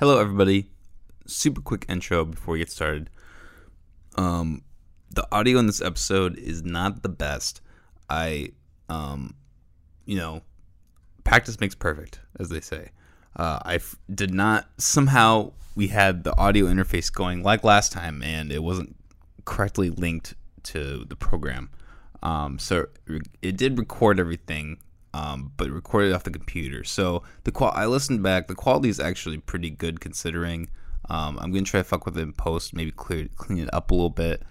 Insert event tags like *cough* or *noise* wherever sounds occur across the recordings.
Hello, everybody. Super quick intro before we get started. Um, the audio in this episode is not the best. I, um, you know, practice makes perfect, as they say. Uh, I f- did not somehow we had the audio interface going like last time, and it wasn't correctly linked to the program. Um, so it did record everything, um, but recorded off the computer. So the qual I listened back. The quality is actually pretty good considering. Um, I'm gonna try to fuck with it in post, maybe clear clean it up a little bit,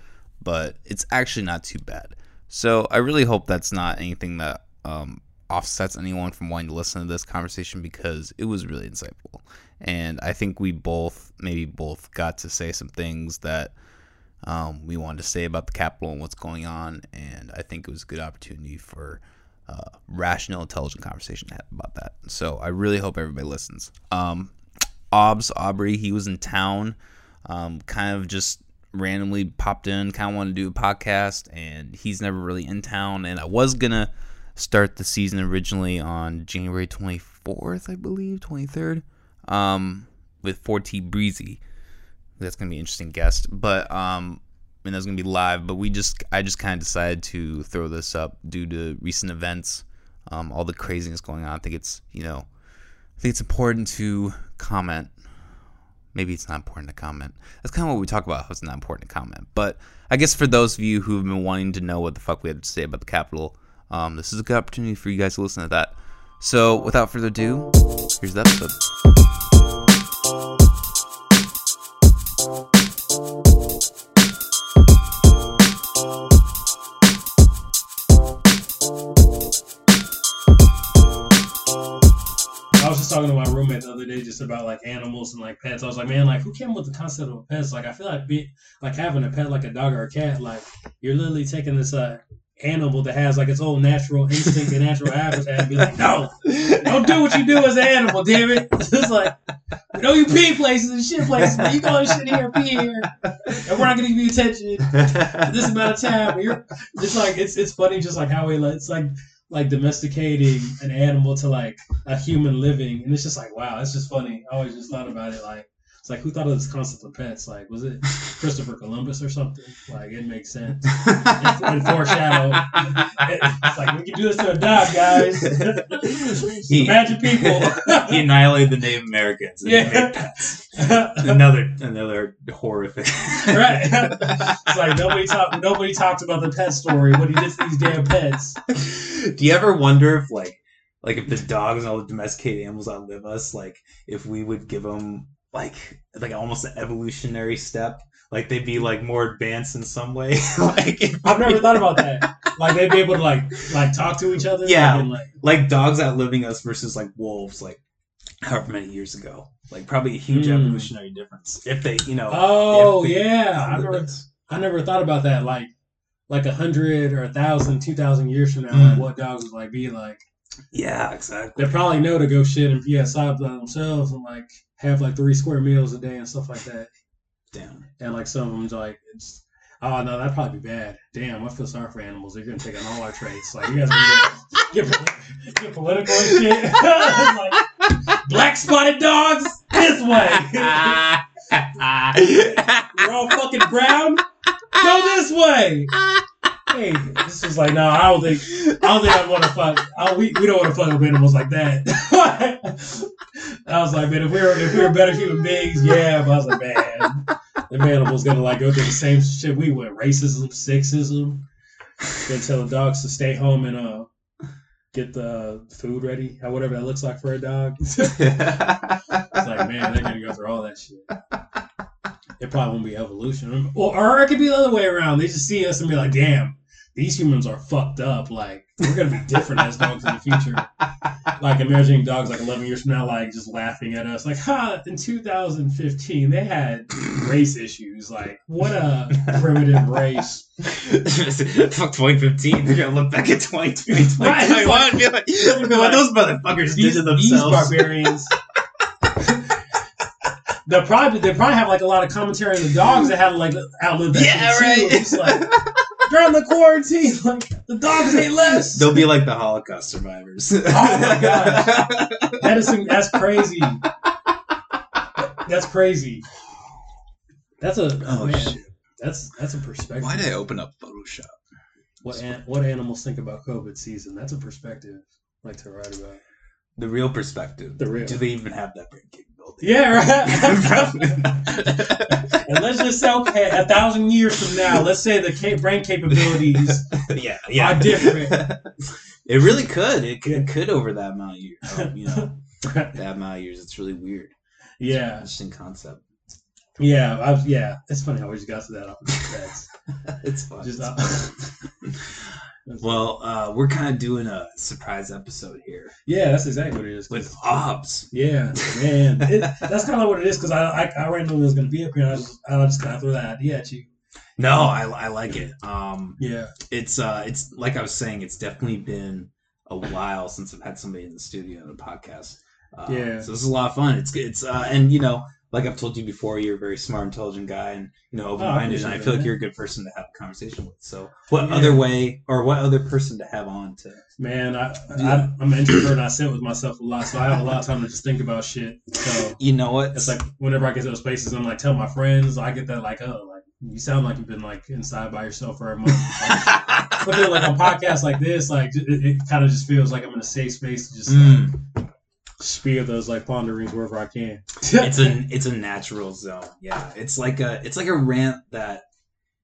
but it's actually not too bad. So I really hope that's not anything that um, offsets anyone from wanting to listen to this conversation because it was really insightful, and I think we both maybe both got to say some things that um, we wanted to say about the Capitol and what's going on, and I think it was a good opportunity for uh, rational, intelligent conversation to have about that. So I really hope everybody listens. Um, Aubs Aubrey, he was in town, um, kind of just randomly popped in, kind of wanted to do a podcast, and he's never really in town. And I was gonna start the season originally on January 24th, I believe, 23rd, um, with 4T Breezy. That's gonna be an interesting guest, but um, and that's gonna be live. But we just, I just kind of decided to throw this up due to recent events, um, all the craziness going on. I think it's, you know, I think it's important to comment. Maybe it's not important to comment. That's kind of what we talk about. It's not important to comment. But I guess for those of you who have been wanting to know what the fuck we had to say about the Capitol, um, this is a good opportunity for you guys to listen to that. So without further ado, here's the episode. Talking to my roommate the other day just about like animals and like pets. I was like, man, like who came up with the concept of pets? Like I feel like be like having a pet like a dog or a cat, like you're literally taking this uh animal that has like its own natural instinct and natural habitat and be like, no, don't do what you do as an animal, damn it. *laughs* It's like we know you pee places and shit places, but you go and shit here, pee here, and we're not gonna give you attention this amount of time. You're it's like it's it's funny just like how we like it's like like domesticating an animal to like a human living. And it's just like wow it's just funny. I always just thought about it like it's like who thought of this concept of pets like was it christopher columbus or something like it makes sense and, and foreshadow it's like we can do this to a dog guys *laughs* He- imagine people he annihilated the Native Americans. And Yeah. made pets. Another another horrific. right it's like nobody talked nobody talked about the pet story what he did to these damn pets Do you ever wonder if like like if the dogs and all the domesticated animals outlive us, like if we would give them like like almost an evolutionary step, like they'd be like more advanced in some way. *laughs* like i've never thought about *laughs* that like they'd be able to like like talk to each other Yeah. like, like like dogs outliving us versus like wolves, like however many years ago. Like probably a huge Hmm. evolutionary difference if they, you know. Oh they yeah, I never, us. I never thought about that. Like, like a hundred or a thousand, two thousand years from now, Mm. like what dogs would like be like. Yeah, exactly. They probably know to go shit and pee outside by themselves and like have like three square meals a day and stuff like that. Damn. And like some of them's like, it's oh no, that'd probably be bad. Damn, I feel sorry for animals. They're gonna take on all our traits. Like you guys get, get, get political and shit. *laughs* like, black spotted dogs this way. *laughs* We're all fucking brown. Go this way. Hey, this is like, no, I don't think, I don't think I want to fuck. I, we, we don't want to fuck with animals like that. *laughs* I was like, man, if we were if we were better human beings, yeah. But I was like, man, them animals gonna like go through the same shit we went, racism, sexism. Gonna tell the dogs to stay home and uh get the food ready, or whatever that looks like for a dog. *laughs* It's like, man, they're gonna go through all that shit. It probably won't be evolution. Or, or it could be the other way around. They just see us and be like, damn, these humans are fucked up. Like, we're gonna be different as dogs in the future. Like imagining dogs like 11 years from now, like just laughing at us, like, ha, in 2015, they had race issues. Like, what a primitive race. *laughs* Fuck 2015. They're gonna look back at 2020, Right, it's 2021 and be like, what those motherfuckers did These, to these themselves. barbarians. They'll probably they probably have like a lot of commentary on the dogs that had like outlived that Yeah, shit right. too. It's like during the quarantine, *laughs* like the dogs ate less. They'll be like the Holocaust survivors. Oh my gosh. That is that's crazy. that's crazy. That's a Oh, oh man. shit. That's that's a perspective. Why did I open up Photoshop? What an, what animals think about COVID season? That's a perspective. I like to write about. The real perspective. The real. Do they even have that brain? Yeah, right. *laughs* And let's just say, okay, a thousand years from now, let's say the ca- brain capabilities *laughs* yeah, yeah. are different. *laughs* It really could. It could, it could over that amount of years. Oh, you know, that amount of years. It's really weird. yeah, Interesting concept. yeah, I was, yeah. It's funny how we just got to that off it's fun. Just It's uh, fun. Well, uh, we're kind of doing a surprise episode here yeah, that's exactly what it is. with Aubs. Yeah, man, *laughs* it, that's kind of what it is because I, I I already knew it was gonna be up here. And I just I just kind of threw that idea at you. No, I, I like it. Um, Yeah, it's uh, it's like I was saying. It's definitely been a while since I've had somebody in the studio on a podcast. Uh, Yeah. So this is a lot of fun. It's it's uh, and you know, like I've told you before, you're a very smart, intelligent guy, and you know, open minded, and I feel it, like you're a good person to have a conversation with. So, what Yeah. other way, or what other person to have on to? man, I, I I'm an introvert and I sit with myself a lot, so I have a lot of time to just think about shit. So You know what? it's like whenever I get to those places, I'm like tell my friends, I get that like oh like you sound like you've been like inside by yourself for a month. Like, *laughs* but then like on podcasts like this, like it, it kind of just feels like I'm in a safe space to just like, Mm, spew those like ponderings wherever I can. *laughs* it's a it's a natural zone. Yeah, it's like a it's like a rant that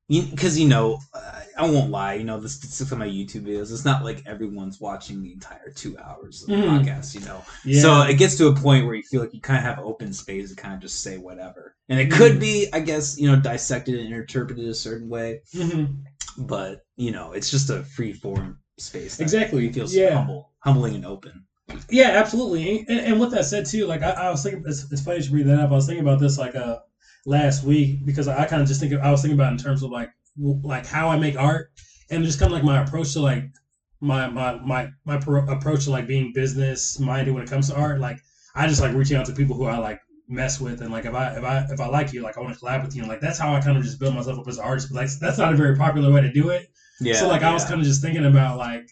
because you, know uh, I won't lie. You know, this this on my YouTube videos. It's not like everyone's watching the entire two hours of the Mhm. podcast. You know, yeah. so it gets to a point where you feel like you kind of have open space to kind of just say whatever, and it could be, I guess, you know, dissected and interpreted a certain way. Mhm. But you know, it's just a free form space. that Exactly. feels Yeah. humble, humbling, and open. Yeah, absolutely. And, and with that said, too, like I, I was thinking, it's, it's funny you should bring that up. I was thinking about this like uh last week because I kind of just think of, I was thinking about it in terms of like w- like how I make art and just kind of like my approach to like my my my my pro- approach to like being business minded when it comes to art. Like I just like reaching out to people who I like mess with and like if I if I if I like you, like I want to collab with you. And like that's how I kind of just build myself up as an artist. But like that's not a very popular way to do it. Yeah. so like I was kind of just thinking about like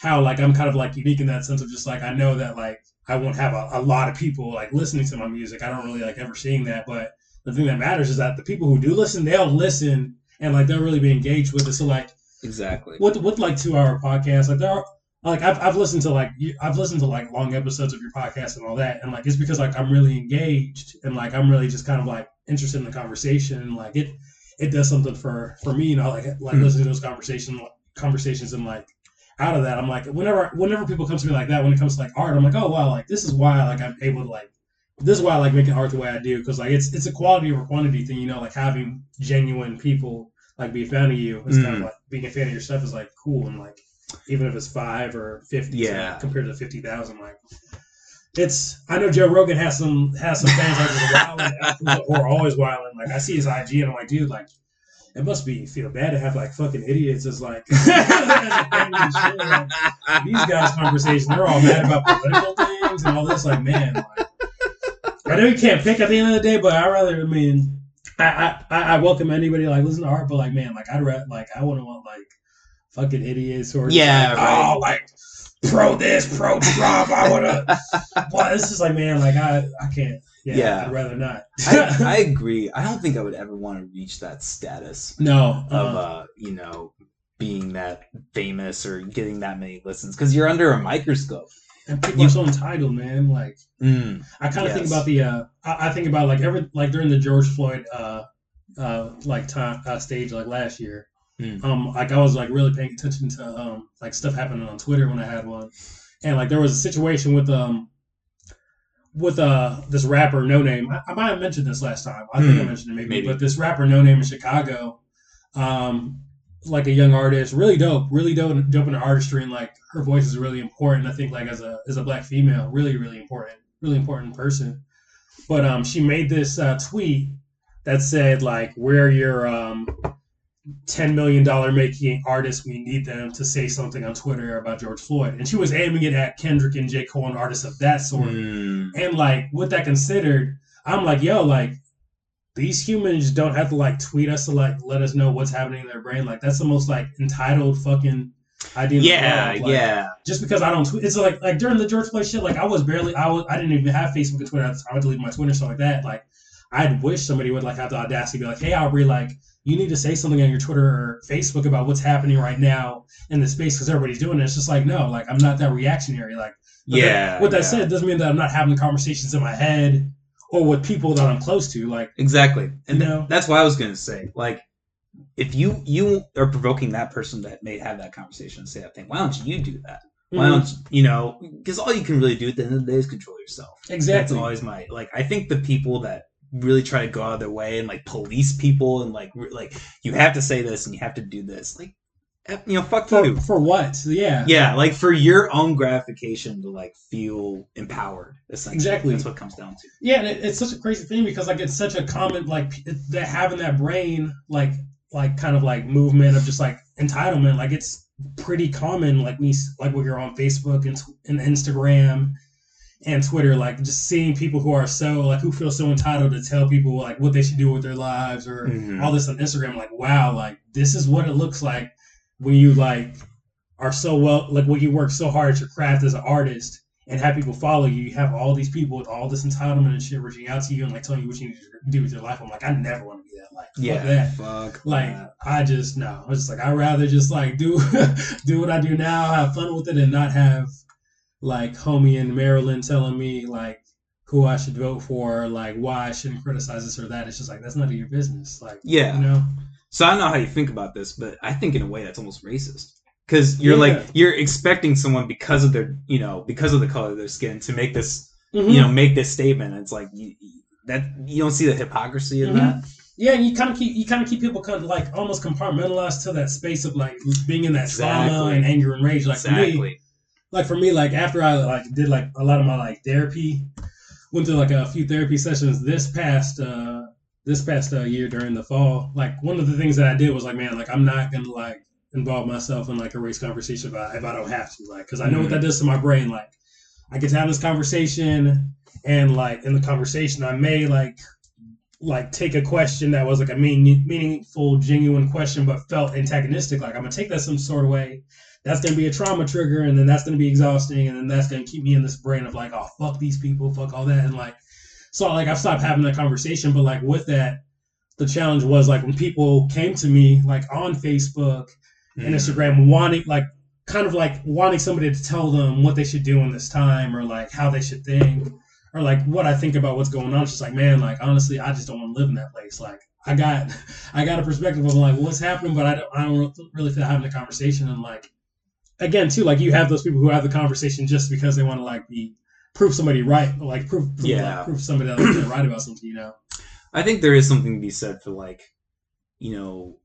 how like I'm kind of like unique in that sense of just like I know that like I won't have a, a lot of people like listening to my music. I don't really like ever seeing that, but the thing that matters is that the people who do listen, they'll listen and like they'll really be engaged with it. So like exactly. with with like two hour podcasts, like there are like I've, I've listened to like I've listened to like long episodes of your podcast and all that, and like it's because like I'm really engaged and like I'm really just kind of like interested in the conversation and like it it does something for for me, you know, like like Hmm. listening to those conversation conversations and like out of that, I'm like whenever whenever people come to me like that when it comes to like art, I'm like oh wow, like this is why like I'm able to like this is why I like making art the way I do because like it's it's a quality over quantity thing, you know, like having genuine people like be a fan of you. It's kind of Mm. like being a fan of your stuff is like cool and like even if it's five or fifty, Yeah. compared to fifty thousand, like it's. I know Joe Rogan has some has some fans like wilding, who are always wilding. Like I see his IG and I'm like, dude, like it must be feel bad to have like fucking idiots as like as a fan of your shit. Like, these guys' conversation, they're all mad about political things and all this. Like, man, like, I know you can't pick at the end of the day, but I rather, I mean, I, I, I welcome anybody like listen to art, but like, man, like I'd rather, like, I wouldn't want like fucking idiots or Yeah, like, right. oh, like pro this, pro Trump. I wanna. *laughs* well, this is like, man, like I, I can't. Yeah, Yeah. I'd rather not. I, *laughs* I agree. I don't think I would ever want to reach that status no, of uh, uh, you know, being that famous or getting that many listens because you're under a microscope. and people you- are so entitled, man. Like. Mm. I kind of think about the uh, I, I think about like every like during the George Floyd uh, uh, like time uh, stage like last year. Hmm. Um, like I was like really paying attention to um like stuff happening on Twitter when I had one, and like there was a situation with um with uh this rapper Noname. I, I might have mentioned this last time. I think I Hmm. mentioned it maybe, Maybe. but this rapper Noname in Chicago, um, like a young artist, really dope, really dope, dope in her artistry, and like her voice is really important. I think like as a as a black female, really really important, really important person. But um, she made this uh, tweet that said like, "We're your um, ten million dollar making artists. We need them to say something on Twitter about George Floyd." And she was aiming it at Kendrick and J Cole and artists of that sort. Mm. And like with that considered, I'm like, yo, like these humans don't have to like tweet us to like let us know what's happening in their brain. Like that's the most like entitled fucking idea. Yeah. Like, yeah. Just because I don't tweet, it's like like during the George Floyd shit. Like I was barely, I was, I didn't even have Facebook and Twitter I the time. I my Twitter stuff like that. Like I'd wish somebody would like have the audacity to be like, "Hey, Aubrey, like you need to say something on your Twitter or Facebook about what's happening right now in the space because everybody's doing it." It's just like, no, like I'm not that reactionary. Like, yeah. that- with that yeah. said, doesn't mean that I'm not having the conversations in my head or with people that I'm close to. Like, Exactly. And You know? that's what I was gonna say. Like if you you are provoking that person that may have that conversation and say that thing, why don't you do that? Why mm, don't you, you know? Because all you can really do at the end of the day is control yourself. exactly? That's always my like. I think the people that really try to go out of their way and like police people and like re- like you have to say this and you have to do this. Like eh, you know, fuck for you. for what? Yeah, Yeah, like for your own gratification to like feel empowered. Exactly. That's what it comes down to. Yeah, and it, it's such a crazy thing because like it's such a common like that having that brain like like kind of like movement of just like entitlement like it's pretty common like we like when you're on Facebook and, and Instagram and Twitter like just seeing people who are so like who feel so entitled to tell people like what they should do with their lives or Mhm. all this on Instagram like wow like this is what it looks like when you like are so well like when you work so hard at your craft as an artist and have people follow you. You have all these people with all this entitlement and shit reaching out to you and like telling you what you need to do with your life. I'm like, I never want to be that. Like, Yeah. fuck that. Fuck. Like, that. I just no. I was just like, I'd rather just like do *laughs* do what I do now, have fun with it, and not have like homie in Maryland telling me like who I should vote for, like why I shouldn't criticize this or that. It's just like that's none of your business. Like, Yeah. you know, So I don't know how you think about this, but I think in a way that's almost racist. Because you're Yeah. like you're expecting someone because of their you know because of the color of their skin to make this Mhm. you know make this statement. It's like you, that you don't see the hypocrisy in Mhm. that. Yeah, and you kind of keep you kind of keep people kind of like almost compartmentalized to that space of like being in that trauma Exactly. and anger and rage. Like for me, exactly. Like for me, like after I like did like a lot of my like therapy, went to like a few therapy sessions this past uh this past uh, year during the fall. Like one of the things that I did was like, man, like I'm not gonna like involve myself in like a race conversation if I if I don't have to, like, because I know what that does to my brain. Like, I get to have this conversation, and like in the conversation, I may like like take a question that was like a meaning, meaningful, genuine question, but felt antagonistic. Like I'm gonna take that some sort of way. That's gonna be a trauma trigger, and then that's gonna be exhausting, and then that's gonna keep me in this brain of like, oh fuck these people, fuck all that, and like, so like I've stopped having that conversation. But like with that, the challenge was like when people came to me like on Facebook and Mm. Instagram wanting like kind of like wanting somebody to tell them what they should do in this time or like how they should think or like what I think about what's going on. It's just like, man, like honestly, I just don't want to live in that place. Like I got *laughs* I got a perspective of like what's happening, but I don't I don't really feel having the conversation and like again too, like you have those people who have the conversation just because they want to like be prove somebody right, like prove, prove Yeah. like, prove somebody that right about something, you know. I think there is something to be said for like, you know,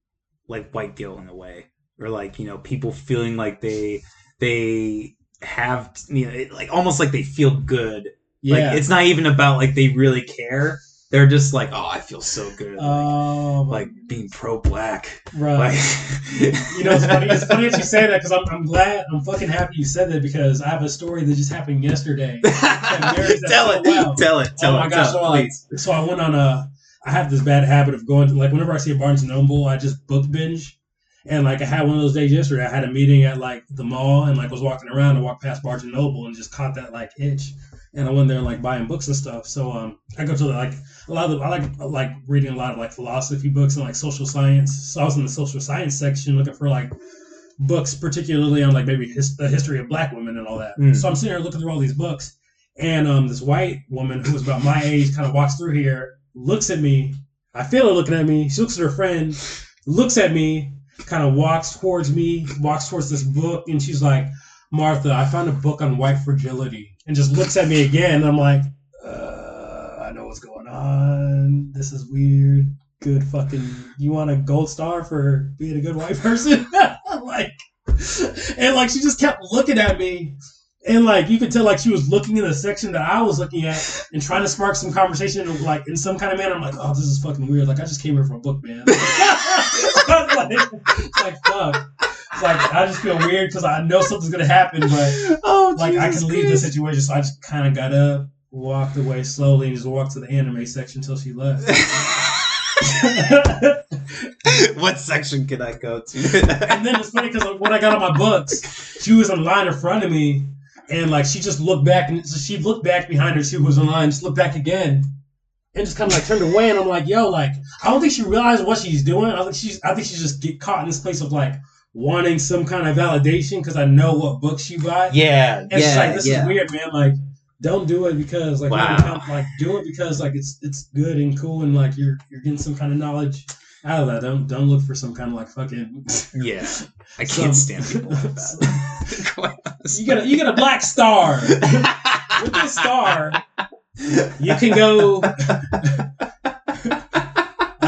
like white guilt in a way, or like you know people feeling like they they have you know it, like almost like they feel good. Yeah. Like it's not even about like they really care. They're just like, oh, I feel so good. Like, Oh, like being pro black. right. Like, *laughs* You know, it's funny. It's funny that you say that because I'm, I'm glad, I'm fucking happy you said that because I have a story that just happened yesterday. *laughs* marries that tell so it, well. tell it, tell oh it, my gosh! tell So, it, like, please. so I went on a. I have this bad habit of going to like whenever I see a Barnes and Noble, I just book binge. And like I had one of those days yesterday. I had a meeting at like the mall and like was walking around and walked past Barnes and Noble and just caught that like itch. And I went there like buying books and stuff. So um, I go to like a lot of the, I like like reading a lot of like philosophy books and like social science. So I was in the social science section looking for like books, particularly on like maybe his, the history of Black women and all that. Mm. So I'm sitting here looking through all these books, and um, this white woman who was about my age kind of walks through here, looks at me. I feel her looking at me. She looks at her friend, looks at me, kind of walks towards me, walks towards this book, and she's like, "Martha, I found a book on white fragility," and just looks at me again. I'm like, uh, "I know what's going on. This is weird." Good fucking. You want a gold star for being a good white person? *laughs* like, and like she just kept looking at me and like you could tell like she was looking in the section that I was looking at and trying to spark some conversation like in some kind of manner. I'm like, oh, this is fucking weird. Like I just came here for a book, man. *laughs* like, like fuck. It's like I just feel weird because I know something's gonna happen, but *laughs* Oh, like I can leave the situation. So I just kind of got up, walked away slowly, and just walked to the anime section until she left. *laughs* what section can I go to? and then it's funny because when I got on my books, she was in line in front of me, and like she just looked back, and so she looked back behind her. She was in line, just looked back again, and just kind of like turned away. And I'm like, yo, like I don't think she realized what she's doing. I think she's I think she's just get caught in this place of like wanting some kind of validation because I know what books you buys. Yeah, And she's like, this is weird, man. Like, don't do it because like, Wow. know, like do it because like it's it's good and cool and like you're you're getting some kind of knowledge out of that. Don't don't look for some kind of like fucking. *laughs* Yeah, I can't stand people like that. *laughs* *laughs* You get a you get a black star. With this star, you can go.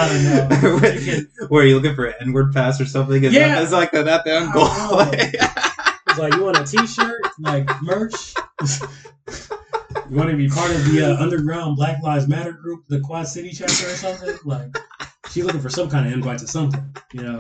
I don't know. *laughs* You can, Where are you looking for an N-word pass or something? Is Yeah. that, is like that, that the end goal? *laughs* it's like you want a T-shirt, like merch. you want to be part of the uh, underground Black Lives Matter group, the Quad City chapter or something. Like she's looking for some kind of invite to something, you know.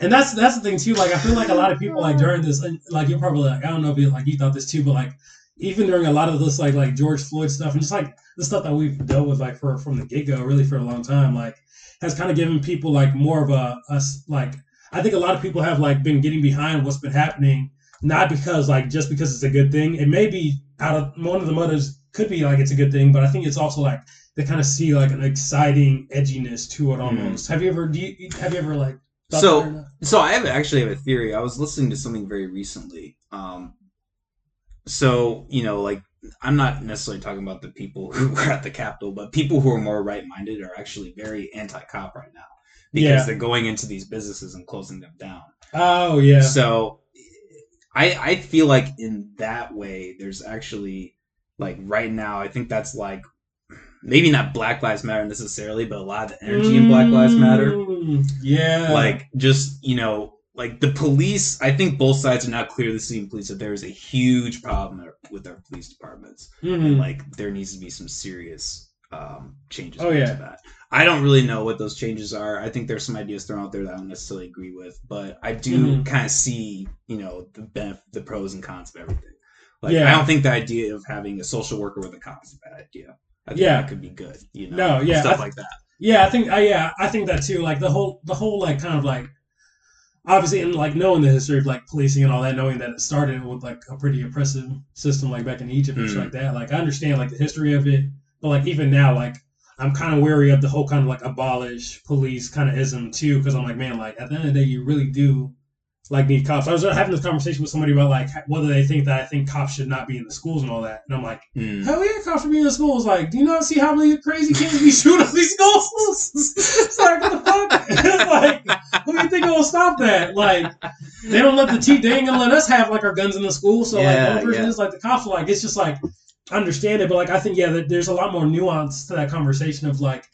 And that's that's the thing too. Like I feel like a lot of people like during this, like you're probably like I don't know if you like you thought this too, but like even during a lot of this like like George Floyd stuff and just like the stuff that we've dealt with like for from the get go really for a long time, like has kind of given people like more of a us like I think a lot of people have like been getting behind what's been happening, not because like just because it's a good thing. It may be out of one of the motives could be like it's a good thing, but I think it's also like they kind of see like an exciting edginess to it almost. Have you ever do you have you ever like So- that or not? So I have actually have a theory. I was listening to something very recently. Um, so you know, like I'm not necessarily talking about the people who *laughs* were at the Capitol, but people who are more right-minded are actually very anti-cop right now because Yeah. they're going into these businesses and closing them down. Oh yeah. So I I feel like in that way, there's actually like right now, I think that's like maybe not Black Lives Matter necessarily, but a lot of the energy in Black Lives Matter Mm, Yeah. like just you know like the police i think both sides are now The seeing police that there is a huge problem with our police departments and Mhm. like there needs to be some serious um changes Oh, yeah. to that i don't really know what those changes are i think there's some ideas thrown out there that i don't necessarily agree with but i do Mhm. kind of see you know the benef- the pros and cons of everything like Yeah. i don't think the idea of having a social worker with a cop is a bad idea I think Yeah. that could be good you know No, yeah, stuff I- like that Yeah, I think I yeah, I think that too. Like the whole the whole like kind of like obviously and like knowing the history of like policing and all that, knowing that it started with like a pretty oppressive system like back in Egypt and shit Mhm. like that. Like I understand like the history of it, but like even now, like I'm kind of wary of the whole kind of like abolish police kind of ism too, because I'm like, man, like at the end of the day, you really do like need cops. I was having this conversation with somebody about like whether they think that I think cops should not be in the schools and all that, and I'm like. Mm. Hell yeah, cops should be in the schools. Like, do you not see how many crazy kids be *laughs* shooting up these schools? *laughs* it's like, what the fuck? it's *laughs* like, who do you think will stop that? Like, they don't let the T, they ain't gonna let us have like our guns in the school. So like, the Yeah, only person yeah. is like the cops. are Like, it's just like, understand it, but like, I think yeah, there's a lot more nuance to that conversation of like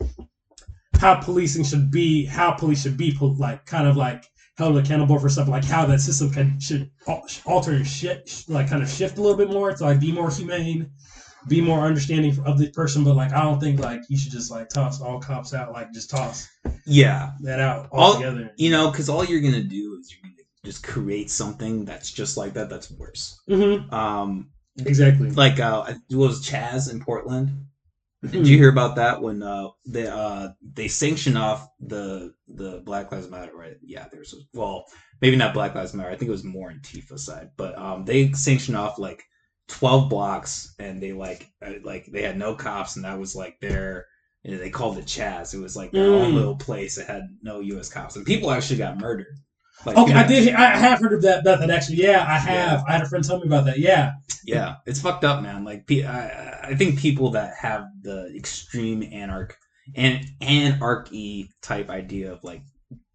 how policing should be, how police should be, like, kind of like held accountable for stuff, like how that system can should alter and shit, like kind of shift a little bit more to like be more humane be more understanding of the person, but like I don't think like you should just like toss all cops out, like just toss yeah that out All- altogether. you know because all you're gonna do is you're gonna just create something that's just like that that's worse hmm um Exactly. like uh it was chaz in portland. Did you hear about that when uh they uh they sanctioned off the the black lives matter right? Yeah there's well maybe not black lives matter i think it was more antifa side but um they sanctioned off like 12 blocks and they like uh, like they had no cops and that was like their and they called it chaz. It was like their own Mm. little place that had no us cops and people actually got murdered like Okay, people I did. I have heard of that method actually. Yeah, I have. Yeah. I had a friend tell me about that. Yeah. Yeah, it's fucked up, man. Like, I, I think people that have the extreme anarch and anarchy type idea of like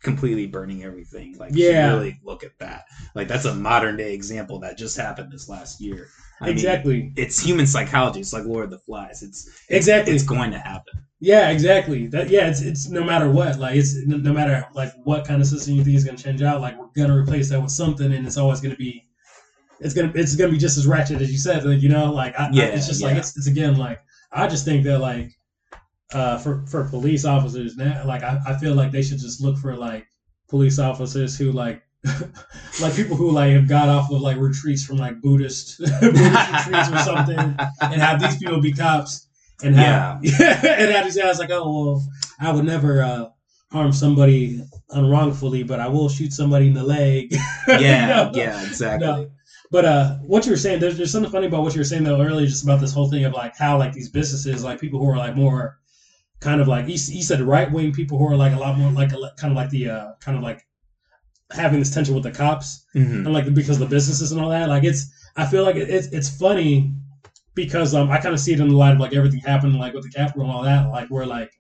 completely burning everything, like, Yeah. really look at that. Like, that's a modern day example that just happened this last year. I mean, exactly. it's human psychology. It's like Lord of the Flies. It's Exactly. it's going to happen. Yeah, exactly. That yeah, it's it's no matter what. Like it's no matter like what kind of system you think is gonna change out. Like we're gonna replace that with something, and it's always gonna be. It's gonna it's gonna be just as ratchet as you said. Like you know, like I, Yeah, I, it's just like it's, it's again like I just think that like uh for for police officers now like I, I feel like they should just look for like police officers who like *laughs* like people who like have got off of like retreats from like Buddhist *laughs* Buddhist retreats or something and have these people be cops and have *laughs* and have these guys like, oh well, I would never uh, harm somebody unwrongfully, but I will shoot somebody in the leg. Yeah, No. yeah, exactly. No. But uh, what you were saying, there's, there's something funny about what you were saying though earlier, just about this whole thing of like how like these businesses, like people who are like more kind of like he, he said right wing people who are like a lot more like a, kind of like the uh, kind of like having this tension with the cops Mhm. and like because of the businesses and all that. Like it's I feel like it's it's funny because um I kind of see it in the light of like everything happened like with the Capitol and all that. Like where like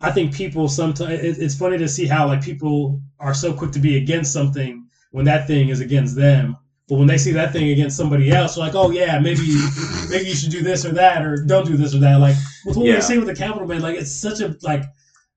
I think people sometimes it, it's funny to see how like people are so quick to be against something when that thing is against them. But when they see that thing against somebody else, like, oh yeah, maybe maybe you should do this or that or don't do this or that. Like with what Yeah. we say with the Capitol man, like it's such a like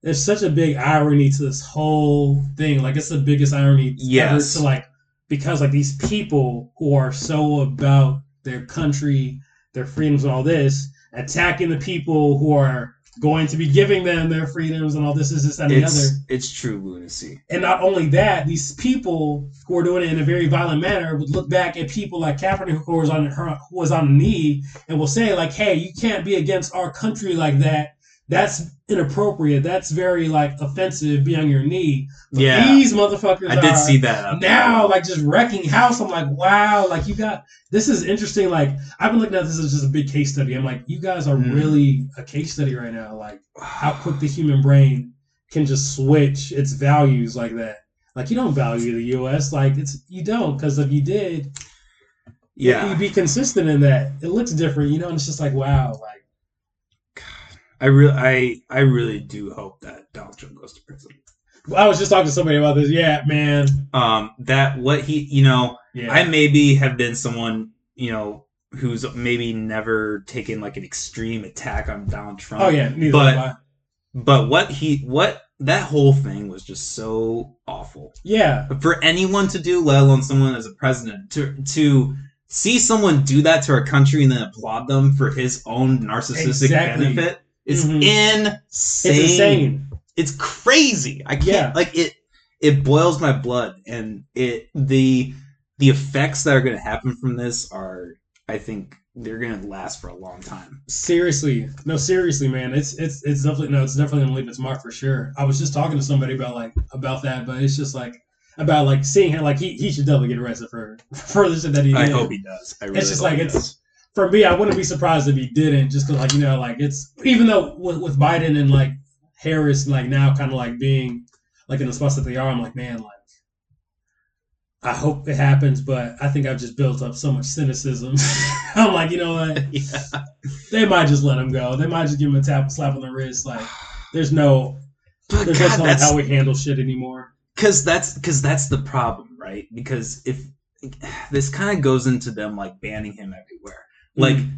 there's such a big irony to this whole thing. Like it's the biggest irony Yes. ever to like because like these people who are so about their country, their freedoms and all this, attacking the people who are going to be giving them their freedoms and all this, is this, and the other. It's true lunacy. And not only that, these people who are doing it in a very violent manner would look back at people like Kaepernick who was on her who was on a knee and will say like, "Hey, you can't be against our country like that. That's inappropriate. That's very like offensive. Be on your knee." But Yeah. these motherfuckers. I did are see that now, like just wrecking house. I'm like, wow, like you got this is interesting. Like I've been looking at this as just a big case study. I'm like, you guys are Mm. really a case study right now. Like how quick the human brain can just switch its values like that. Like you don't value the U.S. Like it's you don't because if you did, yeah. you'd be consistent in that. It looks different, you know. And it's just like wow, like I really I I really do hope that Donald Trump goes to prison. I was just talking to somebody about this. Yeah, man. Um that what he you know, Yeah, I maybe have been someone, you know, who's maybe never taken like an extreme attack on Donald Trump. oh yeah, neither but- But what he what that whole thing was just so awful. Yeah, For anyone to do, let alone someone as a president, to to see someone do that to our country and then applaud them for his own narcissistic Exactly. benefit is Mhm. insane. it's insane. It's crazy. I can't Yeah. like it. It boils my blood, and it the the effects that are going to happen from this are, I think, they're going to last for a long time. Seriously, no, seriously, man. It's it's it's definitely no, it's definitely gonna leave its mark for sure. I was just talking to somebody about like about that, but it's just like about like seeing him like he, he should definitely get arrested for *laughs* for the shit that he I hope he does. I really just hope like it's- does. For me, I wouldn't be surprised if he didn't, just cause like you know like it's even though with, with Biden and like Harris like now kind of like being like in the spots that they are, I'm like man like. I hope it happens, but I think I've just built up so much cynicism. *laughs* I'm like, you know what? *laughs* yeah. they might just let him go. They might just give him a tap, slap on the wrist. Like, there's no, But there's God, no that's how we handle shit anymore. because that's because that's the problem, right? Because if this kind of goes into them like banning him everywhere, like. Mm.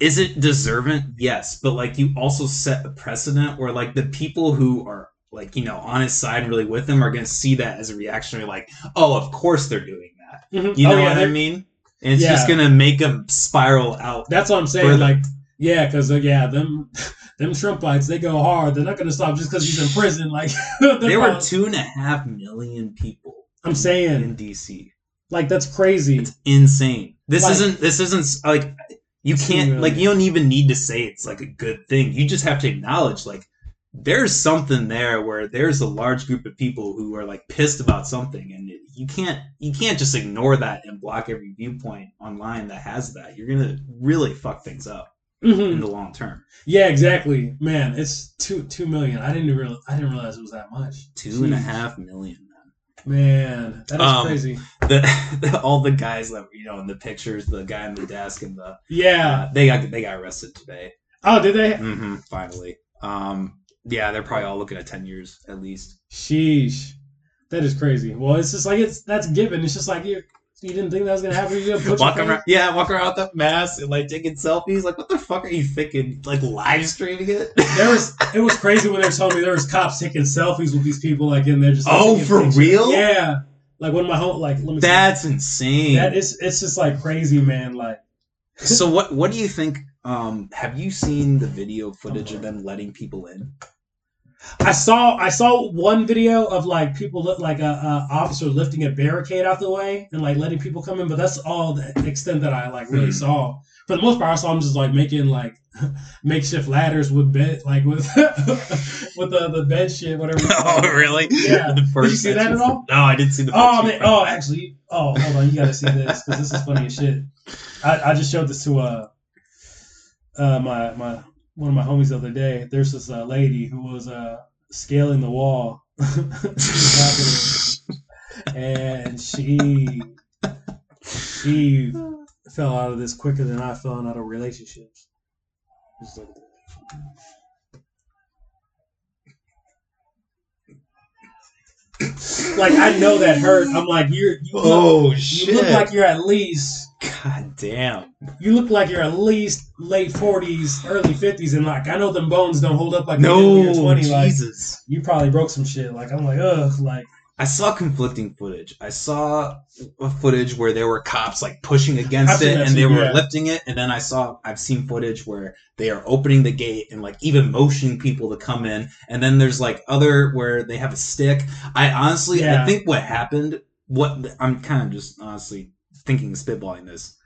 Is it deserving? Yes, but like you also set a precedent where like the people who are like you know on his side really with him are going to see that as a reactionary, like oh of course they're doing that. Mhm. You Oh, know yeah, what I mean? And it's just going to make them spiral out. That's what I'm saying. Further. Like, yeah, because uh, yeah, them, *laughs* them Trumpites, they go hard. They're not gonna stop just because he's in prison. *laughs* Like, *laughs* There were two and a half million people. I'm in saying, in DC. like, that's crazy. It's insane. This Like- isn't. This isn't like you can't like you don't even need to say it's like a good thing. You just have to acknowledge like there's something there where there's a large group of people who are like pissed about something, and it- you can't you can't just ignore that and block every viewpoint online that has that. You're gonna really fuck things up Mhm. in the long term. Yeah, exactly. Man, it's two two million. I didn't realize. I didn't realize it was that much. Two and a half million. Man. That is Um, crazy. The, *laughs* the all the guys that you know in the pictures, the guy in the desk and the Yeah. uh, they got they got arrested today. Oh, did they? hmm finally. Um, yeah, they're probably all looking at ten years at least. Sheesh, that is crazy. Well, it's just like it's that's given. It's just like you you didn't think that was gonna happen. You gonna *laughs* Walk around, yeah, walk around with that mask and like taking selfies. Like, what the fuck are you thinking? Like live streaming it? There was it was crazy when they were telling me there was cops taking selfies with these people like in there just. like, Oh, for pictures. real? Yeah, like one of my home like let me. see. That's insane. that is it's just like crazy, man. Like so what? What do you think? Um, have you seen the video footage of them letting people in? I saw I saw one video of like people look like a, a officer lifting a barricade out the way and like letting people come in, but that's all the extent that I like really Hmm. saw. For the most part, I saw them just like making like *laughs* makeshift ladders with bed like with *laughs* with the the bed shit whatever. *laughs* oh, really? Yeah. The Did you see that at all? No, I didn't see the. Oh man! Oh, actually, oh hold on, you gotta see this because this is funny as shit. I, I just showed this to uh uh my my one of my homies the other day. There's this uh, lady who was uh, scaling the wall, *laughs* and she she fell out of this quicker than I fell out of relationships. That. Like I know that hurt. I'm like you're you look, Oh you look like you're at least God damn. you look like you're at least late 40s, early 50s, and like I know them bones don't hold up like No, when you're 20. Like Jesus. you probably broke some shit. Like I'm like ugh, like I saw conflicting footage. I saw a footage where there were cops like pushing against it and they were yeah. lifting it. And then I saw, I've seen footage where they are opening the gate and like even motioning people to come in. And then there's like other where they have a stick. I honestly, Yeah. I think what happened, what I'm kind of just honestly thinking, spitballing this.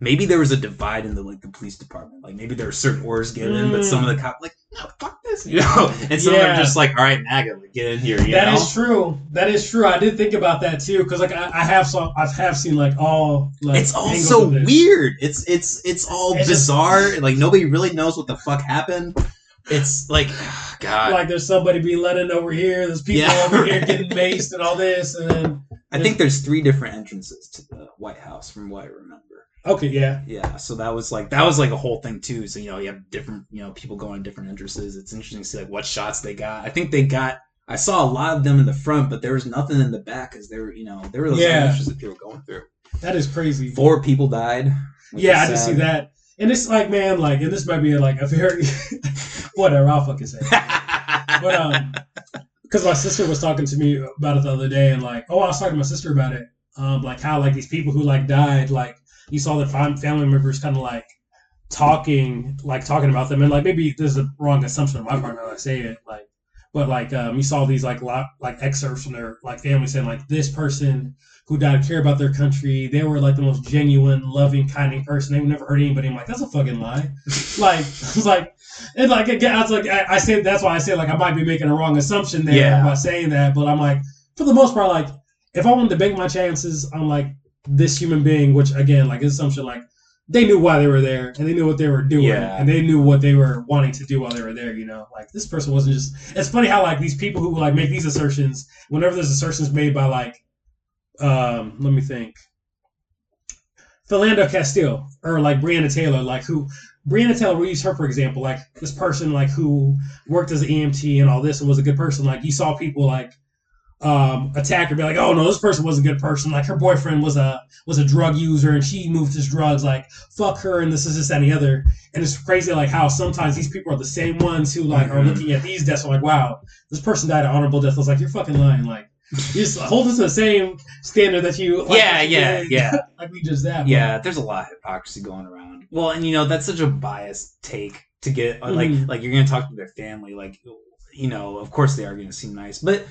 Maybe there was a divide in the like the police department. Like maybe there were certain orders given, but some of the mm. cops like, no, fuck this, *laughs* you know. And some of them Yeah. are just like, all right, MAGA, like, get in here. You That know? is true. That is true. I did think about that too, because like I, I have some, I have seen like all like it's all so weird. It's it's it's all It's just- bizarre. like nobody really knows what the fuck happened. It's like *sighs* God. Like there's somebody be letting over here. There's people Yeah, over here getting maced and all this, and then I think there's three different entrances to the White House, from what I remember. okay, yeah, Yeah, so that was like that was like a whole thing too. So you know you have different you know people going different entrances. It's interesting to see like what shots they got. I think they got. I saw a lot of them in the front, but there was nothing in the back because there were you know there were those Yeah. entrances that people were going through. that is crazy. Four people died. yeah, I just see that, and it's like man, like, and this might be like a very *laughs* whatever. I'll fucking say. it. *laughs* But um, because my sister was talking to me about it the other day, and like, oh, I was talking to my sister about it, um, like how like these people who like died, like you saw fam- family members kind of like talking, like talking about them, and like maybe there's a wrong assumption on my part now I say it, like, but like um, you saw these like lot like excerpts from their like family saying like this person who died care about their country, they were like the most genuine, loving, kinding person. They never hurt anybody. I'm like, that's a fucking lie. like, *laughs* like, and like again, I was like, I, I said that's why I said like I might be making a wrong assumption there Yeah. by saying that, but I'm like, for the most part, like if I wanted to bank my chances on like this human being, which again, like assumption, like they knew why they were there and they knew what they were doing Yeah. and they knew what they were wanting to do while they were there. You know, like this person wasn't just. It's funny how like these people who like make these assertions, whenever there's assertions made by like, um, let me think. Philando Castile or like Breonna Taylor, like who Breonna Taylor, we use her for example, like this person like who worked as an EMT and all this and was a good person. Like you saw people like um attack her, be like, oh no, this person was a good person. Like her boyfriend was a was a drug user and she moved his drugs, like fuck her and this is this that, and the other. And it's crazy like how sometimes these people are the same ones who like are Mhm. looking at these deaths and like, wow, this person died an honorable death. I was like, you're fucking lying. Like you just hold us to the same standard that you like, yeah, yeah, *laughs* yeah. like we just that. but- yeah there's a lot of hypocrisy going around well and you know that's such a biased take to get uh, like Mhm. like you're gonna talk to their family like you know of course they are gonna seem nice but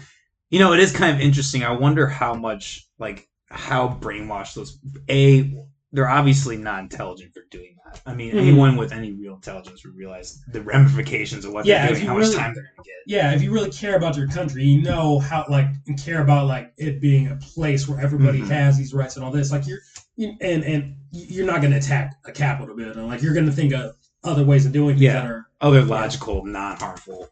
you know it is kind of interesting i wonder how much like how brainwashed those a they're obviously not intelligent for doing that i mean Mhm. anyone with any real intelligence would realize the ramifications of what Yeah, they're doing how much time they're gonna get yeah, if you really care about your country, you know how like and care about like it being a place where everybody Mhm. has these rights and all this. Like you're you, and and you're not going to attack a Capitol building. Like you're going to think of other ways of doing things Yeah. that are other logical non-harmful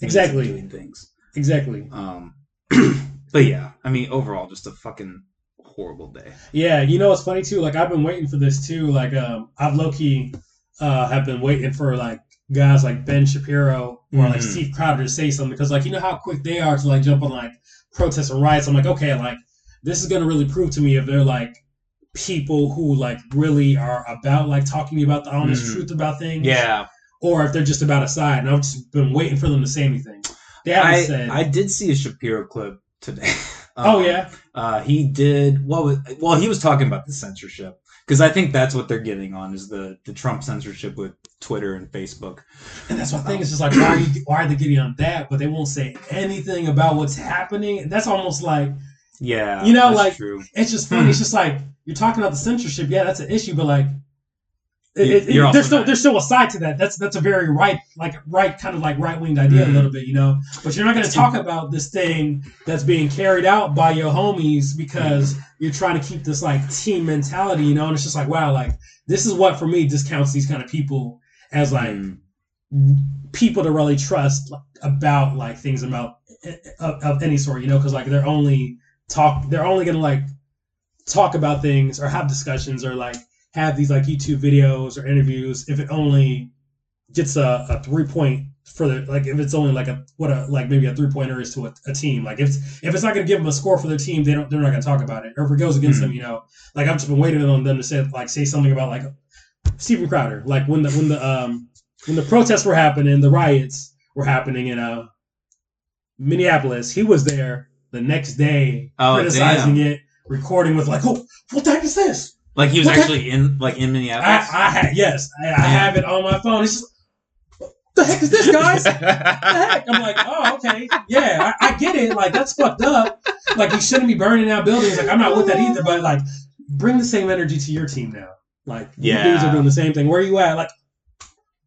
Exactly. doing things exactly. Um, *clears throat* but yeah, I mean, overall, just a fucking horrible day. Yeah, you know what's funny too? Like I've been waiting for this too. Like um, I've low key uh have been waiting for like guys like Ben Shapiro or like Mhm. Steve Crowder to say something because like you know how quick they are to like jump on like protests and riots. I'm like, okay, like this is gonna really prove to me if they're like people who like really are about like talking about the honest Mhm. truth about things. Yeah, Or if they're just about a side. And I've just been waiting for them to say anything. They haven't I said. I did see a Shapiro clip today. *laughs* oh Um, yeah. uh, he did. What was? Well, he was talking about the censorship because I think that's what they're getting on is the the Trump censorship with Twitter and Facebook. And that's my thing. It's just like why are, you, why are they getting on that, but they won't say anything about what's happening? That's almost like Yeah, You know, like- true. it's just funny. It's just like you're talking about the censorship. Yeah, that's an issue, but like it, it- there's still not- there's still a side to that. That's that's a very right like right kind of like right winged idea Mhm. a little bit, you know. But you're not going to talk about this thing that's being carried out by your homies because you're trying to keep this like team mentality, you know. And it's just like wow, like this is what for me discounts these kind of people as like Mm. people to really trust about like things about of, of any sort, you know, because like they're only talk, they're only gonna like talk about things or have discussions or like have these like YouTube videos or interviews if it only gets a, a three point for the like if it's only like a what a like maybe a three pointer is to a, a team like if it's, if it's not going to give them a score for their team they don't they're not going to talk about it or if it goes against Mhm. them you know like I've just been waiting on them to say like say something about like Steven Crowder like when the when the um when the protests were happening the riots were happening in uh Minneapolis he was there the next day Oh, criticizing damn. it recording with like oh what the heck is this Like he was What the- actually in like in I, Minneapolis. I ha- yes, I, I have it on my phone. It's just, what the heck is this, guys? What *laughs* the heck? I'm like, oh, okay, yeah, I, I get it. Like that's fucked up. Like you shouldn't be burning down buildings. Like I'm not with that either. But like, bring the same energy to your team now. Like you dudes are doing the same thing. Where are you at? Like,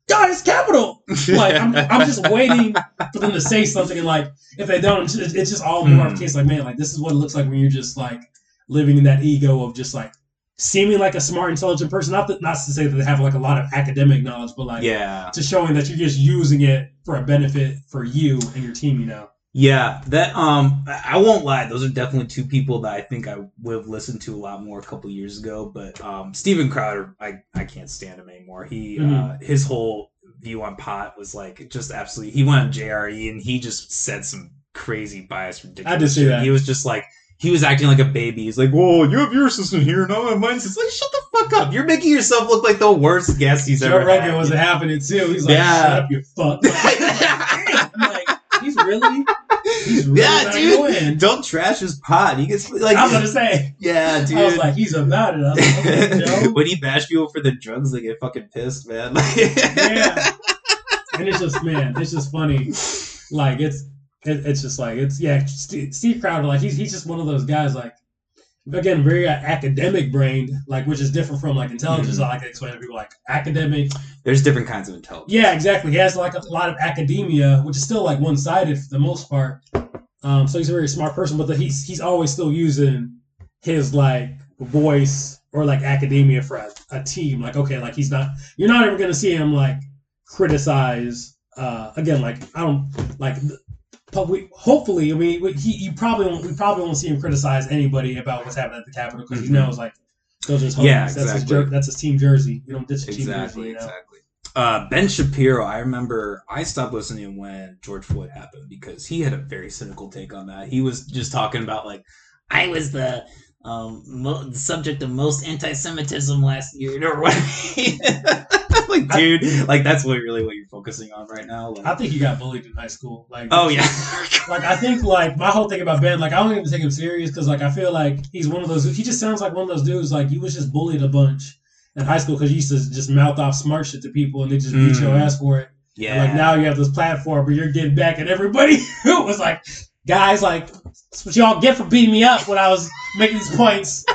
guys, Capitol. Like I'm, I'm just *laughs* waiting for them to say something. And like, if they don't, it's, it's just all more of a Hmm. case. Like, man, like this is what it looks like when you're just like living in that ego of just like seeming like a smart, intelligent person. Not that, not to say that they have like a lot of academic knowledge, but like yeah. to showing that you're just using it for a benefit for you and your team. You know. Yeah, that um, I won't lie. Those are definitely two people that I think I would have listened to a lot more a couple years ago. But um, Steven Crowder, I I can't stand him anymore. He uh, Mhm. his whole view on pot was like just absolutely. He went on JRE and he just said some crazy biased ridiculous. I did see that. He was just like. He was acting like a baby. He's like, "Whoa, you have your system here, and I have mine." It's like, "Shut the fuck up! You're making yourself look like the worst guest he's Joe ever Rogan had." was happening too. He's like, Yeah. "Shut up, you fuck." I'm *laughs* like, he's really, he's really yeah, dude. going. Don't trash his pot. He gets like, I was gonna say, yeah, dude. I was like, he's about it. Like, *laughs* when he bash people for the drugs, they get fucking pissed, man. *laughs* yeah. And it's just, man, it's just funny. Like it's, it, it's just like it's yeah. Steve, Steve Crowder, like he's he's just one of those guys. Like again, very uh, academic brained, like which is different from like intelligence. Mhm. I like to explain to people like academic. There's different kinds of intelligence. Yeah, exactly. He has like a lot of academia, which is still like one sided for the most part. Um, so he's a very smart person, but the, he's he's always still using his like voice or like academia for a, a team. Like okay, like he's not. You're not ever gonna see him like criticize. Uh, again, like I don't like. But we hopefully, I mean, we- he you probably won't, we probably won't see him criticize anybody about what's happening at the Capitol because he Mhm. knows like those are his homies. Yeah, that's his exactly. jer- that's his team jersey. You don't ditch a team exactly, jersey. You know? exactly. Uh, ben Shapiro, I remember I stopped listening when George Floyd happened because he had a very cynical take on that. He was just talking about like, I was the um, mo- subject of most anti-Semitism last year, or what? *laughs* *laughs* like, dude, like that's what really what you're focusing on right now. Like, I think he got bullied in high school. Like, oh yeah, *laughs* like I think like my whole thing about Ben, like I don't even take him serious because like I feel like he's one of those. He just sounds like one of those dudes. Like you was just bullied a bunch in high school because you used to just mouth off smart shit to people and they just beat your Mm. ass for it. yeah. And like now you have this platform where you're getting back at everybody *laughs* who was like, guys, like that's what y'all get for beating me up when I was making these points.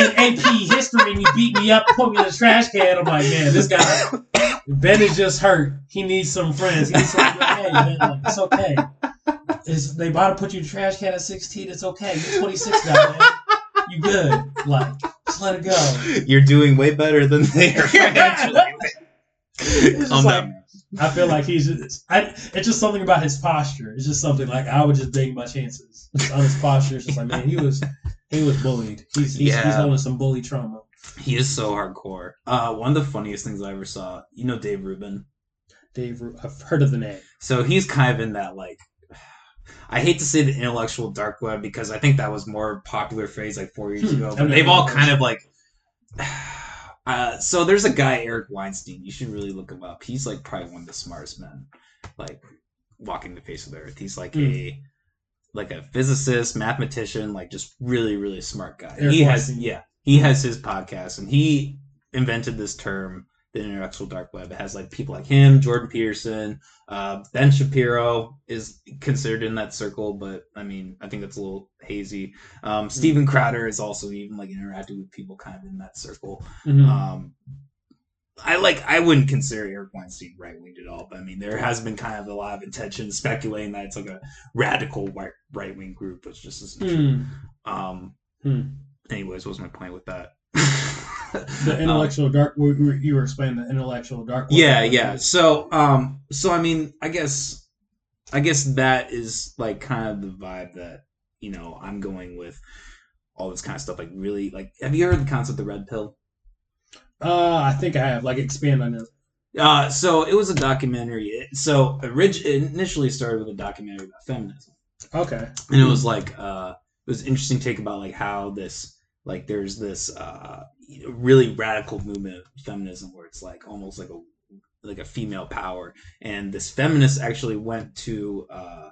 In AP history, and he beat me up, put me in the trash can. I'm like, man, this guy Ben is just hurt. He needs some friends. He needs some. Hey, man, like, it's okay. It's, they about to put you in the trash can at 16. It's okay. You're 26 now, man. You good? Like, just let it go. You're doing way better than they are *laughs* financially. It's just Calm like- down. I feel like he's. Just, I, it's just something about his posture. It's just something like I would just take my chances Just on his posture. It's just like, man, he was he was bullied. He's he's, Yeah. he's holding some bully trauma. He is so hardcore. Uh, one of the funniest things I ever saw. You know Dave Rubin. Dave, I've heard of the name. So he's kind of in that like. I hate to say the intellectual dark web because I think that was more popular phrase like four years Hmm, ago. But they've all kind of like. *sighs* Uh, so there's a guy Eric Weinstein. You should really look him up. He's like probably one of the smartest men, like walking the face of the earth. He's like Hmm. a like a physicist, mathematician, like just really really smart guy. Eric he has yeah, he has his podcast and he invented this term, the intellectual dark web. It has like people like him, Jordan Peterson, uh, Ben Shapiro is considered in that circle, but I mean, I think that's a little hazy. Um, Steven Crowder is also even like interacting with people kind of in that circle. Mhm. Um, I like. I wouldn't consider Eric Weinstein right winged at all, but I mean, there has been kind of a lot of attention speculating that it's like a radical right wing group, which just isn't true. Hmm. Um. Hmm. Anyways, what was my point with that? *laughs* The intellectual dark. we- we- You were explaining the intellectual dark. yeah yeah so um so i mean i guess i guess that is like kind of the vibe that you know i'm going with all this kind of stuff like really like have you heard the concept of red pill Uh, I think I have. Like expand on it. uh so it was a documentary It- so orig- it initially started with a documentary about feminism Okay. and it was like uh it was an interesting take about like how this like there's this uh really radical movement of feminism where it's like almost like a like a female power and this feminist actually went to uh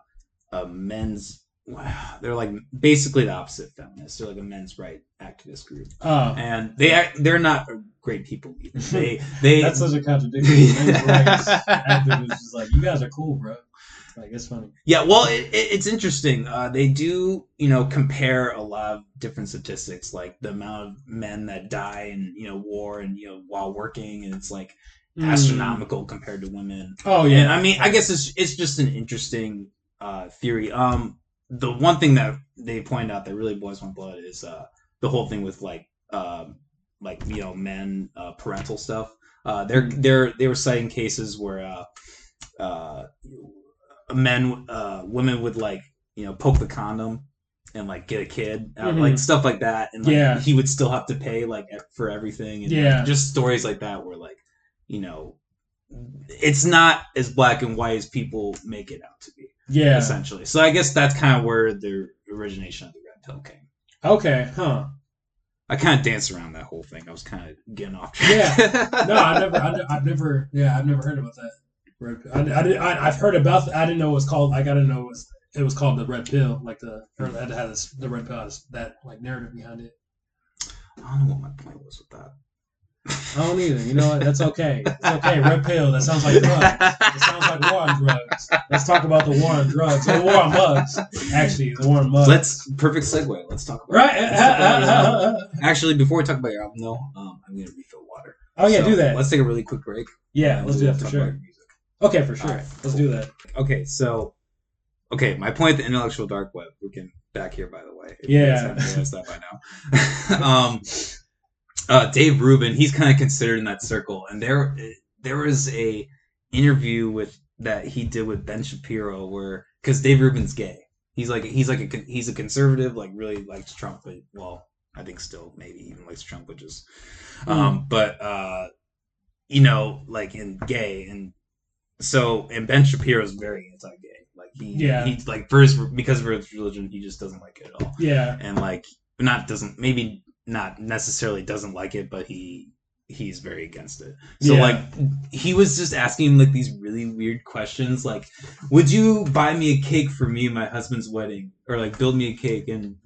a men's *sighs* they're like basically the opposite feminists they're like a men's right activist group Oh, and they act, they're not great people either. *laughs* they they that's such a contradiction. Men's rights *laughs* activists is like, you guys are cool, bro. Like it's funny. Yeah, well, it, it, it's interesting. Uh, they do, you know, compare a lot of different statistics, like the amount of men that die in, you know, war and you know while working, and it's like Mm. astronomical compared to women. Oh And yeah. I mean, I guess it's it's just an interesting uh, theory. Um, the one thing that they point out that really boils my blood is uh, the whole thing with like um, like you know men uh, parental stuff. Uh, they're they're they were citing cases where uh, uh, men uh, women would like you know poke the condom and like get a kid out, Mhm. like stuff like that and like, Yeah. he would still have to pay like for everything and like, Yeah. just stories like that where like you know it's not as black and white as people make it out to be yeah. essentially so i guess that's kind of where the origination of the red pill came Okay. Huh. i kind of danced around that whole thing i was kind of getting off track Yeah. *laughs* No, I never. I, ne- I've never. Yeah, I've never heard about that. Red pill. I, I, did- I, I've heard about. I didn't know it was called. Like I didn't know it was. It was called the red pill. Like the or had this the red pill has that like narrative behind it. i don't know what my point was with that I don't either. You know what? That's okay. It's okay. Red pill. That sounds like drugs. It sounds like war on drugs. Let's talk about the war on drugs. Or the war on mugs. Actually, the war on mugs. let's perfect segue let's talk about Right. let's talk about. *laughs* Actually, before we talk about your album, though, um, I'm gonna refill water. oh yeah, So, do that. Let's take a really quick break. Yeah, let's do that for sure. Okay, for sure. Alright, Let's cool. do that. Okay, so okay, my point: the intellectual dark web. We can back here, by the way. Yeah. you guys haven't realized that by now. *laughs* um, uh, Dave Rubin, he's kind of considered in that circle, and there there was a interview with that he did with Ben Shapiro where because Dave Rubin's gay. He's like he's like a he's a conservative, like really likes Trump, but well, I think still maybe even likes Trump, which is, um, but uh, you know, like in gay and so and Ben Shapiro is very anti-gay. Like he, Yeah. he's like for his because of his religion, he just doesn't like it at all, Yeah. and like not doesn't maybe not necessarily doesn't like it, but he he's very against it. So Yeah. like he was just asking like these really weird questions, like, would you buy me a cake for me and my husband's wedding, or like build me a cake and.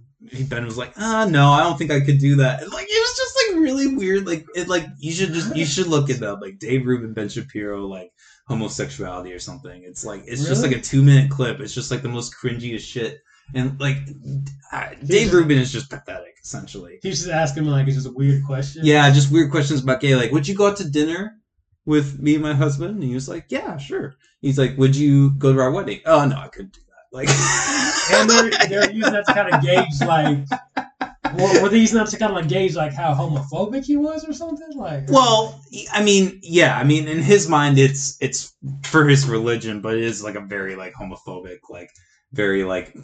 Ben was like, ah, no, I don't think I could do that. And, like, it was just like really weird. Like, it, like you should just you should look it up. Like Dave Rubin, Ben Shapiro, like homosexuality or something. It's like it's just like a two minute clip. It's just like the most cringiest shit. And like, Dave Rubin is just pathetic, essentially. He's just asking him like it's just a weird question. Yeah, just weird questions about gay. Like, would you go out to dinner with me and my husband? And he was like, yeah, sure. He's like, would you go to our wedding? Oh no, I couldn't do that. Like, *laughs* And they're they're using that to kind of gauge like were, were they using to kind of like gauge like how homophobic he was or something? Like well, I mean, yeah, I mean, in his mind, it's it's for his religion, but it is like a very like homophobic, like very like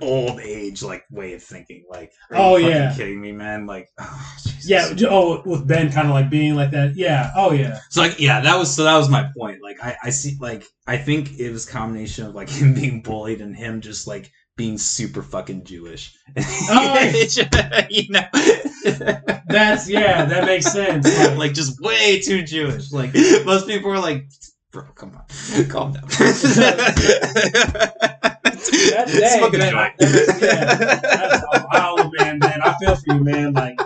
old age like way of thinking. Like, are you Oh, yeah. kidding me, man? Like, *laughs* oh. Yeah, oh, with Ben kind of like being like that. Yeah. Oh, yeah. So like yeah, that was so that was my point. Like I, I see like I think it was a combination of like *laughs* him being bullied and him just like being super fucking Jewish. Oh. *laughs* you know, That's yeah. That makes sense. Like, like just way too Jewish. Like most people are like, bro, come on, calm down. That's Smoke a man, joint. that's- yeah, that's *laughs* wow, man, man. I feel for you, man. Like,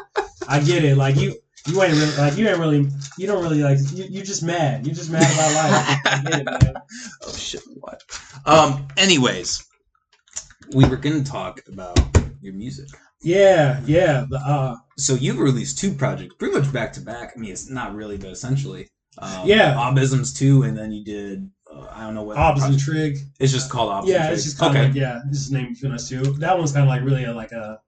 I get it. Like you, you ain't really like you ain't really you don't really like you. You just mad. You just mad about life. I get it, man. *laughs* oh shit, what? Um. Anyways, we were gonna talk about your music. Yeah, yeah. The, uh, so you've released two projects pretty much back to back. I mean, it's not really, but essentially, um, Yeah. Aubisms two, and then you did uh, I don't know what Aubs and Trigg. It's just called Aubs. Yeah, it's just of okay. like yeah, this is named between us two. That one's kind of like really a, like a.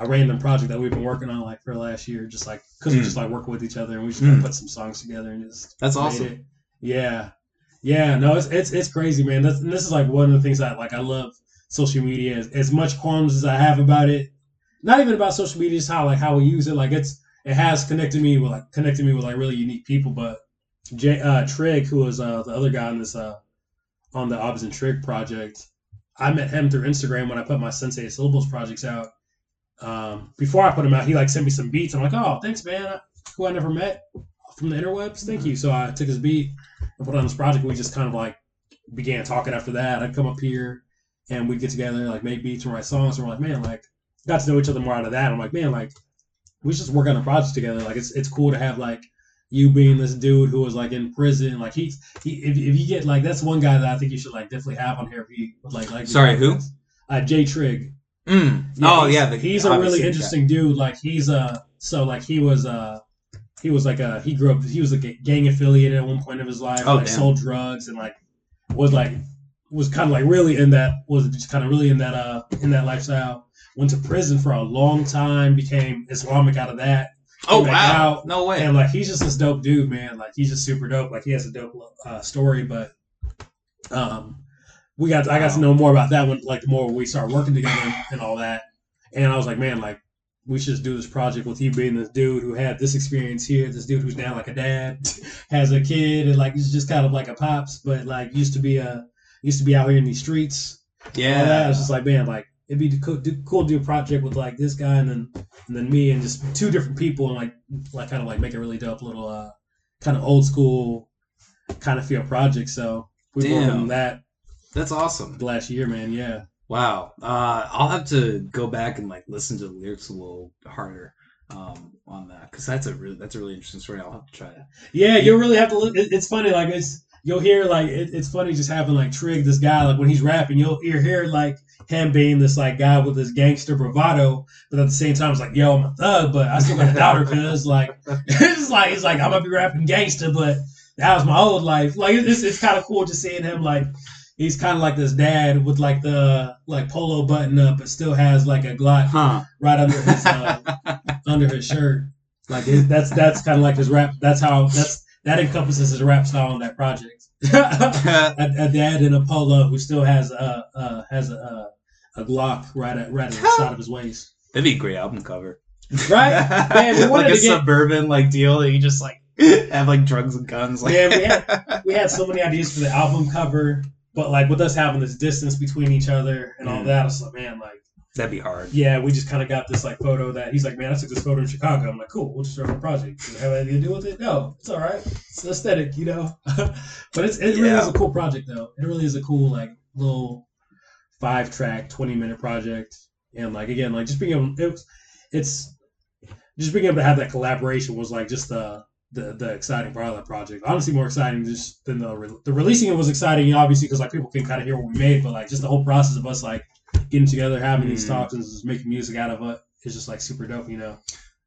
a random project that we've been working on like for last year, just like because we Mm. just like working with each other and we just Mm. put some songs together and just That's awesome. it. Yeah, yeah. No, it's it's it's crazy, man. That's, and this is like one of the things that like I love social media as, as much qualms as I have about it. Not even about social media, just how like how we use it. Like it's it has connected me with like connected me with like really unique people. But Jay uh, Trigg, who was uh, the other guy on this uh on the Aubs and Trigg project, I met him through Instagram when I put my Sensei Syllables projects out. Um, before I put them out, he like sent me some beats. I'm like, oh, thanks, man. Who I never met from the interwebs. Thank you. So I took his beat and put on this project. We just kind of like began talking after that. I'd come up here and we'd get together, like make beats and write songs. And we're like, man, like got to know each other more out of that. I'm like, man, like we just work on a project together. Like it's it's cool to have like you being this dude who was like in prison. Like he's he if, if you get like that's one guy that I think you should like definitely have on here if you would like like Sorry, who? Uh, Jay Trigg. Mm. oh he's- yeah, the- he's a really guy. interesting dude. Like he's uh so like he was uh he was like a he grew up he was like a gang affiliated at one point of his life. Oh, like damn. sold drugs and like was like was kind of like really in that was just kind of really in that uh in that lifestyle. Went to prison for a long time. Became Islamic out of that. Oh wow, out, no way. And like he's just this dope dude, man. Like he's just super dope. Like he has a dope uh, story, but um, we got I got to know more about that one. Like the more we start working together and all that. And I was like, man, like we should just do this project with you being this dude who had this experience here, this dude who's now like a dad, *laughs* has a kid, and like he's just kind of like a pops, but like used to be a used to be out here in these streets. Yeah, I was just like, man, like it'd be cool, do, cool to do a project with like this guy and then and then me and just two different people and like like kind of like make a really dope little uh kind of old school kind of feel project. So we worked on that that's awesome. last year, man. Yeah. Wow. Uh, I'll have to go back and like listen to the lyrics a little harder um, on that because that's a really that's a really interesting story. I'll have to try that. Yeah, you'll really have to look. It's funny, like it's you'll hear like it, it's funny just having like Trigg, this guy, like when he's rapping, you'll you hear like him being this like guy with this gangster bravado, but at the same time, it's like, yo, I'm a thug, but I still got a daughter, cause like *laughs* it's like it's like I'm gonna be rapping gangster, but that was my old life. Like it's it's kind of cool just seeing him like. He's kind of like this dad with like the like polo button up, but still has like a Glock Huh. right under his uh, under his shirt. Like it, that's that's kind of like his rap. That's how that's that encompasses his rap style on that project. *laughs* a, a dad in a polo who still has a uh, has a, a Glock right at right at the side of his waist. That'd be a great album cover. Right? *laughs* Man, like a get- suburban like deal that you just like have like drugs and guns. Like Man, we had *laughs* we had so many ideas for the album cover, but like with us having this distance between each other and all Mm. that, it's like man, like that'd be hard. yeah, we just kind of got this like photo that he's like, man, I took this photo in Chicago. I'm like, cool, we'll just start a project. Does it have anything to do with it? No, it's all right. It's aesthetic, you know. *laughs* but it's it really Yeah. is a cool project though. It really is a cool like little five track, twenty minute project. And like again, like just being able, it was, it's just being able to have that collaboration was like just the the, the exciting part of that project. Honestly, more exciting just than the re- the releasing it was exciting, obviously, because like people can kind of hear what we made, but like just the whole process of us like getting together, having these Mm. talks, and just making music out of it is just like super dope, you know.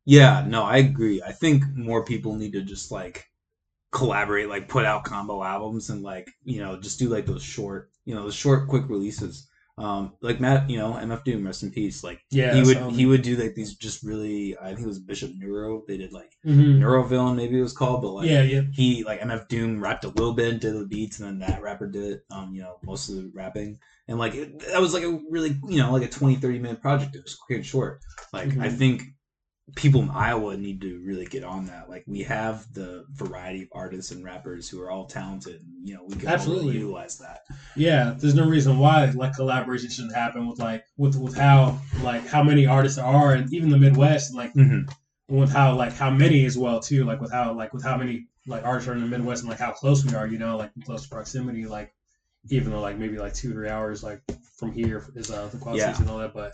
Yeah, no, I agree. I think more people need to just like collaborate, like put out combo albums and like, you know, just do like those short, you know, the short quick releases. Um like Matt, you know, MF Doom, rest in peace. Like Yeah, he would he would do like these just really I think it was Bishop Nehru. They did like Mhm. Neurovillain maybe it was called, but like yeah, yeah, he like MF Doom rapped a little bit, did the beats, and then that rapper did um, you know, most of the rapping. And like it, that was like a really you know, like a 20, 30 minute project. It was quick and short. Like I Mhm. think people in Iowa need to really get on that. Like we have the variety of artists and rappers who are all talented. And, you know, we can Absolutely. really utilize that. yeah. There's no reason why like collaboration shouldn't happen with like with with how like how many artists there are, and even the Midwest, like Mm-hmm. with how like how many as well too, like with how like with how many like artists are in the Midwest and like how close we are, you know, like close proximity, like even though like maybe like two three hours like from here is uh the quad Yeah. and all that, but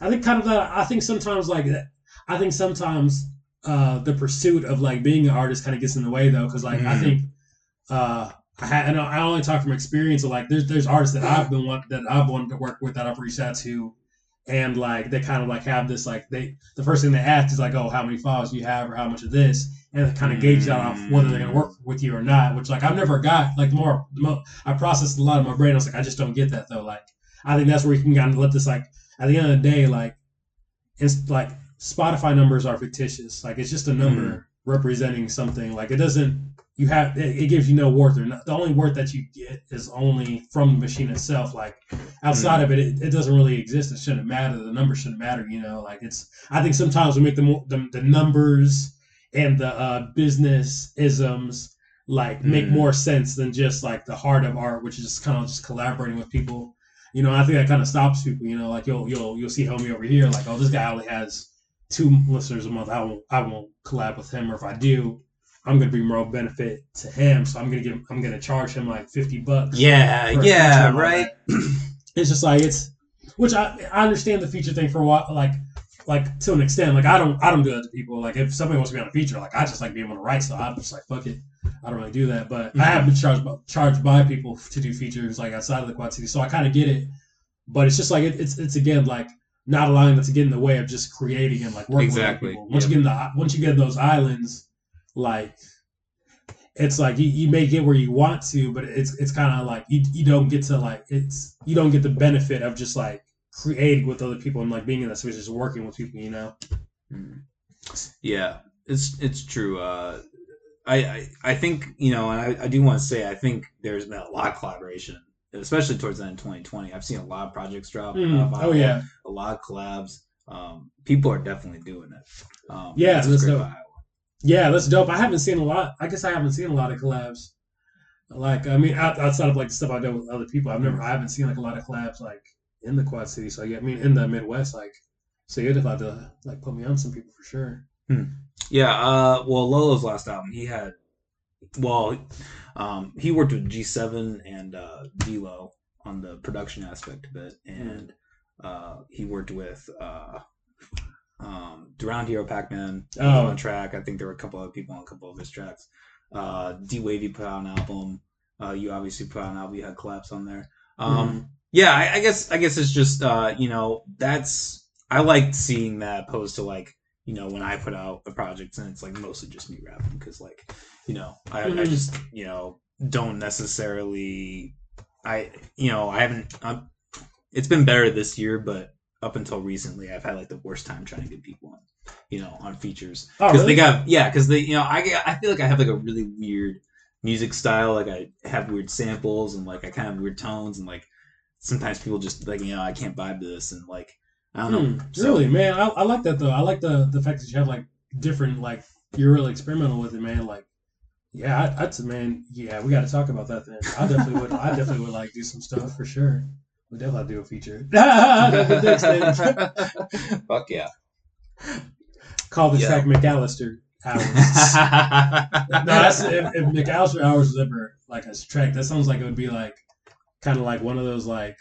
I think kind of that I think sometimes like that I think sometimes uh the pursuit of like being an artist kind of gets in the way though, because like I Mhm. think uh I had and I only talk from experience of like there's there's artists that I've been want that I've wanted to work with that I've reached out to and like they kind of like have this like they the first thing they ask is like oh how many files do you have or how much of this and kind of gauge that off whether they're gonna work with you or not which like I've never got like the more, the more I processed a lot of my brain I was like I just don't get that though like I think that's where you can kind of let this like at the end of the day like it's like Spotify numbers are fictitious. Like it's just a number Mm-hmm. representing something. Like it doesn't. You have it, it gives you no worth or not, the only worth that you get is only from the machine itself. Like outside Mm-hmm. of it, it, it doesn't really exist. It shouldn't matter. The numbers shouldn't matter. You know, like it's. I think sometimes we make the the, the numbers and the uh, business isms like make Mm. more sense than just like the heart of art, which is just kind of just collaborating with people. You know, I think that kind of stops people. You know, like you'll you'll you'll see homie over here, like oh this guy only has two listeners a month. I won't I won't collab with him, or if I do, I'm gonna be more benefit to him. So I'm gonna give I'm gonna charge him like fifty bucks. Yeah, for a feature yeah, right. *clears throat* It's just like it's, which I I understand the feature thing for a while, like like to an extent. Like I don't I don't do that to people. Like if somebody wants to be on a feature, like I just like being able to write, so I'm just like fuck it. I don't really do that, but I mm-hmm. have been charged by, charged by people to do features like outside of the Quad City, so I kind of get it. But it's just like it, it's it's again like not allowing that to get in the way of just creating and like working Exactly, with people. Once yep. you get in the once you get in those islands, like it's like you, you may get where you want to, but it's it's kind of like you, you don't get to like it's you don't get the benefit of just like creating with other people and like being in that space, just working with people, you know. Mm. Yeah, it's it's true. Uh, I, I I think you know, and I, I do want to say I think there's been a lot of collaboration, especially towards the end of 2020. I've seen a lot of projects drop. uh, oh yeah, a lot of collabs. Um, people are definitely doing it. Um, Yeah, that's dope. Iowa. yeah, that's dope. I haven't seen a lot. I guess I haven't seen a lot of collabs. Like I mean, outside of like the stuff I do with other people, I've never I haven't seen like a lot of collabs like in the Quad City. So yeah, I mean in the Midwest, like so you'd have to like put me on some people for sure. Yeah, uh, well, Lolo's last album, he had, well, um, he worked with G7 and uh, D-Lo on the production aspect of it, and uh, he worked with uh, um, Hero Pac-Man Oh. on track. I think there were a couple other people on a couple of his tracks. Uh, D Wavy put out an album. Uh, you obviously put out an album. You had Collapse on there. Um, Yeah, I, I guess I guess it's just uh, you know that's I like seeing that opposed to like you know when I put out a project and it's like mostly just me rapping because like you know I, I Mhm. just you know don't necessarily I you know I haven't I'm, it's been better this year but up until recently I've had like the worst time trying to get people on you know on features Oh, because really? they got yeah because they you know I I feel like I have like a really weird music style like I have weird samples and like I kind of have weird tones and like sometimes people just like you know I can't vibe this and like I don't know Hmm, So- really, man, I, I like that though. I like the the fact that you have like different like you're really experimental with it, man. Like, yeah, I, I'd say, man, yeah, we got to talk about that then. I definitely would. I definitely would like do some stuff for sure. We definitely do a feature. That'd be next thing. Fuck yeah. Call the Yeah. track McAllister Hours. *laughs* no, that's if, if McAllister Hours was ever like a track, that sounds like it would be like kind of like one of those like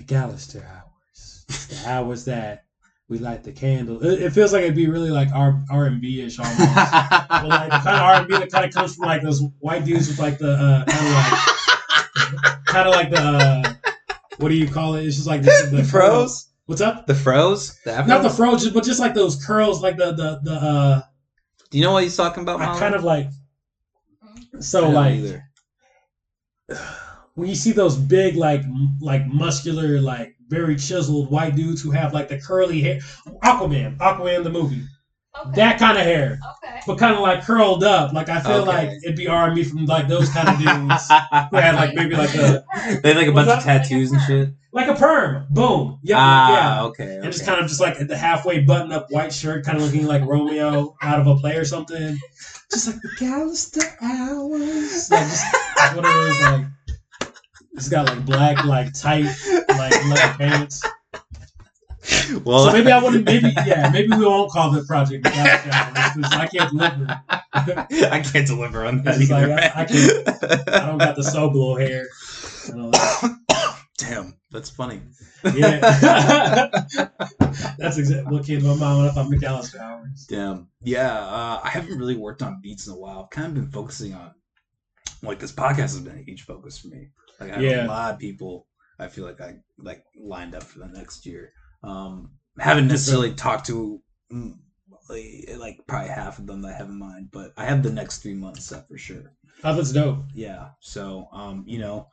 McAllister Hours, the *laughs* hours that we light the candle. It, it feels like it'd be really like R R and B ish almost. *laughs* But like the kind of R and B that kind of comes from like those white dudes with like the uh, kind of like kind of like the uh, what do you call it? It's just like the, the the froze, What's up? the froze, the Not the afros? fro, just, but just like those curls, like the the the. uh Do you know what he's talking about? I kind of like. I So don't like either. *sighs* when you see those big like m- like muscular like very chiseled white dudes who have like the curly hair, Aquaman, Aquaman the movie, Okay. that kind of hair, okay. but kind of like curled up. Like I feel Okay. like it'd be R and B from like those kind of *laughs* dudes who had like maybe like a *laughs* they had like a bunch of that? tattoos and shit. like a perm, boom, yeah, ah, yeah. okay. And just kind of just like the halfway button up white shirt, kind of looking like Romeo out of a play or something. Just like the Gallister hours. Like just it's one of those like it's got like black, like tight, like leather pants. well, So maybe I wouldn't *laughs* maybe yeah, maybe we won't call the project the Gallister hours I can't deliver. I can't deliver on that either. like, I- I man. I don't got the *laughs* so glow hair. and all that. Damn, that's funny. Yeah. *laughs* That's exactly what came to my mind when I thought McAllister hours. Damn. Yeah, uh, I haven't really worked on beats in a while. I've kind of been focusing on, like, this podcast has been a huge focus for me. Like, I have Yeah. a lot of people I feel like I like lined up for the next year. Um, haven't necessarily talked to mm, like, like probably half of them that I have in mind, but I have the next three months set for sure. Oh, that's dope. Yeah. So, um, you know,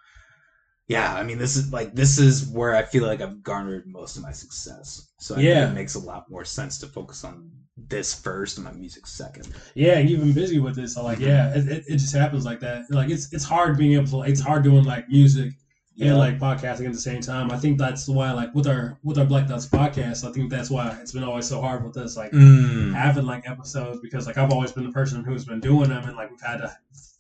yeah, I mean, this is like this is where I feel like I've garnered most of my success. So I Yeah. think it makes a lot more sense to focus on this first and my music second. Yeah, and you've been busy with this. So like, yeah, it, it, it just happens like that. Like it's it's hard being able to. It's hard doing like music Yeah. and like podcasting at the same time. I think that's why like with our with our Black Dots podcast, I think that's why it's been always so hard with us like Mm. having like episodes because like I've always been the person who's been doing them and like we've had to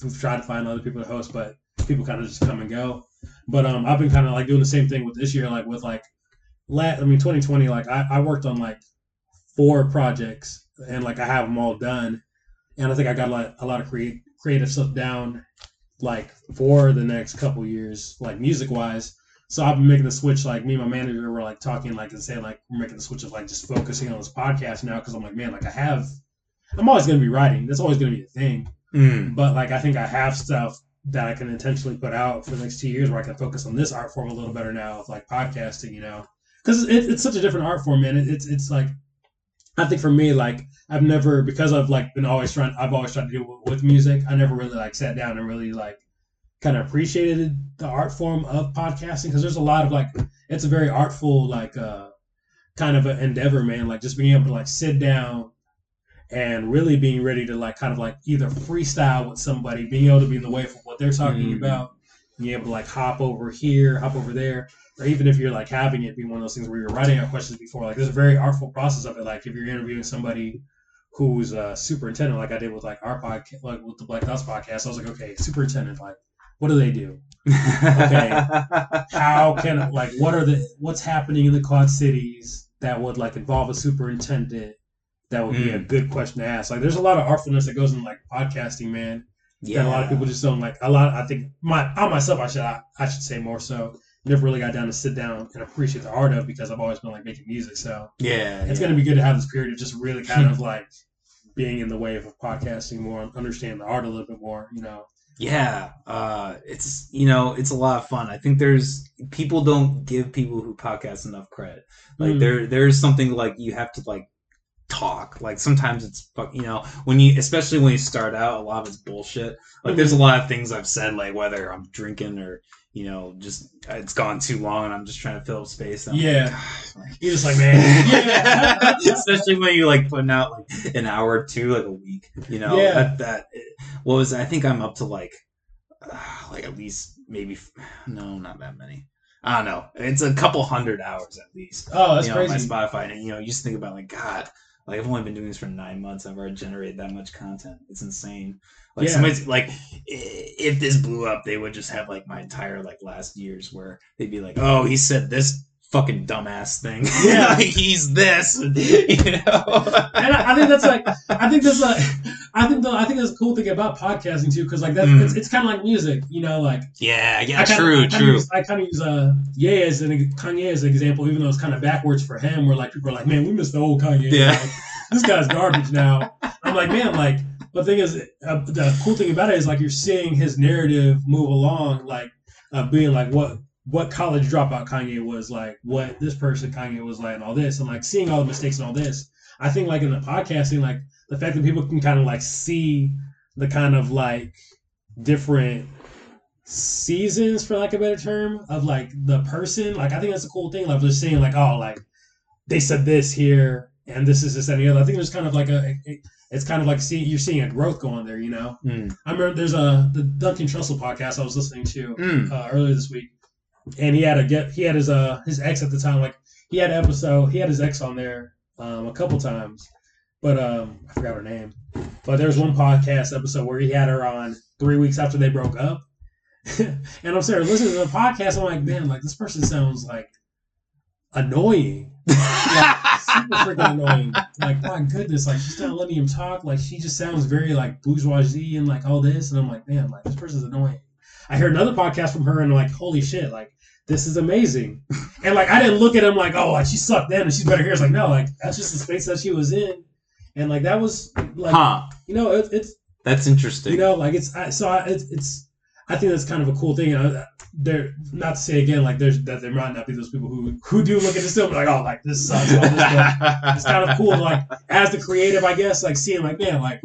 we've tried to find other people to host, but people kind of just come and go. But um, I've been kind of like doing the same thing with this year, like with like, la I mean, 2020, like I, I worked on like four projects and like I have them all done, and I think I got a lot, a lot of create, creative stuff down, like for the next couple years, like music wise. So I've been making the switch. Like me and my manager were like talking, like and saying like we're making the switch of like just focusing on this podcast now because I'm like, man, like I have, I'm always gonna be writing. That's always gonna be a thing. Mm. But like I think I have stuff that I can intentionally put out for the next two years where I can focus on this art form a little better now, of like podcasting, you know, because it, it's such a different art form, man. It, it's it's like I think for me, like I've never because I've like been always trying, I've always tried to do it with music. I never really like sat down and really like kind of appreciated the art form of podcasting because there's a lot of like it's a very artful like uh kind of an endeavor, man. Like just being able to like sit down and really being ready to like kind of like either freestyle with somebody, being able to be in the way for what they're talking Mhm. about, being able to like hop over here, hop over there, or even if you're like having it be one of those things where you're writing out questions before, like there's a very artful process of it. Like if you're interviewing somebody who's a superintendent, like I did with like our podcast, like with the Black Dots podcast, I was like, okay, superintendent, like what do they do? Okay, *laughs* how can like what are the what's happening in the Quad Cities that would like involve a superintendent? That would be a Mm. good question to ask. Like, there's a lot of artfulness that goes in like podcasting, man yeah. that a lot of people just don't like. A lot, I think, my I myself, I should I, I should say more so. Never really got down to sit down and appreciate the art of because I've always been like making music. So Yeah. it's yeah. gonna be good to have this period of just really kind of like being in the wave of podcasting more and understand the art a little bit more. You know. Yeah, uh, it's you know it's a lot of fun. I think there's people don't give people who podcast enough credit. Like Mm. there there's something like you have to like talk. Like sometimes it's fuck- you know when you especially when you start out, a lot of it's bullshit. Like there's a lot of things I've said like whether I'm drinking or you know just it's gone too long and I'm just trying to fill up space. and Yeah. like, You're just like, *laughs* man, yeah. *laughs* especially when you like putting out like an hour or two like a week you know Yeah. that, that what was i think i'm up to like uh, like at least maybe no not that many i don't know it's a couple hundred hours at least Oh, that's you know crazy. my spotify and you know you just think about like god like i've only been doing this for nine months. I've already generated that much content. It's insane. Like Yeah. somebody's like if this blew up they would just have like my entire like last years where they'd be like oh he said this fucking dumbass thing *laughs* Yeah. like he's this *laughs* you know and I, I think that's like I think that's like I think the, I think that's a cool thing about podcasting too because like that's Mm. it's, it's kind of like music you know like yeah yeah I kinda, true I true Use, I kind of use uh Ye as an Kanye as an example even though it's kind of backwards for him where like people are like man we missed the old Kanye Yeah. Like, this guy's garbage now I'm like man like the thing is uh, the cool thing about it is like you're seeing his narrative move along like uh, being like what what college dropout Kanye was like, what this person Kanye was like, and all this, and like seeing all the mistakes and all this. I think like in the podcasting, like the fact that people can kind of like see the kind of like different seasons, for like a better term, of like the person. Like I think that's a cool thing. Like just seeing like oh like they said this here and this is this and the other. I think there's kind of like a it- it's kind of like seeing you're seeing a growth going there. You know, Mm. I remember there's a the Duncan Trussell podcast I was listening to Mm. uh, earlier this week, and he had a get he had his uh his ex at the time like he had an episode he had his ex on there um a couple times, but um I forgot her name, but there was one podcast episode where he had her on three weeks after they broke up, *laughs* and I'm there listening to the podcast I'm like man like this person sounds like annoying *laughs* like, super freaking annoying. Like, my goodness, like she's not letting him talk. Like she just sounds very like bourgeoisie and like all this. And I'm like, man, like this person's annoying. I heard another podcast from her and I'm like, holy shit, like this is amazing. And like I didn't look at him like, oh, like she sucked then and she's better here. It's like, no, like that's just the space that she was in. And like that was like, huh you know, it, it's that's interesting you know, like it's I, so I, it's it's. I think that's kind of a cool thing. And I, there, not to say again, like there's that there might not be those people who who do look at this film like, oh, like this sucks. This, it's kind of cool, like as the creative, I guess, like seeing like man, like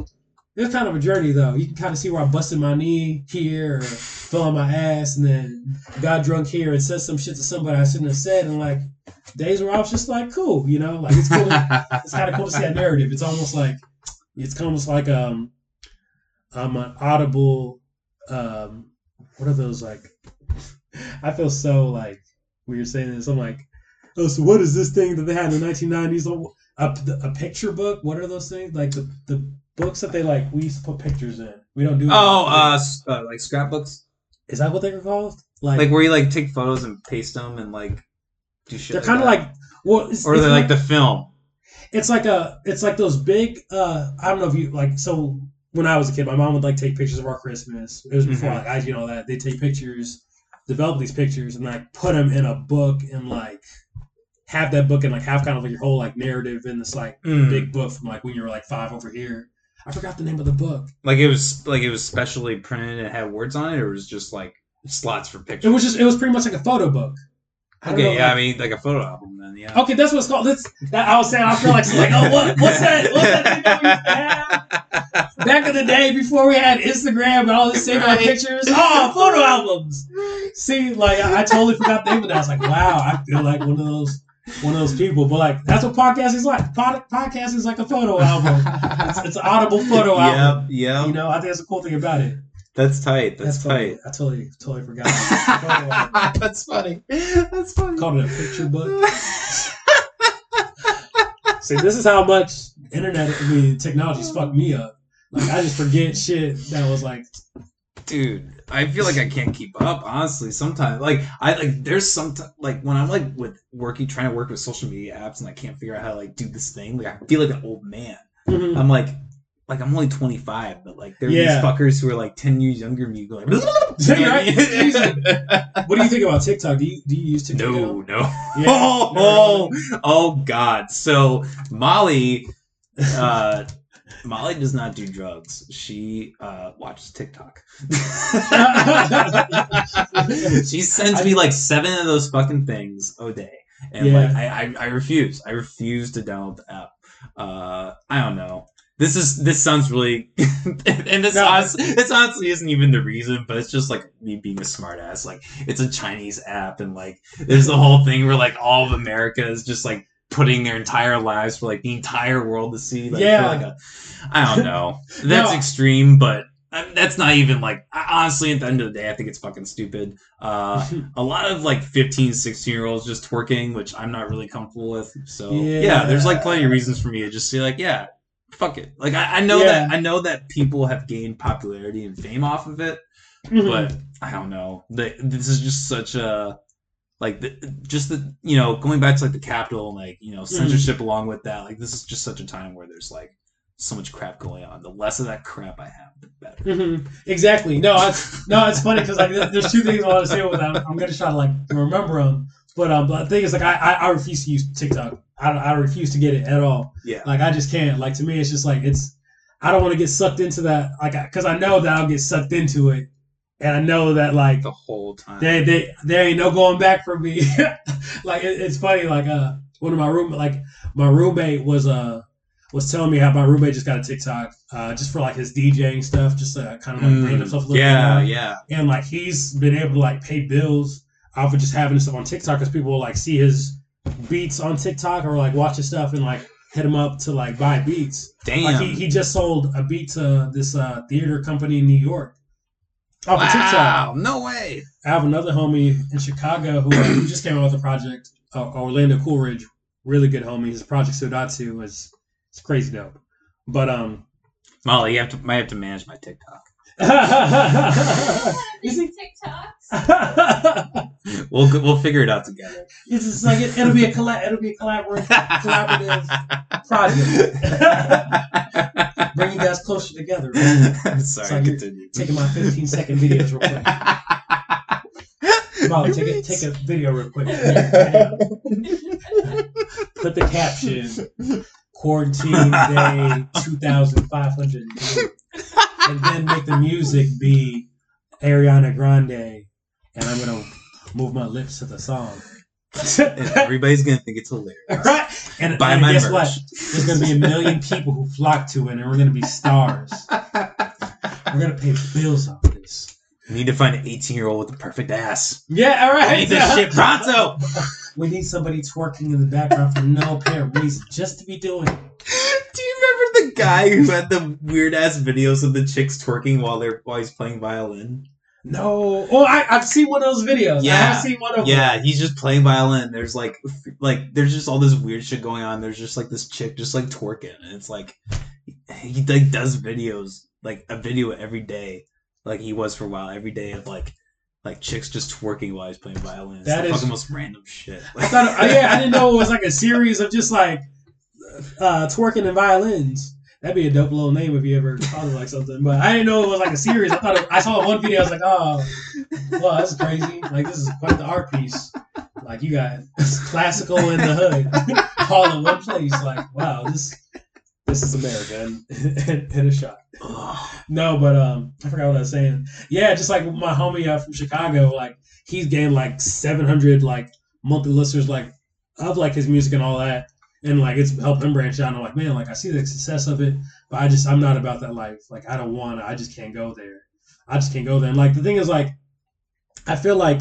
it was kind of a journey though. You can kind of see where I busted my knee here, or fell on my ass, and then got drunk here and said some shit to somebody I shouldn't have said, and like days where I was just like, cool, you know, like it's cool. *laughs* it's kind of cool to see that narrative. It's almost like it's almost like um um an audible um what are those like? *laughs* I feel so like when you're saying this. I'm like, oh, so what is this thing that they had in the 1990s? Oh, A, a picture book? What are those things? Like the the books that they like we used to put pictures in. We don't do. oh, uh, uh, like scrapbooks, is that what they're called? like like where you like take photos and paste them and like do shit. they're kind of that. like well, it's, or it's they're like not- the film. it's like a it's like those big uh I don't know if you like so when I was a kid my mom would like take pictures of our Christmas it was before Mhm. like IG and all that they take pictures develop these pictures and like put them in a book and like have that book and like have kind of like your whole like narrative in this like Mm. big book from like when you were like five over here I forgot the name of the book Like it was like it was specially printed and had words on it, or it was just like slots for pictures. it was just it was pretty much like a photo book I okay. know, yeah, like- I mean like a photo album then. Yeah. Okay, that's what it's called. That's that I was saying. I feel like like, oh, what, what's that? What's that thing that we have *laughs* back in the day before we had Instagram and all this saving our Right. pictures? Oh, photo albums. See, like I, I totally forgot the name of that. I was like, wow, I feel like one of those one of those people. But like, that's what podcast is like. Pod, podcast is like a photo album. It's, it's an audible photo album. Yep. Yep. You know, I think that's the cool thing about it. That's tight. That's, funny. tight. I totally totally forgot. Photo *laughs* album. That's funny. That's funny. Called it a picture book. See, this is how much internet, I mean, technology's fucked me up. Like, I just forget shit that was like, dude i feel like i can't keep up honestly sometimes like i like there's some like when i'm like with working trying to work with social media apps and i can't figure out how to like do this thing like i feel like an old man mhm. i'm like like i'm only 25 but like there are Yeah. these fuckers who are like 10 years younger than me going *laughs* *laughs* *laughs* what do you think about TikTok? Do you do you use TikTok? no no Yeah. oh, No, oh, oh god so molly uh molly does not do drugs. She uh watches tiktok. *laughs* She sends me like seven of those fucking things a day. And Yeah. like I, I i refuse. I refuse to download the app. Uh i don't know. This is this sounds really *laughs* and this No. honestly, this honestly isn't even the reason but it's just like me being a smartass. Like it's a chinese app and like there's the whole thing where like all of america is just like putting their entire lives for like the entire world to see like, Yeah. like a, i don't know *laughs* that's No. extreme but I that's not even like honestly at the end of the day i think it's fucking stupid uh *laughs* a lot of like 15 16 year olds just twerking which i'm not really comfortable with so yeah, Yeah. there's like plenty of reasons for me to just say like yeah fuck it like i, I know Yeah. that i know that people have gained popularity and fame off of it Mhm. but i don't know this is just such a like the, just the you know going back to like the Capitol and like you know censorship along with that like this is just such a time where there's like so much crap going on the less of that crap i have the better Mhm. Exactly. No, it's no, it's funny because like there's two things I want to say with that. I'm gonna try to like remember them, but um, but the thing is like I I, I refuse to use TikTok. I, I refuse to get it at all. yeah Like I just can't. Like to me, it's just like it's. I don't want to get sucked into that. Like because I know that I'll get sucked into it, and I know that like the whole time they they there ain't no going back for me. *laughs* like it, it's funny. Like uh, one of my room like my roommate was uh was telling me how my roommate just got a TikTok uh just for like his DJing stuff, just uh, kind of like Mm, stuff. a little bit yeah yeah and like he's been able to like pay bills off of just having stuff on TikTok because people will like see his beats on TikTok or like watch his stuff and like hit him up to like buy beats. damn Like he, he just sold a beat to this uh, theater company in New York. Off of TikTok. wow no way I have another homie in Chicago who, uh, who just came out with a project, uh, Orlando Coolridge, really good homie. His project Sodatu is it's crazy dope. But um, molly you have to might have to manage my tiktok *laughs* is he? TikToks. *laughs* we'll we'll figure it out together It's just like it, it'll be a collab. It'll be a collaborative, collaborative project. Bring you guys closer together. man. *laughs* sorry you're continue Taking my 15 second videos real quick. Molly, take a take a video real quick. Put the caption quarantine day 2500 and then make the music be Ariana Grande and I'm gonna move my lips to the song. and everybody's gonna think it's hilarious. *laughs* right? And, Buy and my guess merch. what? There's gonna be a million people who flock to it, and we're gonna be stars. We're gonna pay bills off this. We need to find an 18 year old with the perfect ass. Yeah, all right. I right. need this shit pronto. *laughs* We need somebody twerking in the background for no apparent reason, just to be doing it. Do you remember the guy who had the weird ass videos of the chicks twerking while they're while he's playing violin? No. Oh, I, I've seen one of those videos. Yeah. I've seen one of them. Yeah, he's just playing violin. There's like like there's just all this weird shit going on. There's just like this chick just like twerking, and it's like he like does videos like a video every day, like he was for a while every day of like like chicks just twerking while he's playing violin. It's That the is- fucking most random shit. I thought, yeah, I didn't know it was like a series of just like uh, twerking and violins. That'd be a dope little name if you ever thought of like something. But I didn't know it was like a series. I thought it, I saw one video. I was like, oh, well, that's crazy. Like this is quite the art piece. Like you got classical in the hood all in one place. Like wow, this this is America and, and, a shot. No, but um, I forgot what I was saying. Yeah, just like my homie uh, from Chicago, like he's gained like seven hundred like monthly listeners, like of like his music and all that, and like it's helped him branch out. And I'm like, man, like I see the success of it, but I just I'm not about that life. Like I don't want. I just can't go there. I just can't go there. And like the thing is, like I feel like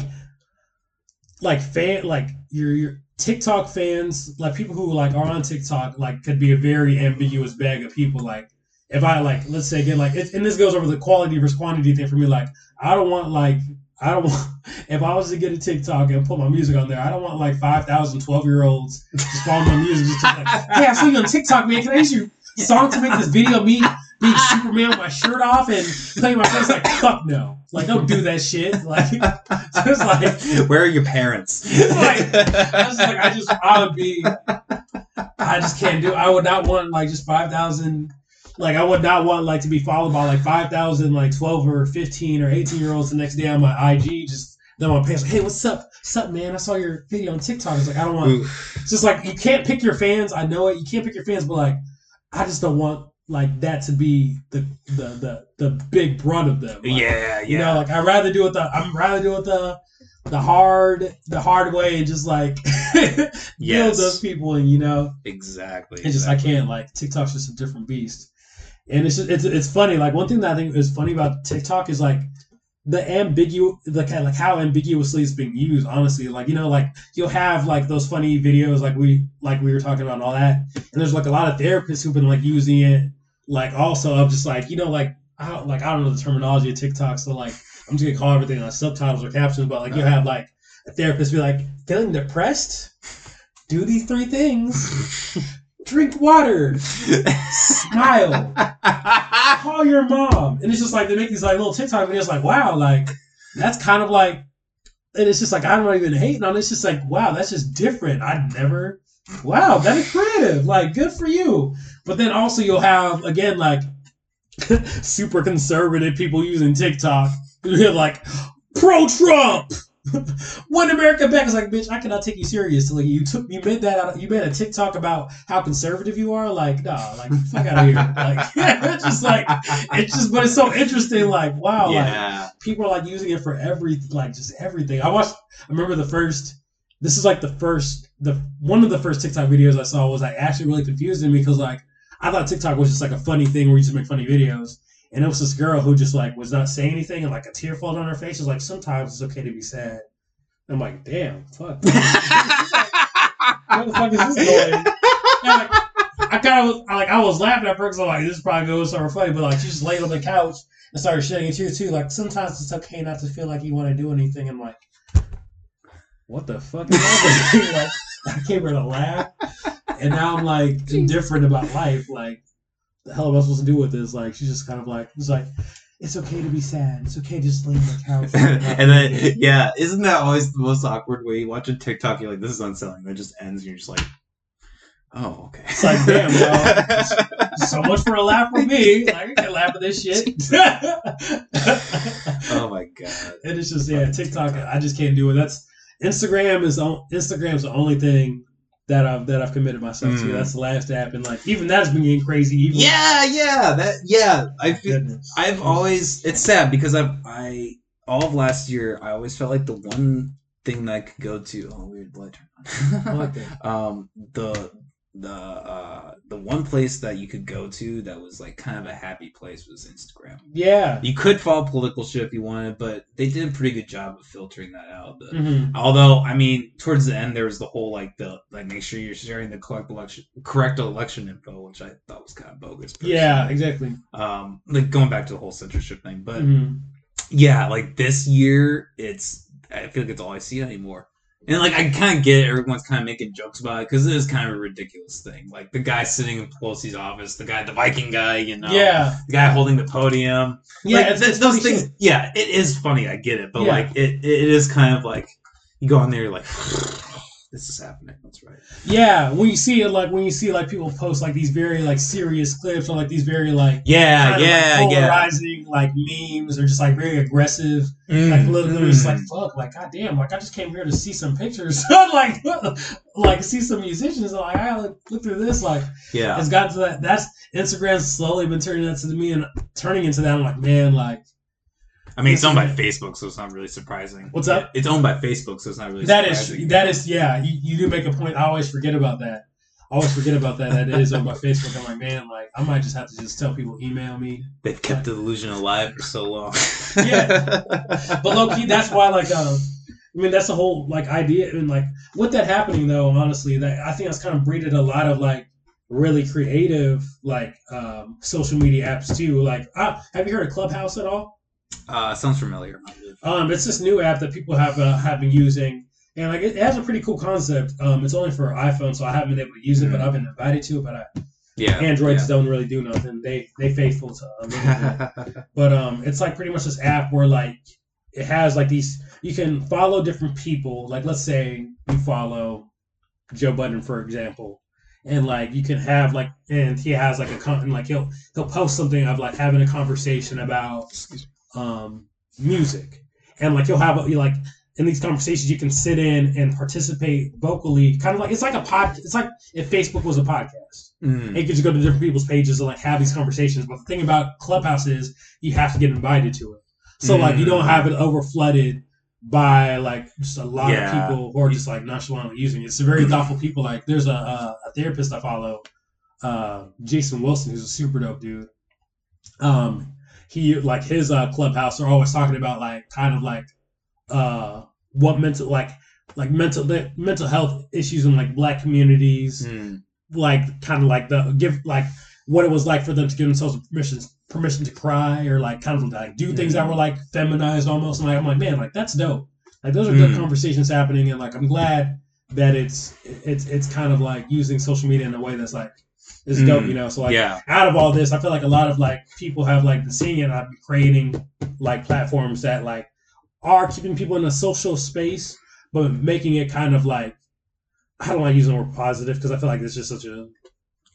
like fan like your your TikTok fans, like people who like are on TikTok, like could be a very ambiguous bag of people. Like if I like, let's say again, like, and this goes over the quality versus quantity thing for me. Like, I don't want like, I don't want, *laughs* if I was to get a TikTok and put my music on there, I don't want like 5,000 12 year olds just following my music. Just like, *laughs* hey, I saw you on TikTok, man. Can I use your song to make this video of me being Superman with my shirt off and playing my face? Like, fuck no. Like, don't do that shit. Like, *laughs* just like, Where are your parents? Like, I was like, I just, I would be, I just can't do. I would not want like just five thousand. Like, I would not want like to be followed by like five thousand, like twelve or fifteen or eighteen year olds the next day on my IG. Just then my pants, like, hey, what's up? What's up, man? I saw your video on TikTok. It's like I don't want. Oof. It's just like you can't pick your fans. I know it. You can't pick your fans, but like, I just don't want like that to be the the the, the big brunt of them. Like, yeah, you know, like I'd rather do it the I'm rather do it the the hard the hard way and just like *laughs* build those people and you know exactly. it's just I can't like TikTok's just a different beast. And it's it's it's funny. Like one thing that I think is funny about TikTok is like the ambiguous the kind like how ambiguously it's being used, honestly. Like, you know, like you'll have like those funny videos like we like we were talking about and all that. And there's like a lot of therapists who've been like using it like also of just like, you know, like I like I don't know the terminology of TikTok, so like I'm just gonna call everything like subtitles or captions, but like you have like a therapist be like, feeling depressed? Do these three things. *laughs* Drink water. Smile. *laughs* Call your mom. And it's just like they make these like little TikTok videos like, wow, like that's kind of like and it's just like I'm not even hating on it. It's just like, wow, that's just different. I'd never wow, that is creative. Like, good for you. But then also you'll have again like *laughs* super conservative people using TikTok. You have like pro Trump. *laughs* One America back is like, bitch, I cannot take you seriously. You took you made that out you made a TikTok about how conservative you are. Like, nah, like fuck out of here. *laughs* Like *laughs* it's just like it's just but it's so interesting, like, wow, like people are like using it for every like just everything. I watched I remember the first this is like the first the one of the first TikTok videos I saw was like actually really confusing because like I thought TikTok was just like a funny thing where you just make funny videos. And it was this girl who just like was not saying anything and like a tear fell down her face. It was like sometimes it's okay to be sad. I'm like, damn, fuck. Where the fuck is this going? Like, I kind of was like I was laughing at first. I'm like, this is probably going to be so funny, but like she just laid on the couch and started shedding a tear too. Like sometimes it's okay not to feel like you want to do anything. I'm like, what the fuck is *laughs* like I came here to laugh, and now I'm like indifferent about life. Like the hell am I supposed to do with this? Like she's just kind of like it's like it's okay to be sad. It's okay to just lay on the couch. *laughs* and then yeah, isn't that always the most awkward way? You watch a TikTok, you're like, this is unselling. Then it just ends, and you're just like, oh, okay. It's like, damn, *laughs* well, so much for a laugh from me. Like I can laugh at this shit. *laughs* oh my god. And it's just yeah, TikTok. I just can't do it. That's Instagram is on Instagram's the only thing that I've that I've committed myself to. Mm. That's the last app, and like even that's been getting crazy. Even Yeah, yeah, that yeah. I feel, I've always it's sad because I've I all of last year I always felt like the one thing that I could go to. Oh, weird light I like on. *laughs* that. um, the the uh the one place that you could go to that was like kind of a happy place was Instagram. Yeah. You could follow political shit if you wanted, but they did a pretty good job of filtering that out. The- Mhm. Although, I mean, towards the end, there was the whole like the like make sure you're sharing the correct election correct election info, which I thought was kind of bogus. Yeah, exactly. Um, like going back to the whole censorship thing, but Mhm. yeah, like this year, it's I feel like it's all I see anymore. And like I kind of get it, everyone's kind of making jokes about it because it is kind of a ridiculous thing. Like the guy sitting in Pelosi's office, the guy, the Viking guy, you know, Yeah. the guy holding the podium, Yeah. like, it's, th- it's those things. shit. Yeah, it is funny. I get it, but Yeah. like it, it is kind of like you go on there, you're like, *sighs* this is happening. That's right. Yeah, when you see it, like when you see like people post like these very like serious clips or like these very like Yeah, kind of, yeah, like, yeah. polarizing like memes or just like very aggressive. Like Mm, literally, it's mm. like fuck, like goddamn, like I just came here to see some pictures, *laughs* like *laughs* like see some musicians. Like I gotta look through this. Like yeah, it's gotten to that. That's Instagram's slowly been turning that to me and turning into that. I'm like, man, like I mean, it's owned by Facebook, so it's not really surprising. What's up? It's owned by Facebook, so it's not really. that is surprising. that is yeah. You, you do make a point. I always forget about that. I always forget about that. That it is on my *laughs* Facebook. I'm like, man, like I might just have to just tell people email me. They've kept the illusion alive for so long. *laughs* Yeah. But low key, that's why like um, I mean that's the whole like idea and like with that happening though, honestly, that I think that's kind of breeded a lot of like really creative like um social media apps too. Like, uh, have you heard of Clubhouse at all? Uh, sounds familiar. Um, it's this new app that people have uh, have been using, and like it, it has a pretty cool concept. Um, it's only for iPhone, so I haven't been able to use it, but I've been invited to. But I, Yeah. Androids don't really do nothing. They they faithful to. Um, *laughs* but um, it's like pretty much this app where like it has like these. You can follow different people. Like let's say you follow Joe Budden, for example. And like you can have like, and he has like a con, and, like he'll he'll post something of like having a conversation about um, music, and like you'll have you like in these conversations you can sit in and participate vocally, kind of like it's like a pod. It's like if Facebook was a podcast. Mm. You can just go to different people's pages and like have these conversations. But the thing about Clubhouse is you have to get invited to it. So like you don't have it over flooded by like just a lot Yeah. of people who are just like nonchalantly using it. It's very thoughtful people. Like there's a, a, a therapist I follow, uh, Jason Wilson, who's a super dope dude. Um, he like his uh, clubhouse are always talking about like kind of like uh what mental like like mental mental health issues in like black communities Mm. like kind of like the give like what it was like for them to give themselves permission permission to cry or like kind of like do things that were like feminized almost and like I'm like man like that's dope like those are good Mm. conversations happening and like I'm glad that it's it's it's kind of like using social media in a way that's like is dope Mm. you know so like yeah. out of all this I feel like a lot of like people have like been seeing it and I've been creating like platforms that like are keeping people in a social space but making it kind of like I don't like using the word positive because I feel like it's just such a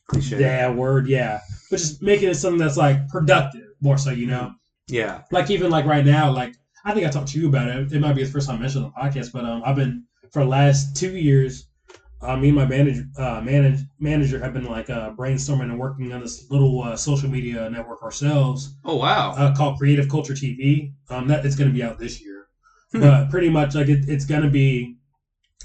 Cliche. yeah word yeah but just making it something that's like productive more so you know Yeah. like even like right now like i think i talked to you about it it might be the first time i mentioned on the podcast but um i've been for the last two years uh, me and my manager uh manage, manager have been like uh brainstorming and working on this little uh, social media network ourselves Oh wow. uh, called creative culture tv um that it's going to be out this year Hmm. but pretty much like it, it's going to be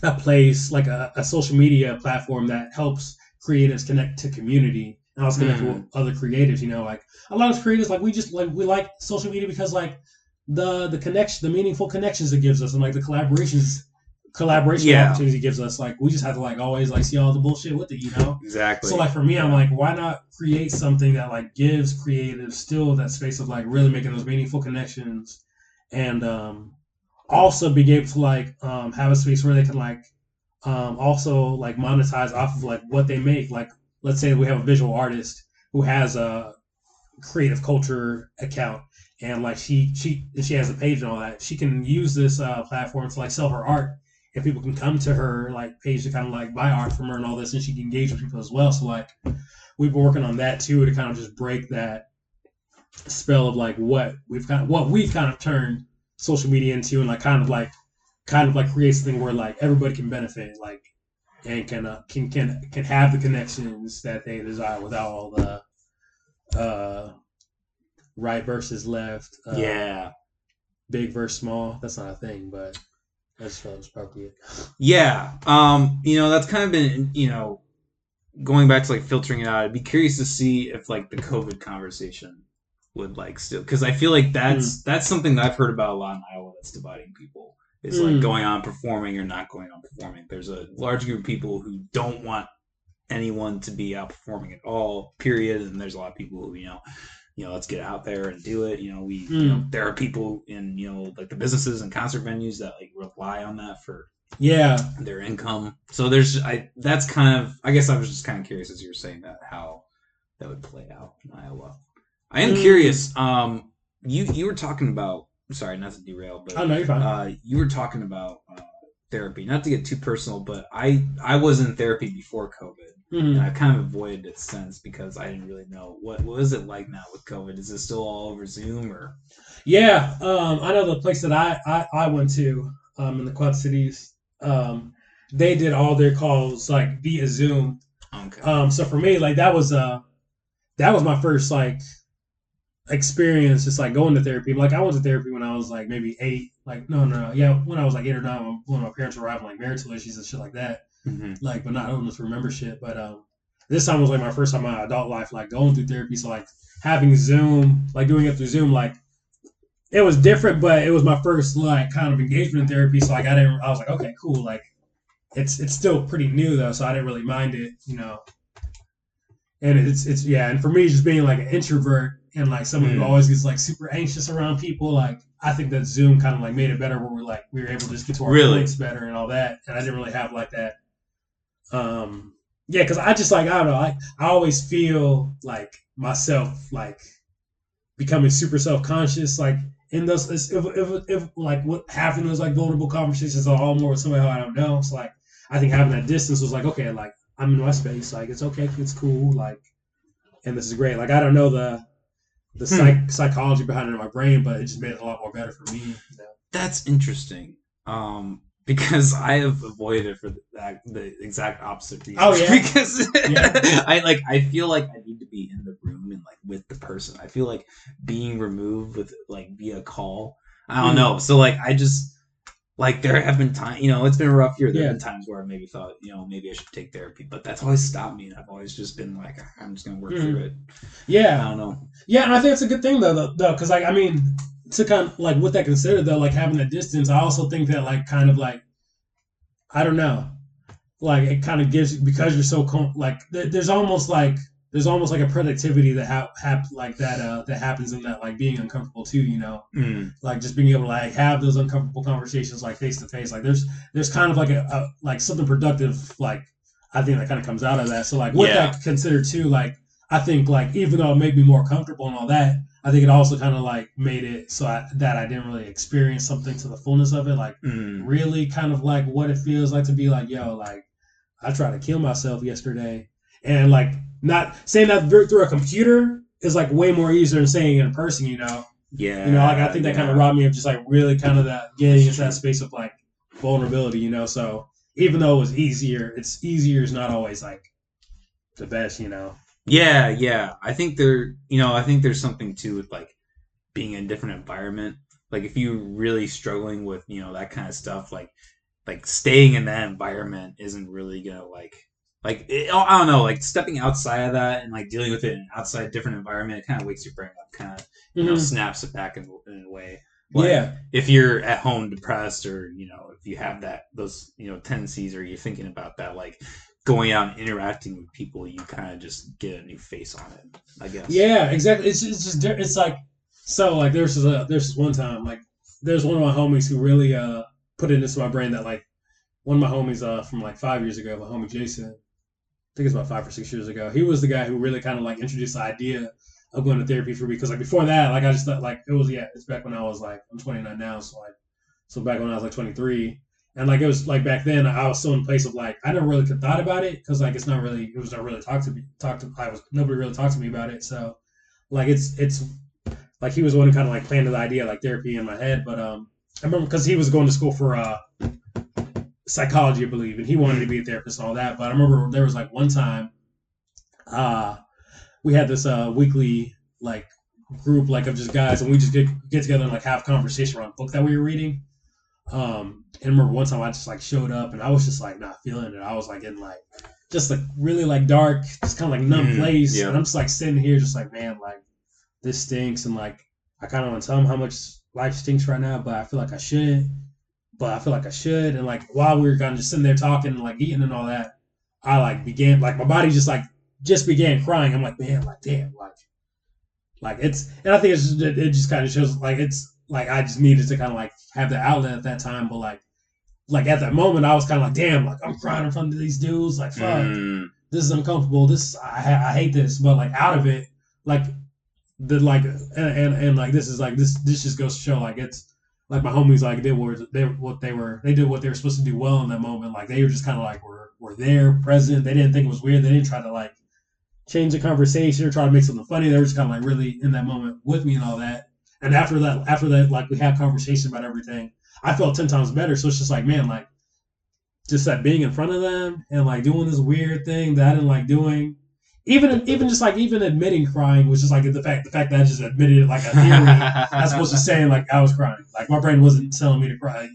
a place like a, a social media platform that helps creatives connect to community and also connect Hmm. with other creatives you know like a lot of creatives like we just like we like social media because like the the connection the meaningful connections it gives us and like the collaborations collaboration Yeah. opportunities it gives us like we just have to like always like see all the bullshit with it you know exactly. so like for me, I'm like, why not create something that like gives creatives still that space of like really making those meaningful connections, and um, also being able to like um, have a space where they can like um, also like monetize off of like what they make. Like let's say we have a visual artist who has a creative culture account and like she she she has a page and all that. She can use this uh, platform to like sell her art if people can come to her like page to kind of like buy art from her and all this, and she can engage with people as well. So like we've been working on that too to kind of just break that spell of like what we've kind of what we've kind of turned social media into, and like kind of like kind of like create something where like everybody can benefit, like and can uh, can can can have the connections that they desire without all the uh right versus left, uh, yeah. big versus small. That's not a thing, but I just felt it. Yeah. Um, you know, that's kind of been, you know, going back to like filtering it out. I'd be curious to see if like the COVID conversation would like still because I feel like that's that's something that I've heard about a lot in Iowa that's dividing people. Is like Mm. going on performing or not going on performing. There's a large group of people who don't want anyone to be out performing at all, period. And there's a lot of people who, you know, you know, let's get out there and do it. You know, we you know, there are people in, you know, like the businesses and concert venues that like rely on that for Yeah, their income. So there's I that's kind of I guess I was just kind of curious as you were saying that how that would play out in Iowa. I am Mm. curious. Um, you you were talking about sorry not to derail, but you're fine. uh, you were talking about uh, therapy. Not to get too personal, but I I was in therapy before COVID, Mhm. and I kind of avoided it since because I didn't really know what what is it like now with COVID. Is it still all over Zoom or? Yeah, um, I know the place that I, I, I went to um, in the Quad Cities. Um, they did all their calls like via Zoom. Okay. Um, so for me, like that was uh that was my first like experience, just like going to therapy. Like I went to therapy when I was like maybe eight. Like no, no, no, yeah, when I was like eight or nine, when- when my parents were having like marital issues and shit like that. Mhm. *laughs* Like, but not able to remember shit. But um, this time was like my first time in my adult life, like going through therapy. So like having Zoom, like doing it through Zoom, like it was different, but it was my first like kind of engagement in therapy. So like I didn't, I was like, okay, cool. Like it's it's still pretty new though, so I didn't really mind it, you know. And it's it's yeah, and for me, just being like an introvert and like someone who Mm. always gets like super anxious around people, like I think that Zoom kind of like made it better, where we're like we were able to just get to our Really? points better and all that, and I didn't really have like that. Um, yeah, because I just like I don't know, I I always feel like myself like becoming super self conscious, like in those if, if, if like what having those like vulnerable conversations are all more with somebody who I don't know. So like I think having that distance was like okay, like I'm in my space, like it's okay, it's cool, like and this is great. Like I don't know the the Hmm. psych, psychology behind it in my brain, but it just made it a lot more better for me. You know? That's interesting. Um, because I have avoided for that the exact opposite reason. Oh, yeah? *laughs* because Yeah. I like I feel like I need to be in the room and like with the person. I feel like being removed with like via call. I don't Hmm. know. So like I just like there have been times you know it's been a rough year. There Yeah. have been times where I maybe thought you know maybe I should take therapy, but that's always stopped me. And I've always just been like I'm just gonna work Mhm. through it. Yeah, I don't know. yeah, and I think it's a good thing though, though, because like I mean, to kind of like with that considered though, like having that distance, I also think that like kind of like I don't know, like it kind of gives because you're so com- like there- there's almost like there's almost like a productivity that hap, hap like that uh that happens in that like being uncomfortable too, you know. Mm. like just being able to like have those uncomfortable conversations like face to face like there's there's kind of like a, a like something productive like i think that kind of comes out of that so like with Yeah. that considered too like i think like even though it made me more comfortable and all that i think it also kind of like made it so I, that i didn't really experience something to the fullness of it like Mm. really kind of like what it feels like to be like yo like i tried to kill myself yesterday and like not saying that through a computer is like way more easier than saying it in person you know Yeah. you know, like I think that kind of robbed me of just like really kind of that getting into that space of like vulnerability, you know. So even though it was easier, it's easier is not always like the best, you know. Yeah, yeah. I think there, you know, I think there's something too with like being in a different environment. Like if you're really struggling with, you know, that kind of stuff, like like staying in that environment isn't really gonna like like it, oh, I don't know, like stepping outside of that and like dealing with it in outside different environment, it kind of wakes your brain up, kind of you know, mm-hmm. snaps it back in, in a way. Like, yeah, if you're at home depressed or you know you have that those you know tendencies or you're thinking about that like going out and interacting with people you kind of just get a new face on it i guess yeah, exactly. It's it's just it's like so like there's this, there's this one time like there's one of my homies who really uh put it into my brain that like one of my homies uh from like five years ago, my homie Jason, I think it's about five or six years ago. He was the guy who really kind of like introduced the idea of going to therapy for me because like before that, like I just thought like it was yeah, it's back when I was like I'm 29 now, so like so back when I was like 23, and like it was like back then I was still in a place of like I never really thought about it because like it's not really it was not really talked to me talked to I was nobody really talked to me about it, so like it's it's like he was one who kind of like planted the idea like therapy in my head, but um I remember because he was going to school for uh psychology, I believe, and he wanted to be a therapist and all that. But I remember there was like one time, uh, we had this uh weekly like group like of just guys, and we just get get together and like have conversation around a book that we were reading. Um, and I remember one time I just like showed up and I was just like not feeling it. I was like in like just like really like dark, just kind of like numb Mhm, place. yeah. And I'm just like sitting here, just like man, like this stinks. And like I kind of want to tell them how much life stinks right now, but I feel like I shouldn't. But I feel like I should. And like while we were kind of just sitting there talking and like eating and all that, I like began like my body just like just began crying. I'm like man, like damn, like like it's and I think it's it just kind of shows like it's like I just needed to kind of like have the outlet at that time, but like like at that moment I was kind of like damn, like I'm crying in front of these dudes, like fuck, Mm. this is uncomfortable. This I I hate this, but like out of it, like the like and, and and like this is like this this just goes to show like it's like my homies like they were they what they were they did what they were supposed to do well in that moment. Like they were just kind of like were were there present. They didn't think it was weird. They didn't try to like change the conversation or try to make something funny. They were just kind of like really in that moment with me and all that. And after that, after that, like we had conversation about everything. I felt ten times better. So it's just like, man, like just that being in front of them and like doing this weird thing that I didn't like doing. Even even just like even admitting crying was just like the fact the fact that I just admitted it like a theory *laughs* as opposed to saying like I was crying. Like my brain wasn't telling me to cry.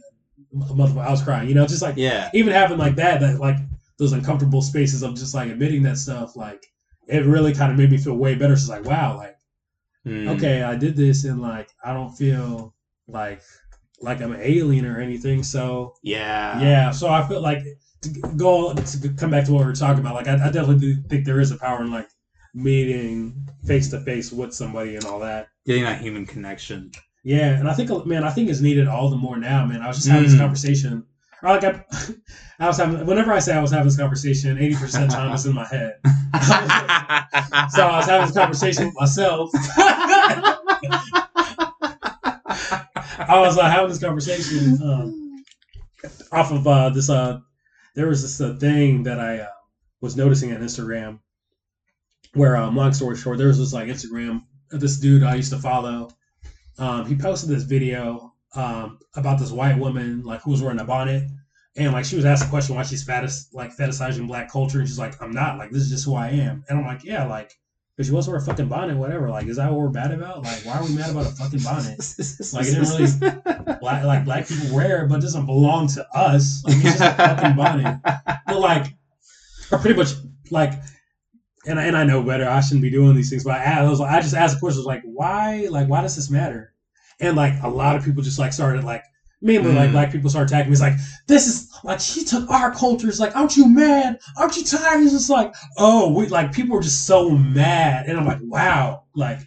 Motherfucker, I was crying. You know, just like yeah. even having like that, that like those uncomfortable spaces of just like admitting that stuff, like it really kind of made me feel way better. So it's like, wow, like Mm. okay, I did this and like I don't feel like like I'm an alien or anything. So Yeah. yeah, so I feel like to go to come back to what we were talking about. Like I, I definitely do think there is a power in like meeting face to face with somebody and all that. Getting that human connection. Yeah, and I think man, I think it's needed all the more now, man. I was just having this Mm. conversation. Or like I, *laughs* I was having whenever I say I was having this conversation, eighty percent of the time it's in my head. *laughs* So I was having this conversation with myself. *laughs* I was uh, having this conversation um, off of uh, this. Uh, there was this uh, thing that I uh, was noticing on Instagram, where um, long story short, there was this like Instagram. This dude I used to follow. Um, he posted this video um, about this white woman like who was wearing a bonnet, and like she was asked a question why she's fetis- like fetishizing black culture, and she's like, "I'm not. Like this is just who I am." And I'm like, "Yeah, like." If she wants to wear a fucking bonnet, whatever. Like, is that what we're mad about? Like, why are we mad about a fucking bonnet? Like, it didn't really- *laughs* black like black people wear it, but it doesn't belong to us. Like it's just a fucking bonnet. But like, or pretty much like, and I, and I know better. I shouldn't be doing these things, but I, I was I just asked the question was like, why like why does this matter? And like a lot of people just like started like mainly like Mm. black people start attacking me. It's like this is like she took our culture. It's like aren't you mad? Aren't you tired? It's just like oh we like people were just so mad, and I'm like wow like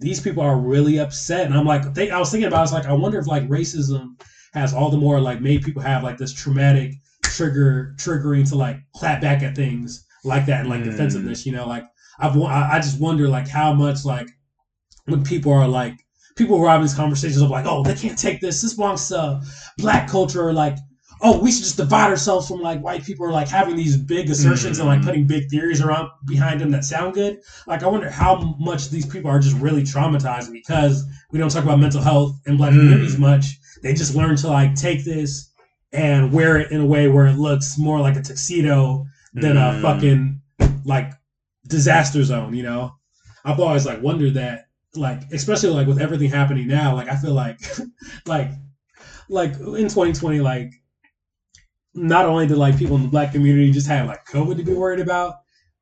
these people are really upset. And I'm like, they, I was thinking about, it, I was like, I wonder if like racism has all the more like made people have like this traumatic trigger, triggering to like clap back at things like that and like Mm. defensiveness. You know, like I've, I just wonder like how much like when people are like people were having these conversations of like, oh, they can't take this. This belongs to black culture. Or like, oh, we should just divide ourselves from like white people. Or like having these big assertions and like Mm. putting big theories around behind them that sound good like I wonder how much these people are just really traumatized because we don't talk about mental health in black Mm. communities much. They just learn to like take this and wear it in a way where it looks more like a tuxedo than a Mm. fucking like disaster zone, you know? I've always like wondered that like especially like with everything happening now, like I feel like *laughs* like like in 2020 like not only did like people in the black community just have like COVID to be worried about,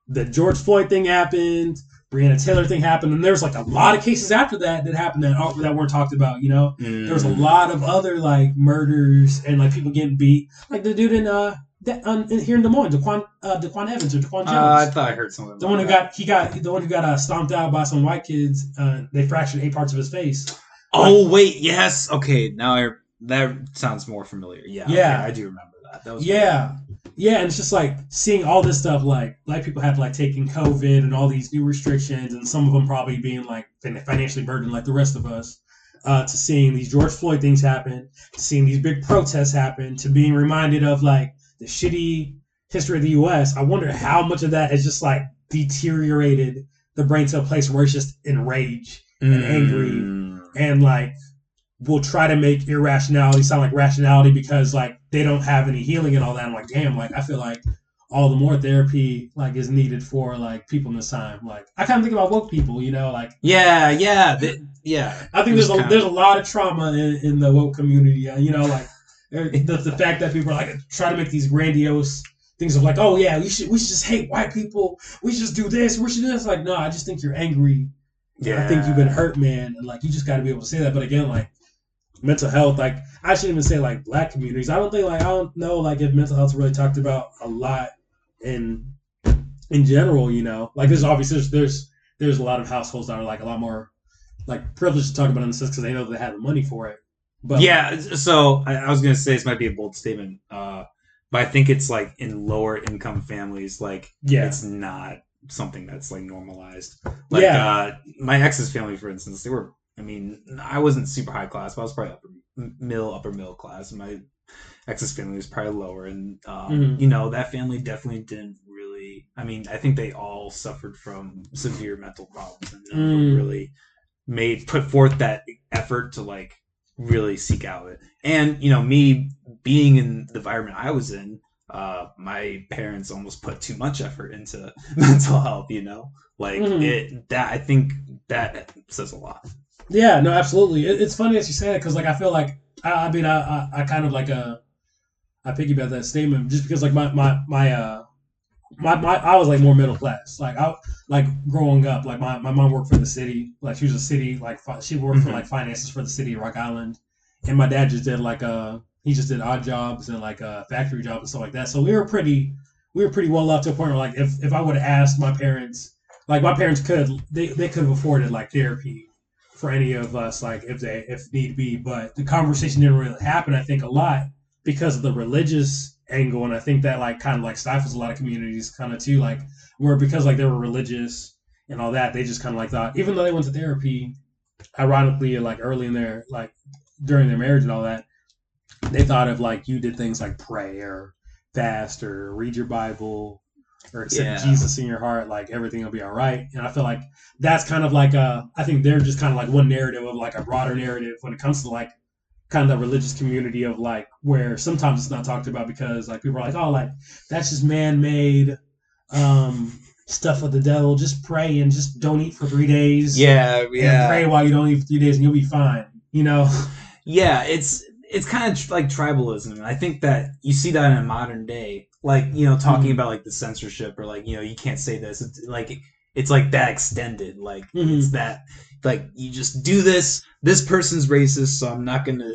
the George Floyd thing happened, Breonna Taylor thing happened, and there's like a lot of cases after that that happened that that weren't talked about. You know, there was a Mm. lot of other like murders and like people getting beat, like the dude in uh that, um, here in Des Moines, Daquan uh, Daquan Evans or Daquan Jones. Uh, I thought I heard something. the one who got he got the one who got uh, stomped out by some white kids. Uh, they fractured eight parts of his face. Oh wait, yes. Okay, now I that sounds more familiar. Yeah. Yeah. okay, I do remember that. That was Yeah. Yeah, and it's just like seeing all this stuff, like black people have like taking COVID and all these new restrictions, and some of them probably being like financially burdened like the rest of us. Uh, to seeing these George Floyd things happen, to seeing these big protests happen, to being reminded of like the shitty history of the U.S. I wonder how much of that has just like deteriorated the brain to a place where it's just enraged and angry Mm. and like will try to make irrationality sound like rationality because like they don't have any healing and all that. I'm like, damn, like I feel like all the more therapy like is needed for like people in this time. Like I kind of think about woke people, you know, like Yeah, yeah, th- yeah. I think there's a kinda- there's a lot of trauma in, in the woke community. You know, like the, the fact that people are like try to make these grandiose things of like, oh yeah, we should we should just hate white people. We should just do this. We should do this. Like, no, I just think you're angry. Yeah. I think you've been hurt, man, and like you just got to be able to say that. But again, like mental health, like I shouldn't even say like black communities. I don't think like I don't know like if mental health's really talked about a lot in in general. You know, like there's obviously there's there's, there's a lot of households that are like a lot more like privileged to talk about it in the sense because they know they have the money for it. But yeah, so I, I was gonna say this might be a bold statement, uh, but I think it's like in lower income families, like yeah, it's not something that's like normalized. Like Yeah. uh, my ex's family, for instance, they were. I mean, I wasn't super high class, but I was probably upper middle, upper middle class. My ex's family was probably lower, and um, Mhm. you know that family definitely didn't really. I mean, I think they all suffered from severe mental problems, and Mm. really made put forth that effort to like really seek out it. And you know, me being in the environment I was in, uh, my parents almost put too much effort into *laughs* mental health. You know, like Mhm. it that I think that says a lot. Yeah, no, absolutely. It, it's funny as you say that because, like, I feel like I, I mean, I, I, I kind of like uh, I piggyback that statement just because, like, my my my uh, my, my I was like more middle class. Like, I like growing up, like my, my mom worked for the city. Like, she was a city like she worked for Mhm. like finances for the city of Rock Island, and my dad just did like uh he just did odd jobs and like uh factory jobs and stuff like that. So we were pretty we were pretty well off to a point where like if if I would have asked my parents, like my parents could they they could have afforded like therapy for any of us, like if they if need be. But the conversation didn't really happen. I think a lot because of the religious angle, and I think that like kind of like stifles a lot of communities, kind of too. Like where because like they were religious and all that, they just kind of like thought, even though they went to therapy, ironically, like early in their like during their marriage and all that, they thought of like you did things like pray or fast or read your Bible or accept Yeah. Jesus in your heart, like everything will be all right. And I feel like that's kind of like a, I think they're just kind of like one narrative of like a broader narrative when it comes to like kind of the religious community of like where sometimes it's not talked about because like people are like, oh, like that's just man made um, stuff of the devil. Just pray and just don't eat for three days. Yeah, And pray while you don't eat for three days and you'll be fine. You know? yeah it's it's kind of like tribalism and i think that you see that in a modern day like you know talking Mhm. about like the censorship or like you know you can't say this it's like it's like that extended like Mhm. it's that like you just do this this person's racist so i'm not gonna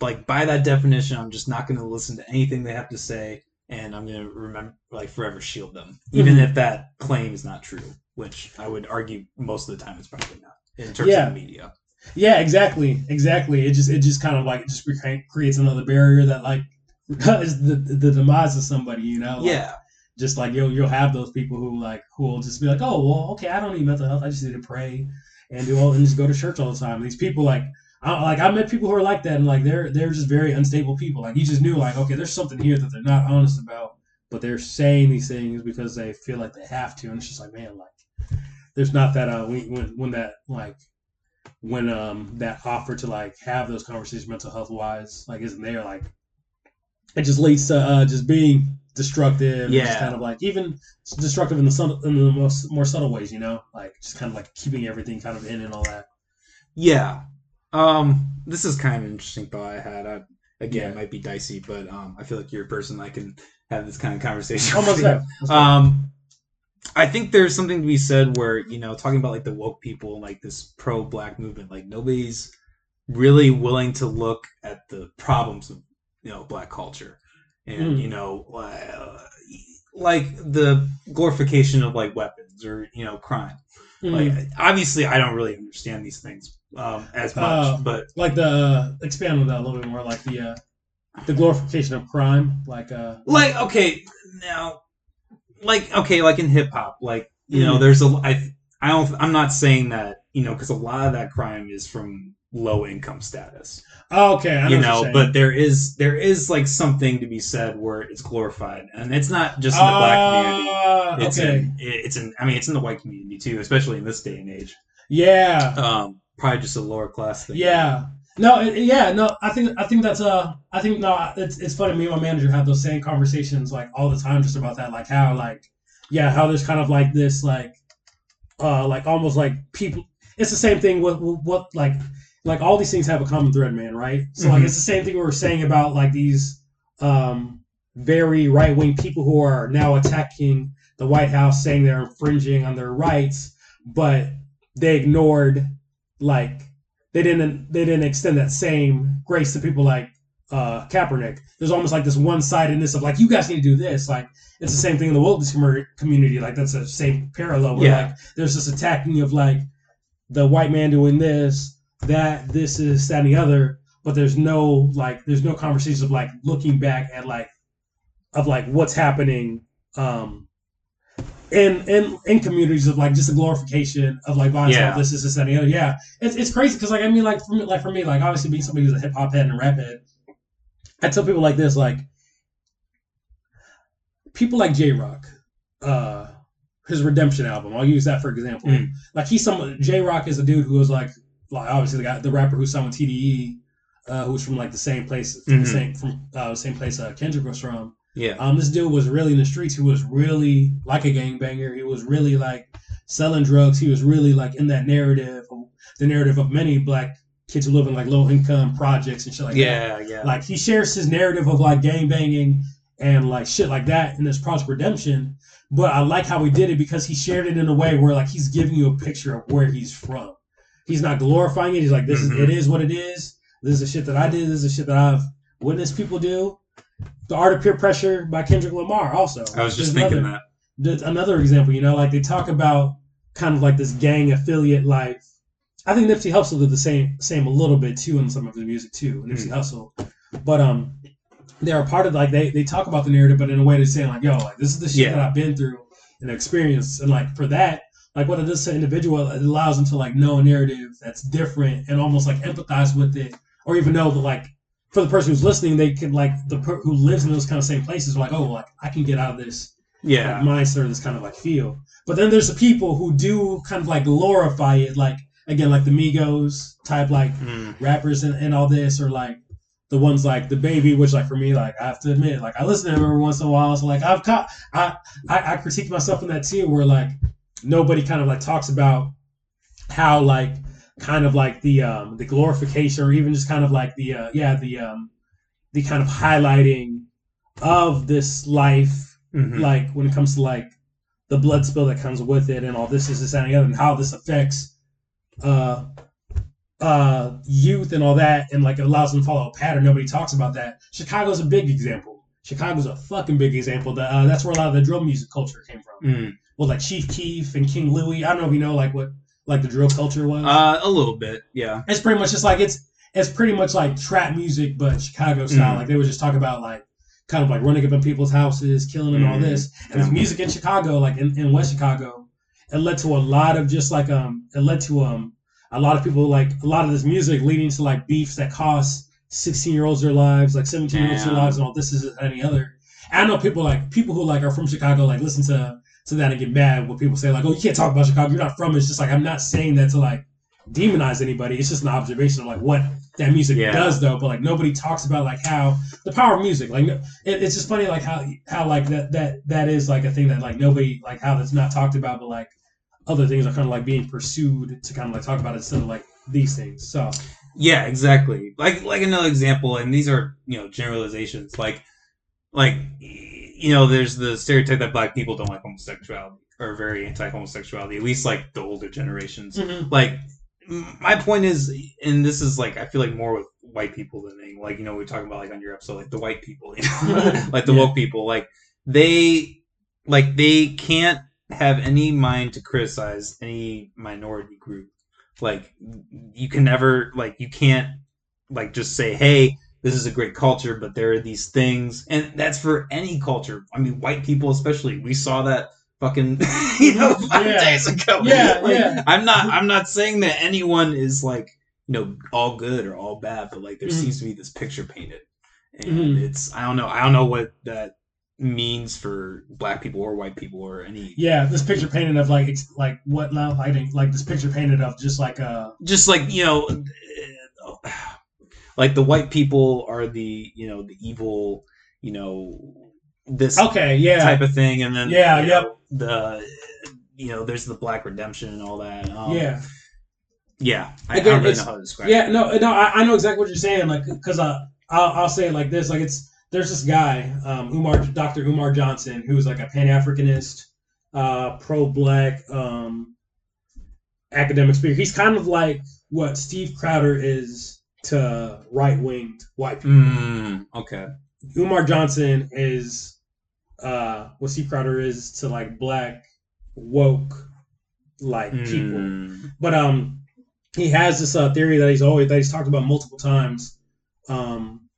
like by that definition i'm just not gonna listen to anything they have to say and i'm gonna remember like forever shield them even Mhm. if that claim is not true which i would argue most of the time it's probably not in terms Yeah. of the media Yeah, exactly, exactly. It just it just kind of like it just cre- creates another barrier that like *laughs* is the the demise of somebody. You know? Like, yeah Just like you'll you'll have those people who like who will just be like, oh well, okay, I don't need mental health. I just need to pray and do all and just go to church all the time. These people like. I, like I met people who are like that, and like they're they're just very unstable people. Like you just knew, like okay, there's something here that they're not honest about, but they're saying these things because they feel like they have to, and it's just like man, like there's not that uh when when, when that like when um that offer to like have those conversations mental health wise like isn't there like it just leads to uh just being destructive and just kind of like even destructive in the subtle, in the most more subtle ways you know like just kind of like keeping everything kind of in and all that Yeah. Um, this is kind of an interesting thought I had. I, again, Yeah. it might be dicey, but um, I feel like you're a person I can have this kind of conversation. almost with. there Um, I think there's something to be said where you know talking about like the woke people, like this pro-black movement, like nobody's really willing to look at the problems of you know black culture, and Mm. you know uh, like the glorification of like weapons or you know crime. Mhm. Like obviously, I don't really understand these things um, as much, Uh, but like the uh, expand on that a little bit more like the uh the glorification of crime like uh like okay now, like okay, like in hip hop, like you know, Mhm. there's a I I don't I'm not saying that you know because a lot of that crime is from low income status, oh, okay I know you know, but there is there is like something to be said where it's glorified, and it's not just in the black community. Ah, It's okay in it's in I mean it's in the white community too, especially in this day and age. yeah Um, probably just a lower class thing. Yeah. No, it, yeah, no. I think I think that's uh I think no. It's it's funny. Me and my manager have those same conversations like all the time, just about that. Like how like yeah, how there's kind of like this like uh like almost like people. It's the same thing with, with what like like all these things have a common thread, man, right? So like Mhm. it's the same thing we were saying about like these um very right wing people who are now attacking the White House, saying they're infringing on their rights, but they ignored like they didn't they didn't extend that same grace to people like uh Kaepernick. There's almost like this one sidedness of like you guys need to do this. Like it's the same thing in the wilderness commu- community. Like that's the same parallel. Where Yeah. like there's this attacking of like the white man doing this, that, this is that and the other, but there's no like there's no conversations of like looking back at like of like what's happening um in in in communities of like just a glorification of like violence, Yeah. this, this, this, and the other. Yeah, it's it's crazy because like I mean like for me, like for me like obviously being somebody who's a hip hop head and rap head, I tell people like this like people like Jay Rock, uh, his Redemption album. I'll use that for example. Mm. Like he's some Jay Rock is a dude who was like like obviously the guy the rapper who signed with TDE, uh, who's from like the same place from Mhm. the same from uh, the same place uh, Kendrick was from. Yeah. Um, this dude was really in the streets. He was really like a gangbanger. He was really like selling drugs. He was really like in that narrative, the narrative of many black kids who live in like low income projects and shit like that. yeah, yeah. Like he shares his narrative of like gang banging and like shit like that in this Project Redemption. But I like how he did it because he shared it in a way where like he's giving you a picture of where he's from. He's not glorifying it. He's like, this Mhm. is it is what it is. This is the shit that I did. This is the shit that I've witnessed people do. The Art of Peer Pressure by Kendrick Lamar also. I was just There's thinking another- that. another example, you know, like they talk about kind of like this gang affiliate life. I think Nipsey Hussle did the same same a little bit too in some of his music too, Nipsey Hmm. Hussle. But um they're a part of like they, they talk about the narrative, but in a way they're saying like, yo, like this is the shit Yeah. that I've been through and experienced. And like for that, like what it does to an individual, it allows them to like know a narrative that's different and almost like empathize with it. Or even know that like for the person who's listening, they can like the per- who lives in those kind of same places, like, oh, like I can get out of this Yeah. like, mindset or this kind of like feel. But then there's the people who do kind of like glorify it, like again, like the Migos type like Mm. rappers and, and all this, or like the ones like DaBaby, which like for me, like I have to admit, like I listen to him every once in a while. So like I've caught I I, I critique myself in that too, where like nobody kind of like talks about how like kind of like the um the glorification or even just kind of like the uh yeah the um the kind of highlighting of this life Mhm. like when it comes to like the blood spill that comes with it and all this is this and the other and how this affects uh uh youth and all that and like it allows them to follow a pattern. Nobody talks about that. Chicago's a big example. Chicago's a fucking big example. That, uh, that's where a lot of the drill music culture came from. Mm. Well like chief keef and king Louie. i don't know if you know like what like the drill culture was Uh, a little bit. Yeah. it's pretty much just like it's it's pretty much like trap music but chicago style Mhm. like they would just talk about like kind of like running up in people's houses killing and all Mhm. this and the music in chicago like in, in west chicago it led to a lot of just like um it led to um a lot of people like a lot of this music leading to like beefs that cost 16 year olds their lives like 17 year olds their lives and all this is any other i know people like people who like are from chicago like listen to to that and get mad when people say like oh you can't talk about chicago you're not from it it's just like i'm not saying that to like demonize anybody it's just an observation of like what that music Yeah. does though but like nobody talks about like how the power of music like it, it's just funny like how how like that that that is like a thing that like nobody like how that's not talked about but like other things are kind of like being pursued to kind of like talk about it instead of like these things so Yeah, exactly. Like like another example, and these are you know generalizations. Like like you know, there's the stereotype that black people don't like homosexuality or very anti-homosexuality. At least like the older generations. Mm-hmm. Like my point is, and this is like I feel like more with white people than anything. Like you know we are talking about like on your episode, like the white people, you know, mm-hmm. *laughs* like the Yeah. woke people. Like they like they can't have any mind to criticize any minority group. Like you can never like you can't like just say, hey, this is a great culture, but there are these things, and that's for any culture. I mean, white people especially. We saw that fucking *laughs* you know five Yeah. days ago. Yeah, Like, yeah. I'm not. I'm not saying that anyone is like you know all good or all bad, but like there Mhm. seems to be this picture painted, and Mhm. it's I don't know. I don't know what that means for black people or white people or any. yeah this picture painted of like ex- like what now i think like this picture painted of just like uh Just like you know, like the white people are the you know the evil you know this okay yeah type of thing, and then Yeah, you yep. the you know there's the black redemption and all that. Um, yeah Yeah, I, I don't really know how to describe Yeah, it. no, no, I, I know exactly what you're saying. Like, because uh, I'll, I'll say it like this: like, it's there's this guy, um, Umar, Dr. Umar Johnson, who's like a Pan Africanist, uh, pro-black, um, academic speaker. He's kind of like what Steve Crowder is to right-winged white people. Mm, okay. Umar Johnson is uh, what Steve Crowder is to like black woke like people. Mm, But um, he has this uh, theory that he's always that he's talked about multiple times, um,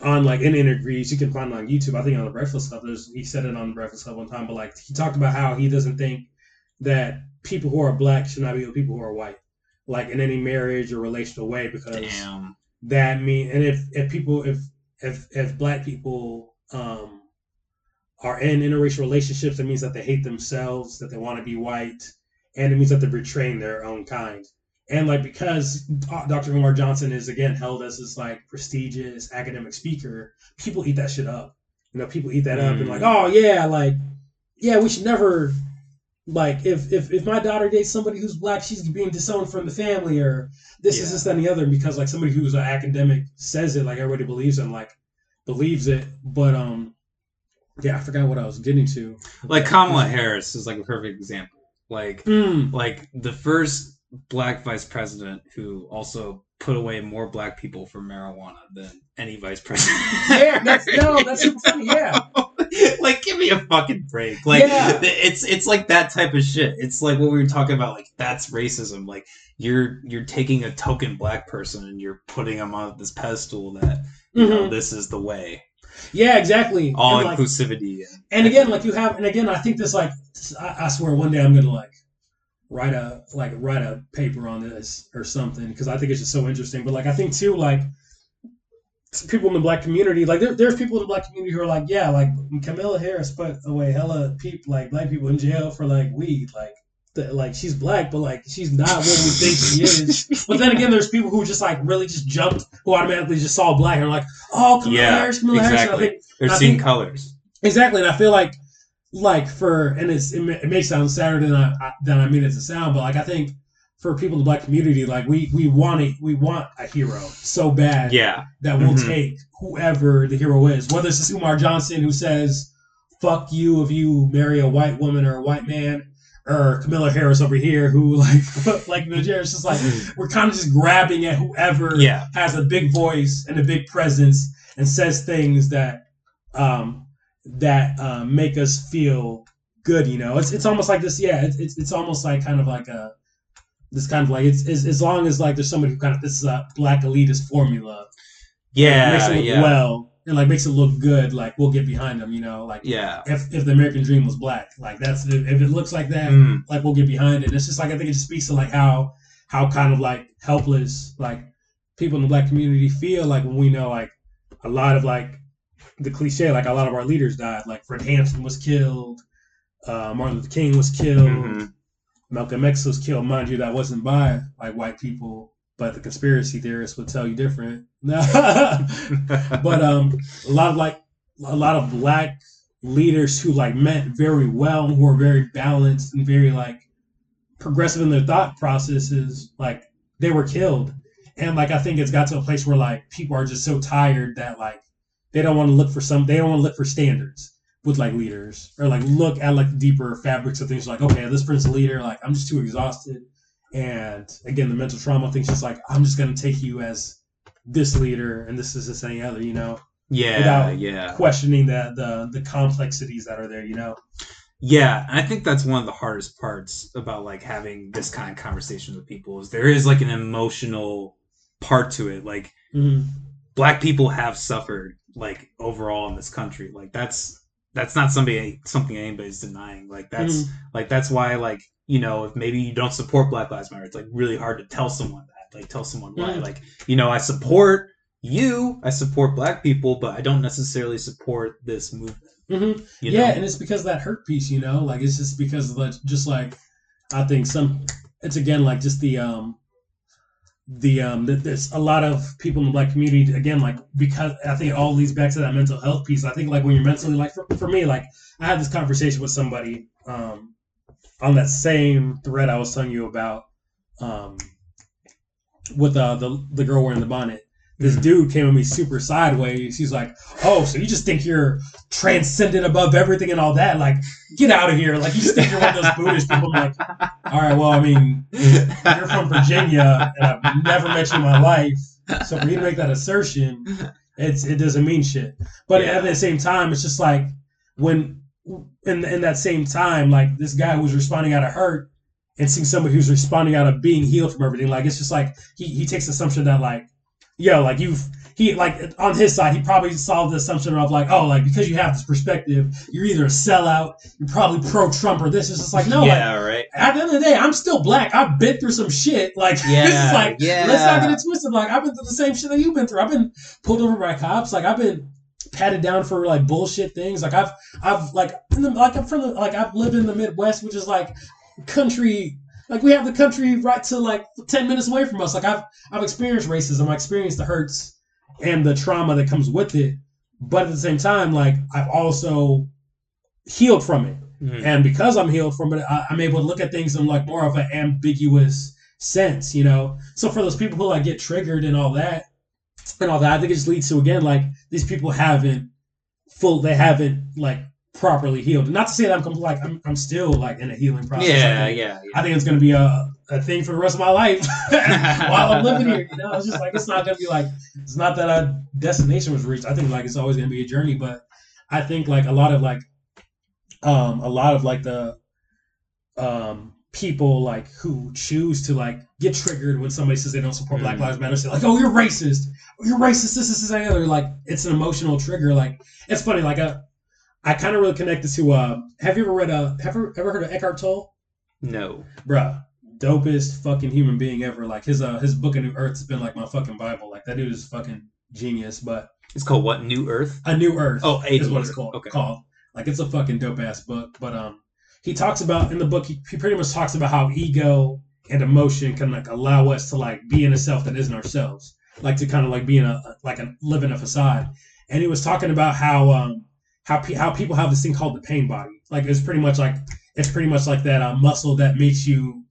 on like in interviews you can find it on YouTube. I think on the Breakfast Club, there's he said it on the Breakfast Club one time. But like he talked about how he doesn't think that people who are black should not be with people who are white, like in any marriage or relational way, because Damn. that mean and if if people if if if black people um are in interracial relationships it means that they hate themselves that they want to be white and it means that they're betraying their own kind and like because dr umar johnson is again held as this like prestigious academic speaker people eat that shit up you know people eat that up and Mm. like oh yeah like yeah we should never like if if if my daughter dates somebody who's black she's being disowned from the family or this is Yeah. this that, and the other because like somebody who's an academic says it like everybody believes and like believes it but um yeah i forgot what i was getting to Like Kamala Harris is like a perfect example. Like Mm, like the first black vice president who also put away more black people for marijuana than any vice president. yeah that's no that's super funny yeah *laughs* *laughs* like give me a fucking break. Like Yeah. it's it's like that type of shit. It's like what we were talking about like that's racism. Like you're you're taking a token black person and you're putting them on this pedestal that you know Mhm. this is the way. yeah exactly All and, like, inclusivity and, and again like you have and again i think this like I, I swear one day i'm gonna like write a like write a paper on this or something because i think it's just so interesting but like i think too like people in the black community like there, there's people in the black community who are like yeah like camilla harris put away hella people like black people in jail for like weed like the, like she's black but like she's not what we think she is *laughs* but then again there's people who just like really just jumped who automatically just saw black and are like oh camilla Yeah, harris camilla harris exactly. think they're seeing think- colors. Exactly, and I feel like, like for and it's it may, it may sound sadder than I, I than I mean it to sound, but like I think for people in the black community, like we we want a we want a hero so bad Yeah. that we'll Mhm. take whoever the hero is, whether it's Umar Johnson who says "fuck you" if you marry a white woman or a white man, or Camilla Harris over here who *laughs* like *laughs* like Nigeria. It's just like we're kind of just grabbing at whoever Yeah. has a big voice and a big presence and says things that um that uh, make us feel good you know it's it's almost like this yeah it's it's, it's almost like kind of like a this kind of like it's, it's as long as like there's somebody who kind of this is a black elitist formula Yeah. makes it look yeah. well and like makes it look good like we'll get behind them you know like Yeah. if, if the american dream was black like that's if if it looks like that Mm. like we'll get behind it. And it's just like I think it just speaks to like how how kind of like helpless like people in the black community feel like when we know like a lot of like the cliche like a lot of our leaders died like Fred Hampton was killed, uh, Martin Luther King was killed, Mhm. Malcolm X was killed. Mind you, that wasn't by like white people, but the conspiracy theorists would tell you different. *laughs* but um, a lot of like a lot of black leaders who like meant very well, who were very balanced and very like progressive in their thought processes, like they were killed. And like I think it's got to a place where like people are just so tired that like they don't want to look for some they don't want to look for standards with like leaders or like look at like deeper fabrics of things like okay this person's a leader like I'm just too exhausted and again the mental trauma thing's just like I'm just gonna take you as this leader and this is this any other you know Yeah. Without- yeah. questioning the the the complexities that are there you know Yeah, and I think that's one of the hardest parts about like having this kind of conversation with people is there is like an emotional part to it. Like Mhm. black people have suffered like overall in this country. Like that's that's not somebody something anybody's denying. Like that's Mhm. like that's why like you know if maybe you don't support Black Lives Matter, it's like really hard to tell someone that. Like tell someone why. Mhm. Like you know I support you, I support black people, but I don't necessarily support this movement. Mhm. You yeah, know? and it's because of that hurt piece, you know, like it's just because of the, just like I think some, it's again like just the um, the um, that there's a lot of people in the black community again like because I think it all leads back to that mental health piece. I think like when you're mentally like for, for me like I had this conversation with somebody um on that same thread I was telling you about um with uh, the the girl wearing the bonnet. This Mhm. dude came at me super sideways. He's like, "Oh, so you just think you're transcendent above everything and all that? Like, get out of here! Like, you just think you're one of those *laughs* Buddhist people." I'm like, "All right, well, I mean, you're from Virginia, and I've never met you in my life. So for you to make that assertion, it's it doesn't mean shit. But Yeah. at the same time, it's just like when in in that same time, like this guy who's responding out of hurt and seeing somebody who's responding out of being healed from everything, like it's just like he he takes assumption that like, yo, like you've he like on his side, he probably saw the assumption of like, oh, like because you have this perspective, you're either a sellout, you're probably pro Trump or this. It's just like no, like, right. at the end of the day, I'm still black. I've been through some shit. Like *laughs* Yeah, this is like yeah. let's not get it twisted. Like I've been through the same shit that you've been through. I've been pulled over by cops. Like I've been patted down for like bullshit things. Like I've I've like in the, like I'm from the like I've lived in the Midwest, which is like country. Like we have the country right to like ten minutes away from us. Like I've I've experienced racism. I experienced the hurts and the trauma that comes with it. But at the same time, like I've also healed from it. Mhm. And because I'm healed from it, I, I'm able to look at things in like more of an ambiguous sense, you know. So for those people who like get triggered and all that, and all that, I think it just leads to again like these people haven't full, they haven't like properly healed. Not to say that I'm compl- like I'm, I'm still like in a healing process. I Yeah, think, yeah, I think it's gonna be a, a thing for the rest of my life *laughs* while I'm living here. You know, it's just like it's not gonna be like it's not that a destination was reached. I think like it's always gonna be a journey, but I think like a lot of like um a lot of like the um people like who choose to like get triggered when somebody says they don't support Black Mhm. Lives Matter say like oh you're racist oh, you're racist this this this other like it's an emotional trigger like it's funny like uh, I kind of really connected to uh have you ever read uh have you ever heard of Eckhart Tolle No. bruh dopest fucking human being ever like his uh his book of New Earth has been like my fucking bible like that dude is fucking genius but It's called what? New Earth? a New Earth Oh, A is what it's called. Okay. Called like it's a fucking dope ass book. But um, he talks about in the book. He, he pretty much talks about how ego and emotion can like allow us to like be in a self that isn't ourselves, like to kind of like be in a like a live in a facade. And he was talking about how um how pe- how people have this thing called the pain body. Like it's pretty much like it's pretty much like that uh, muscle that makes you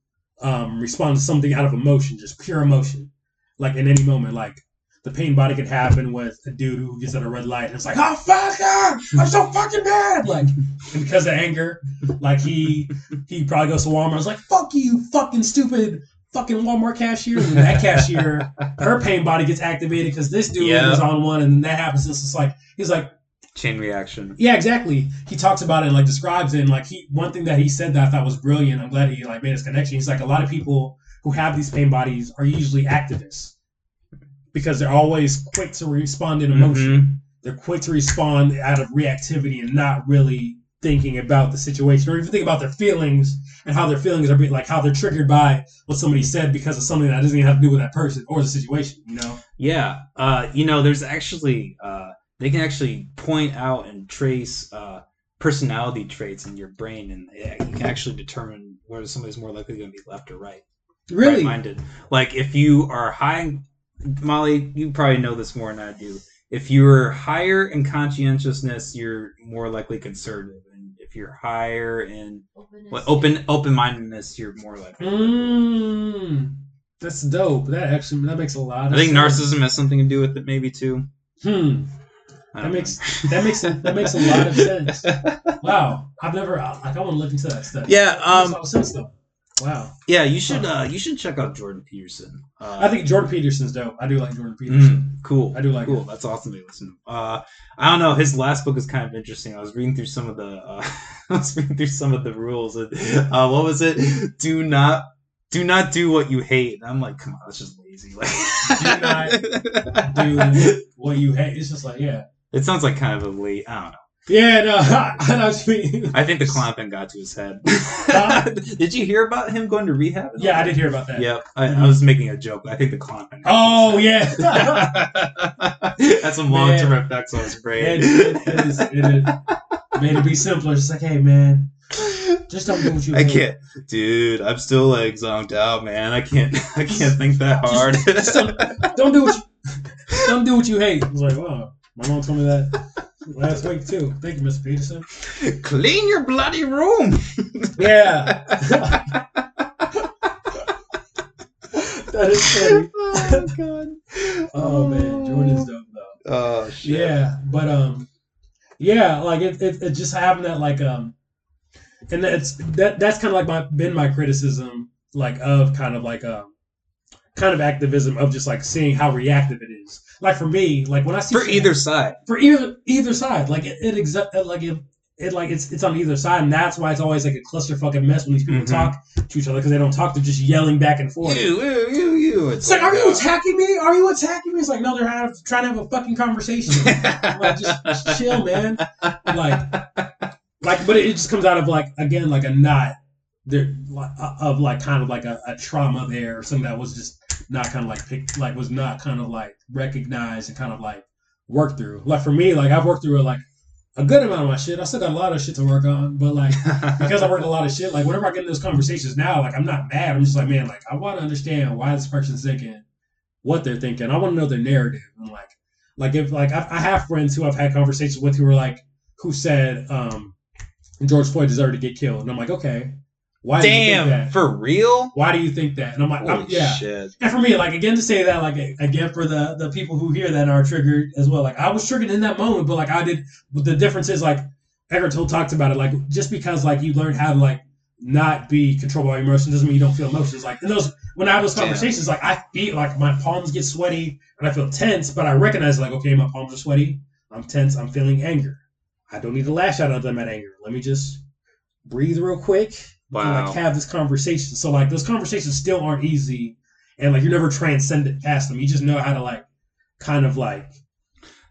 um respond to something out of emotion, just pure emotion, like in any moment, like the pain body could happen with a dude who gets at a red light and it's like, oh fuck, ah, I'm so fucking mad. Like, *laughs* and because of anger, like he he probably goes to Walmart. is like, fuck you, fucking stupid, fucking Walmart cashier. And that cashier, her pain body gets activated because this dude Yeah. is on one, and then that happens. It's just like he's like, Chain reaction. yeah, exactly. He talks about it and like describes it. And like he, one thing that he said that I thought was brilliant. I'm glad he like made this connection. He's like, a lot of people who have these pain bodies are usually activists because they're always quick to respond in emotion. Mhm. They're quick to respond out of reactivity and not really thinking about the situation or even think about their feelings and how their feelings are being like how they're triggered by what somebody said because of something that doesn't even have to do with that person or the situation. You know? Yeah. Uh, you know, there's actually uh, they can actually point out and trace uh, personality traits in your brain, and you can actually determine whether somebody's more likely going to be left or right. Really? right-minded. Like if you are high, Molly, you probably know this more than I do. If you're higher in conscientiousness, you're more likely conservative, and if you're higher in what, open open mindedness, you're more likely. Mm, that's dope. That actually that makes a lot of I think sense. narcissism has something to do with it, maybe too. Hmm. I That don't makes *laughs* that makes that makes a lot of sense. Wow. I've never like I want to look into that stuff. Yeah, That makes um, a lot of sense though. Wow. yeah, you should uh, you should check out Jordan Peterson. Uh, I think Jordan Peterson's dope. I do like Jordan Peterson. Mm, cool. I do like cool. it. That's awesome to listen to. Uh, I don't know. His last book is kind of interesting. I was reading through some of the. Uh, *laughs* I was reading through some of the rules. And, uh, what was it? Do not. Do not do what you hate. And I'm like, come on, that's just lazy. Like, *laughs* do not Do what you hate. It's just like yeah. It sounds like kind of a late. I don't know. Yeah, no, *laughs* I know. I think the clown thing got to his head. Huh? *laughs* Did you hear about him going to rehab? Yeah, I did hear about that. Yep. I, I was making a joke. I think the clown thing. got to Oh yeah. *laughs* That's some long term effects on his brain. it, it, is, it is. Made it be simpler. It's like, hey man, just don't do what you I hate. can't, dude. I'm still like zonked out, man. I can't, I can't think that hard. Just don't, don't do what you don't do what you hate. I was like, wow, my mom told me that last week too. Thank you, Mr. Peterson. Clean your bloody room. Yeah. that is funny. *laughs* oh god. Oh man, Jordan's dope though. Oh shit. Yeah, but um, yeah, like it, it, it just having that like um, and that's that that's kind of like my been my criticism like of kind of like um, kind of activism of just like seeing how reactive it is. Like for me, like when I see For shit- either side. for either either side, like it, it exa- like it, it like it's it's on either side, and that's why it's always like a cluster fucking mess when these people Mhm. talk to each other because they don't talk; they're just yelling back and forth. You, you, you, you. It's like, are you uh, attacking me? Are you attacking me? It's like, no, they're have, trying to have a fucking conversation. *laughs* Like, just, just chill, man. Like, like, but it just comes out of like again, like a not there of like kind of like a, a trauma there or something that was just not kind of like picked, like was not kind of like recognized and kind of like worked through. Like for me, like I've worked through like a good amount of my shit. I still got a lot of shit to work on, but like *laughs* because I work a lot of shit, like whenever I get in those conversations now, like I'm not mad. I'm just like, man, like I want to understand why this person's thinking what they're thinking. I want to know their narrative. And like, like if like I, I have friends who I've had conversations with who were like, who said um, George Floyd deserved to get killed, and I'm like, okay, why do you think Damn, for real? Why do you think that? And I'm like, I'm, yeah. shit. And for me, like again to say that, like again for the the people who hear that are triggered as well. Like I was triggered in that moment, but like I did. But the difference is like Eckhart Tolle talked about it. Like just because like you learn how to like not be controlled by your emotions doesn't mean you don't feel emotions. Like in those when I have those Damn. conversations, like I feel like my palms get sweaty and I feel tense, but I recognize like okay, my palms are sweaty. I'm tense. I'm feeling anger. I don't need to lash out at them at anger. Let me just breathe real quick and like have this conversation. So like those conversations still aren't easy, and like you're never transcended past them. You just know how to like kind of like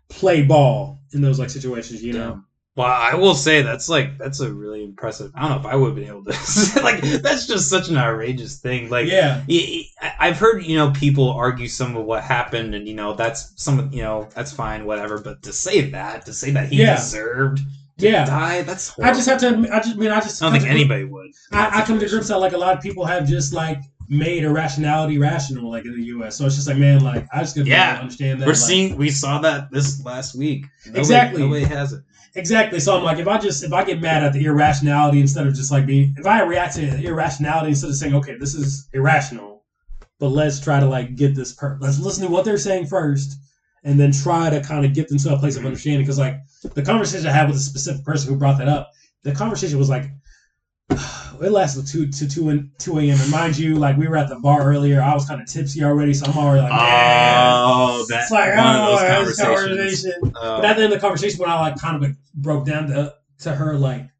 play ball in those like situations. You know? Well, I will say that's like that's a really impressive. I don't know if I would have been able to. *laughs* like that's just such an outrageous thing. Like yeah, I've heard you know people argue some of what happened, and you know that's some of you know that's fine, whatever. But to say that, to say that he Yeah. deserved yeah. die, that's I just have to. admit- I just I mean I just I don't think anybody would. I, I come to grips that like a lot of people have just like made irrationality rational like in the U.S. So it's just like man, like I just gotta Yeah. understand that. We're like, seeing. We saw that this last week. Nobody- Exactly. Nobody has it. Exactly. So I'm like, if I just if I get mad at the irrationality instead of just like being, if I react to the irrationality instead of saying, okay, this is irrational, but let's try to like get this per, let's listen to what they're saying first, and then try to kind of get them to a place of mm-hmm. understanding. Because like the conversation I had with a specific person who brought that up, the conversation was like. *sighs* It lasted two to two and two a.m. And mind you, like we were at the bar earlier, I was kind of tipsy already, so I'm already like, man. Oh, that It's like, one oh, of those conversations. conversation. Oh. But at the end of the conversation, when I like kind of like broke down to to her like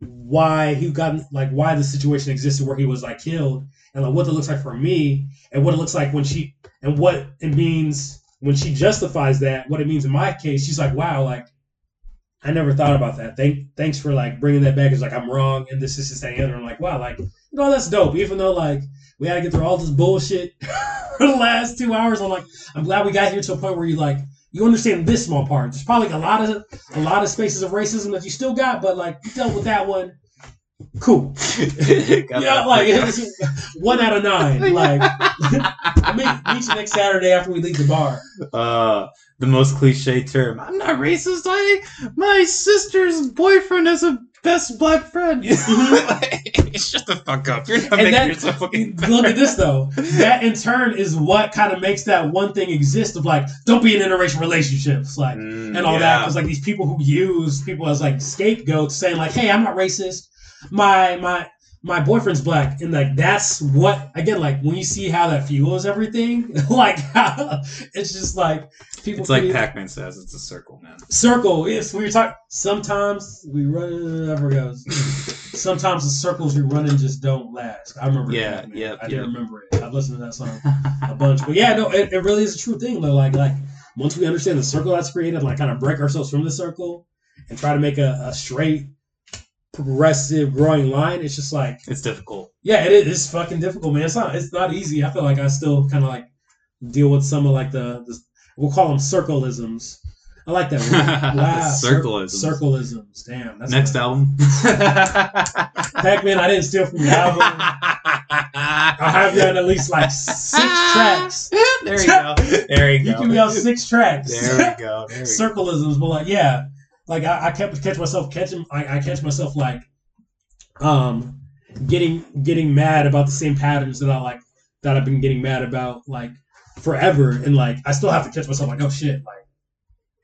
why he got like why the situation existed where he was like killed and like what it looks like for me and what it looks like when she and what it means when she justifies that what it means in my case she's like wow like I never thought about that. Thank, thanks for like bringing that back. It's like I'm wrong, and this, this, this, that, and the other. I'm like, wow, like know, that's dope. Even though like we had to get through all this bullshit *laughs* for the last two hours, I'm like, I'm glad we got here to a point where you like you understand this small part. There's probably a lot of a lot of spaces of racism that you still got, but like you dealt with that one. Cool. *laughs* Yeah, like figured it's one out of nine. *laughs* Like *laughs* meet, meet you next Saturday after we leave the bar. uh the most cliche term. I'm not racist. I my sister's boyfriend is a best black friend. Shut the fuck up. You're not And making that- yourself fucking. Look at this though. That in turn is what kind of makes that one thing exist of like, don't be in interracial relationships, like, Mm, and all that. Because like these people who use people as like scapegoats, saying like, hey, I'm not racist. My my my boyfriend's black, and like that's what again, like when you see how that fuels everything, *laughs* like how it's just like people. It's like can- Pac-Man says. It's a circle, man. circle. Yes, we were talking. Sometimes we run. Never goes. Sometimes the circles you run in just don't last. I remember. Yeah, that, yep, I do remember it. I've listened to that song a bunch. But yeah, no, it, it really is a true thing. Though, like, like once we understand the circle that's created, like, kind of break ourselves from the circle and try to make a, a straight, progressive, growing line. It's just like, It's difficult. yeah, it is it's fucking difficult, man. It's not. It's not easy. I feel like I still kind of like deal with some of like the, the we'll call them circleisms. I like that word. *laughs* Wow, cir- Circleisms. Circleisms. Damn. That's Next album. *laughs* Pac-Man, I didn't steal from your album. *laughs* I have you on at least like six tracks. There you go. There you You go. give me out six tracks. There we go. There we go. Circleisms, but like, yeah, like I, I kept catch myself catching. I, I catch myself like, um, getting getting mad about the same patterns that I like that I've been getting mad about like forever, and like I still have to catch myself like, oh shit, like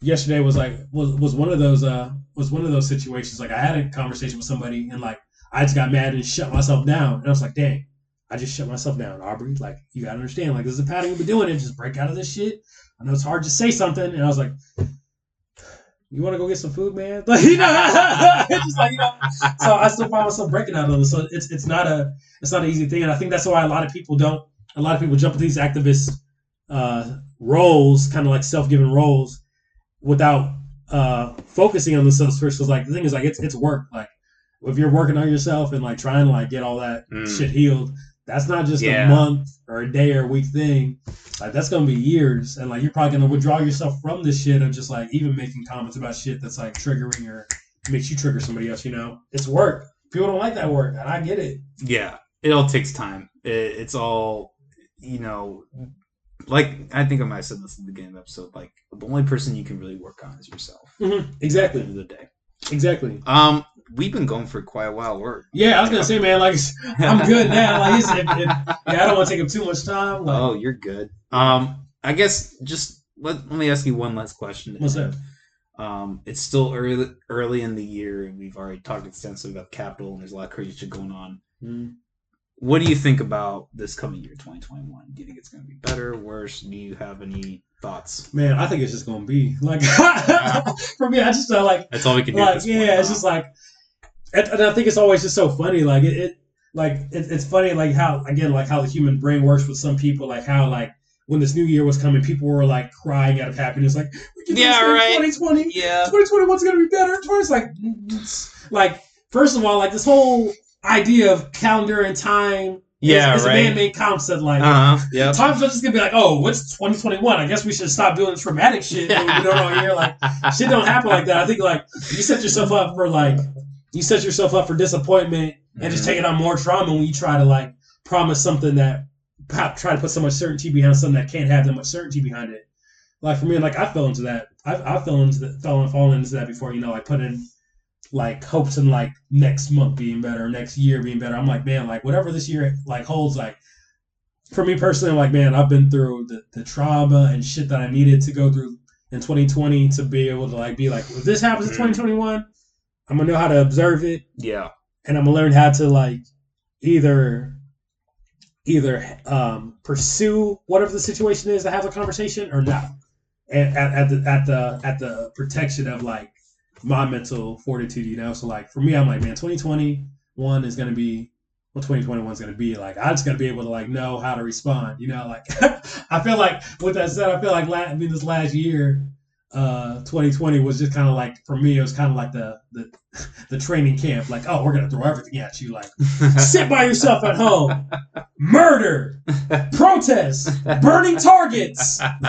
yesterday was like was was one of those uh was one of those situations like I had a conversation with somebody and like I just got mad and shut myself down, and I was like, dang. I just shut myself down, Aubrey. Like, you gotta understand, like, this is a pattern you've been doing it. Just break out of this shit. I know it's hard to say something. And I was like, you want to go get some food, man? *laughs* Like, you know, *laughs* just like, you know. So I still find myself breaking out of it. So it's it's not a it's not an easy thing, and I think that's why a lot of people don't. A lot of people jump into these activist uh, roles, kind of like self-given roles, without uh, focusing on themselves first. Because like the thing is, like it's it's work. Like if you're working on yourself and like trying to like get all that Mm. shit healed, that's not just Yeah. a month or a day or a week thing. Like that's gonna be years, and like you're probably gonna withdraw yourself from this shit of just like even making comments about shit that's like triggering or makes you trigger somebody else. You know, it's work. People don't like that work, and I get it. yeah, it all takes time. It, it's all, you know, like I think I might have said this in the beginning of the episode. Like the only person you can really work on is yourself. Mm-hmm. At the Exactly, end of the day. Exactly. Um, we've been going for quite a while. We're Yeah, I was gonna say, man, like *laughs* I'm good now. Like, it's, if, if, yeah, I don't want to take up too much time. Like, oh, you're good. Um, I guess just let, let me ask you one last question. What's that? Um, it's still early early in the year, and we've already talked extensively about Capitol, and there's a lot of crazy shit going on. mm, What do you think about this coming year, 2021? Do you think it's going to be better, worse? Do you have any thoughts? man, I think it's just gonna be like *laughs* for me. I just uh, like That's all we can do. at like this point, yeah, it's huh? just like, and, and I think it's always just so funny. Like it, it like it, it's funny like how again like how the human brain works with some people. Like how like when this new year was coming, people were like crying out of happiness. Like we can Yeah, right. 2020. yeah, 2021's gonna be better. 20's like, like first of all, like this whole idea of calendar and time. yeah, is, is a man-made concept. Like Uh huh. Yeah. time's not just gonna be like, oh, what's 2021? I guess we should stop doing traumatic shit. we here. Like shit don't happen like that. I think like you set yourself up for like you set yourself up for disappointment and just Mhm. taking on more trauma when you try to like promise something that pop- try to put so much certainty behind something that can't have that much certainty behind it. Like for me, like I fell into that. I I fell into that, fell fallen into that before. You know, I like putting like hopes in like next month being better, next year being better. I'm like, man, like whatever this year like holds, like for me personally, I'm like, man, I've been through the, the trauma and shit that I needed to go through in 2020 to be able to like be like, if this happens in Mm. 2021, I'm gonna know how to observe it Yeah. and I'm gonna learn how to like either either um, pursue whatever the situation is to have a conversation or not, and at, at the at the at the protection of like my mental fortitude, you know. So like for me, I'm like, man, 2021 is gonna be what 2021 is gonna be like. I just gotta be able to like know how to respond, you know. Like *laughs* I feel like with that said, I feel like la- I mean this last year. Uh, 2020 was just kind of like for me. It was kind of like the, the *laughs* the training camp. Like, oh, we're gonna throw everything at you. Like, *laughs* sit by yourself at home, murder, protest, burning targets, *laughs*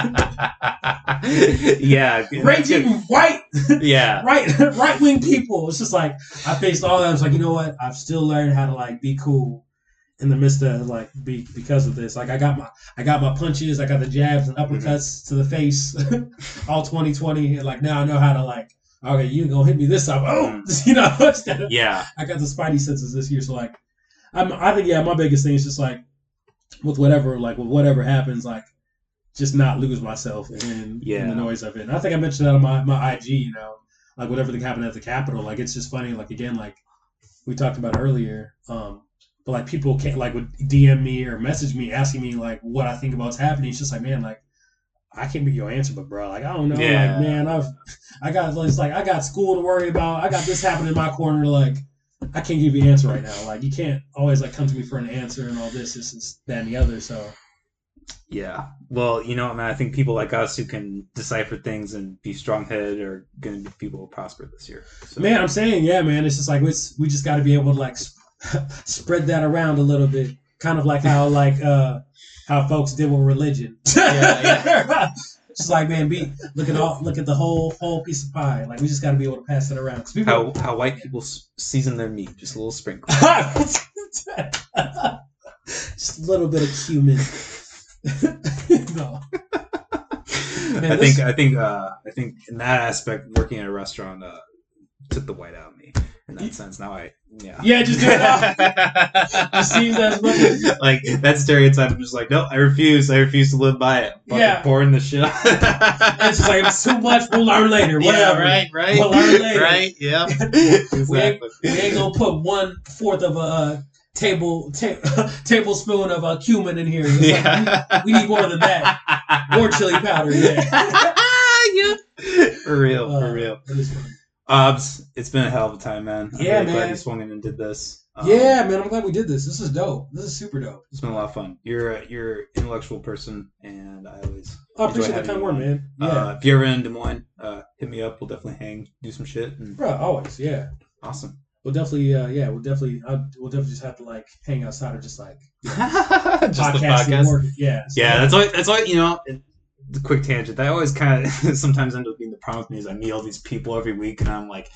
yeah. raging white Yeah. right right wing people. It's just like I faced all that. I was like, you know what? I've still learned how to like be cool in the midst of like be because of this. Like I got my I got my punches, I got the jabs and uppercuts to the face, *laughs* all 2020, and like now I know how to like. Okay, you gonna hit me this time? Oh, *laughs* you know, *laughs* instead of- Yeah. I got the spidey senses this year, so like, I'm, I think yeah, my biggest thing is just like, with whatever, like with whatever happens, like, just not lose myself in, in the noise of it. And I think I mentioned that on my my IG, you know, like whatever thing happened at the Capitol, like it's just funny, like again, like we talked about earlier, um, but like people can't like would DM me or message me asking me like what I think about what's happening. It's just like man, like. I can't be your answer, but bro, like I don't know, Yeah. like man, I've, I got it's like I got school to worry about. I got this happening in my corner. Like I can't give you an answer right now. Like you can't always like come to me for an answer and all this, this, this, that, and the other. So Yeah. Well, you know, man, I think people like us who can decipher things and be strong headed are going to be people who prosper this year. So, man, I'm saying, yeah, man, it's just like it's, we just got to be able to like *laughs* spread that around a little bit, kind of like how like uh how folks did with religion. *laughs* Yeah, *laughs* just like man, be look at all look at the whole whole piece of pie. Like we just got to be able to pass it around. people, how, how white people season their meat, just a little sprinkle. just a little bit of cumin. no. I think I think uh, I think in that aspect, working at a restaurant uh, took the white out of me. In that sense. Now I yeah. Yeah, just do it *laughs* now. Just seems as much as- *laughs* like that stereotype. I'm just like, no, I refuse. I refuse to live by it. Fucking Yeah. pouring the shit. *laughs* It's just like it's too much. We'll learn later. Yeah, right, right, We'll learn later. right. Yeah, We ain't, exactly. we ain't gonna put one fourth of a uh, table ta- tablespoon of uh, cumin in here. It's like, Yeah. we, we need more than that. More chili powder. Yeah. yeah. For real, Uh, for real. Aubs, it's been a hell of a time, man. I'm Yeah, really glad man. you swung in and did this. Um, yeah, man. I'm glad we did this. This is dope. This is super dope. It's been a lot of fun. You're a, you're an intellectual person, and I always I appreciate that kind of word, man. Yeah, Uh, if you're ever in Des Moines, uh, hit me up. We'll definitely hang, do some shit. And bro. Always. Yeah. awesome. We'll definitely. Uh, yeah. We'll definitely. I, we'll definitely just have to like hang outside or just like *laughs* just the podcasting podcast. work. Yeah. so- Yeah, that's why. That's why you know. it- The quick tangent. That always kind of *laughs* sometimes ends up being the problem with me is I meet all these people every week, and I'm like,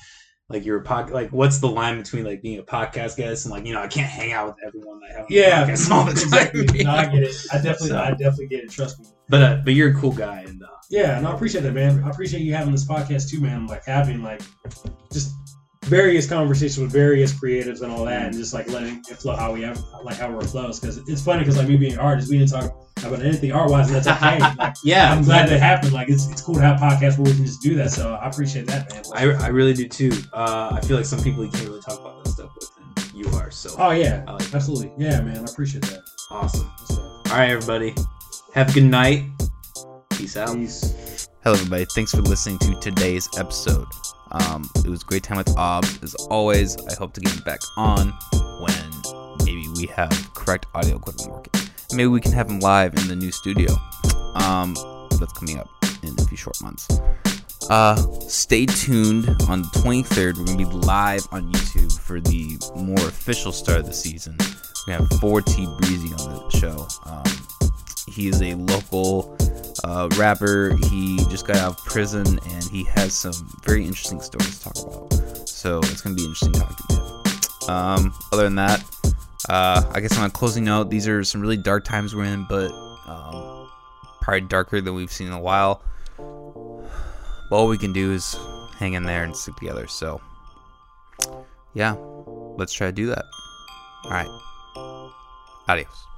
like you're a pod. Like, what's the line between like being a podcast guest and like you know I can't hang out with everyone that I have Yeah. podcast all the time. *laughs* exactly. No, I get it. I definitely. So- I definitely get it. Trust me. But uh, but you're a cool guy, and uh, Yeah, and I appreciate that, man. I appreciate you having this podcast too, man. Like having like just various conversations with various creatives and all that, and just like letting it flow how we have, like how it flows. Because it's funny, because like me being an artist, we didn't talk about anything art wise, and that's okay. *laughs* like, yeah, I'm glad that happened. Like it's, it's cool to have podcasts where we can just do that. So I appreciate that, man. I, I really do too. Uh, I feel like some people you can't really talk about this stuff with, and you are so oh yeah, I like that. absolutely. Yeah, man. I appreciate that. awesome. So, All right, everybody, have a good night. Peace out. peace. Hello, everybody. Thanks for listening to today's episode. Um, it was a great time with Aubs. As always, I hope to get him back on when maybe we have correct audio equipment working. Maybe we can have him live in the new studio. Um, that's coming up in a few short months. Uh, stay tuned on the 23rd. We're going to be live on YouTube for the more official start of the season. We have 4T Breezy on the show. Um, he is a local uh, rapper. He just got out of prison and he has some very interesting stories to talk about. So it's going to be interesting talking to him. Um, other than that, uh, I guess on a closing note, these are some really dark times we're in, but um, probably darker than we've seen in a while. But all we can do is hang in there and stick together. So, yeah, let's try to do that. All right. Adios.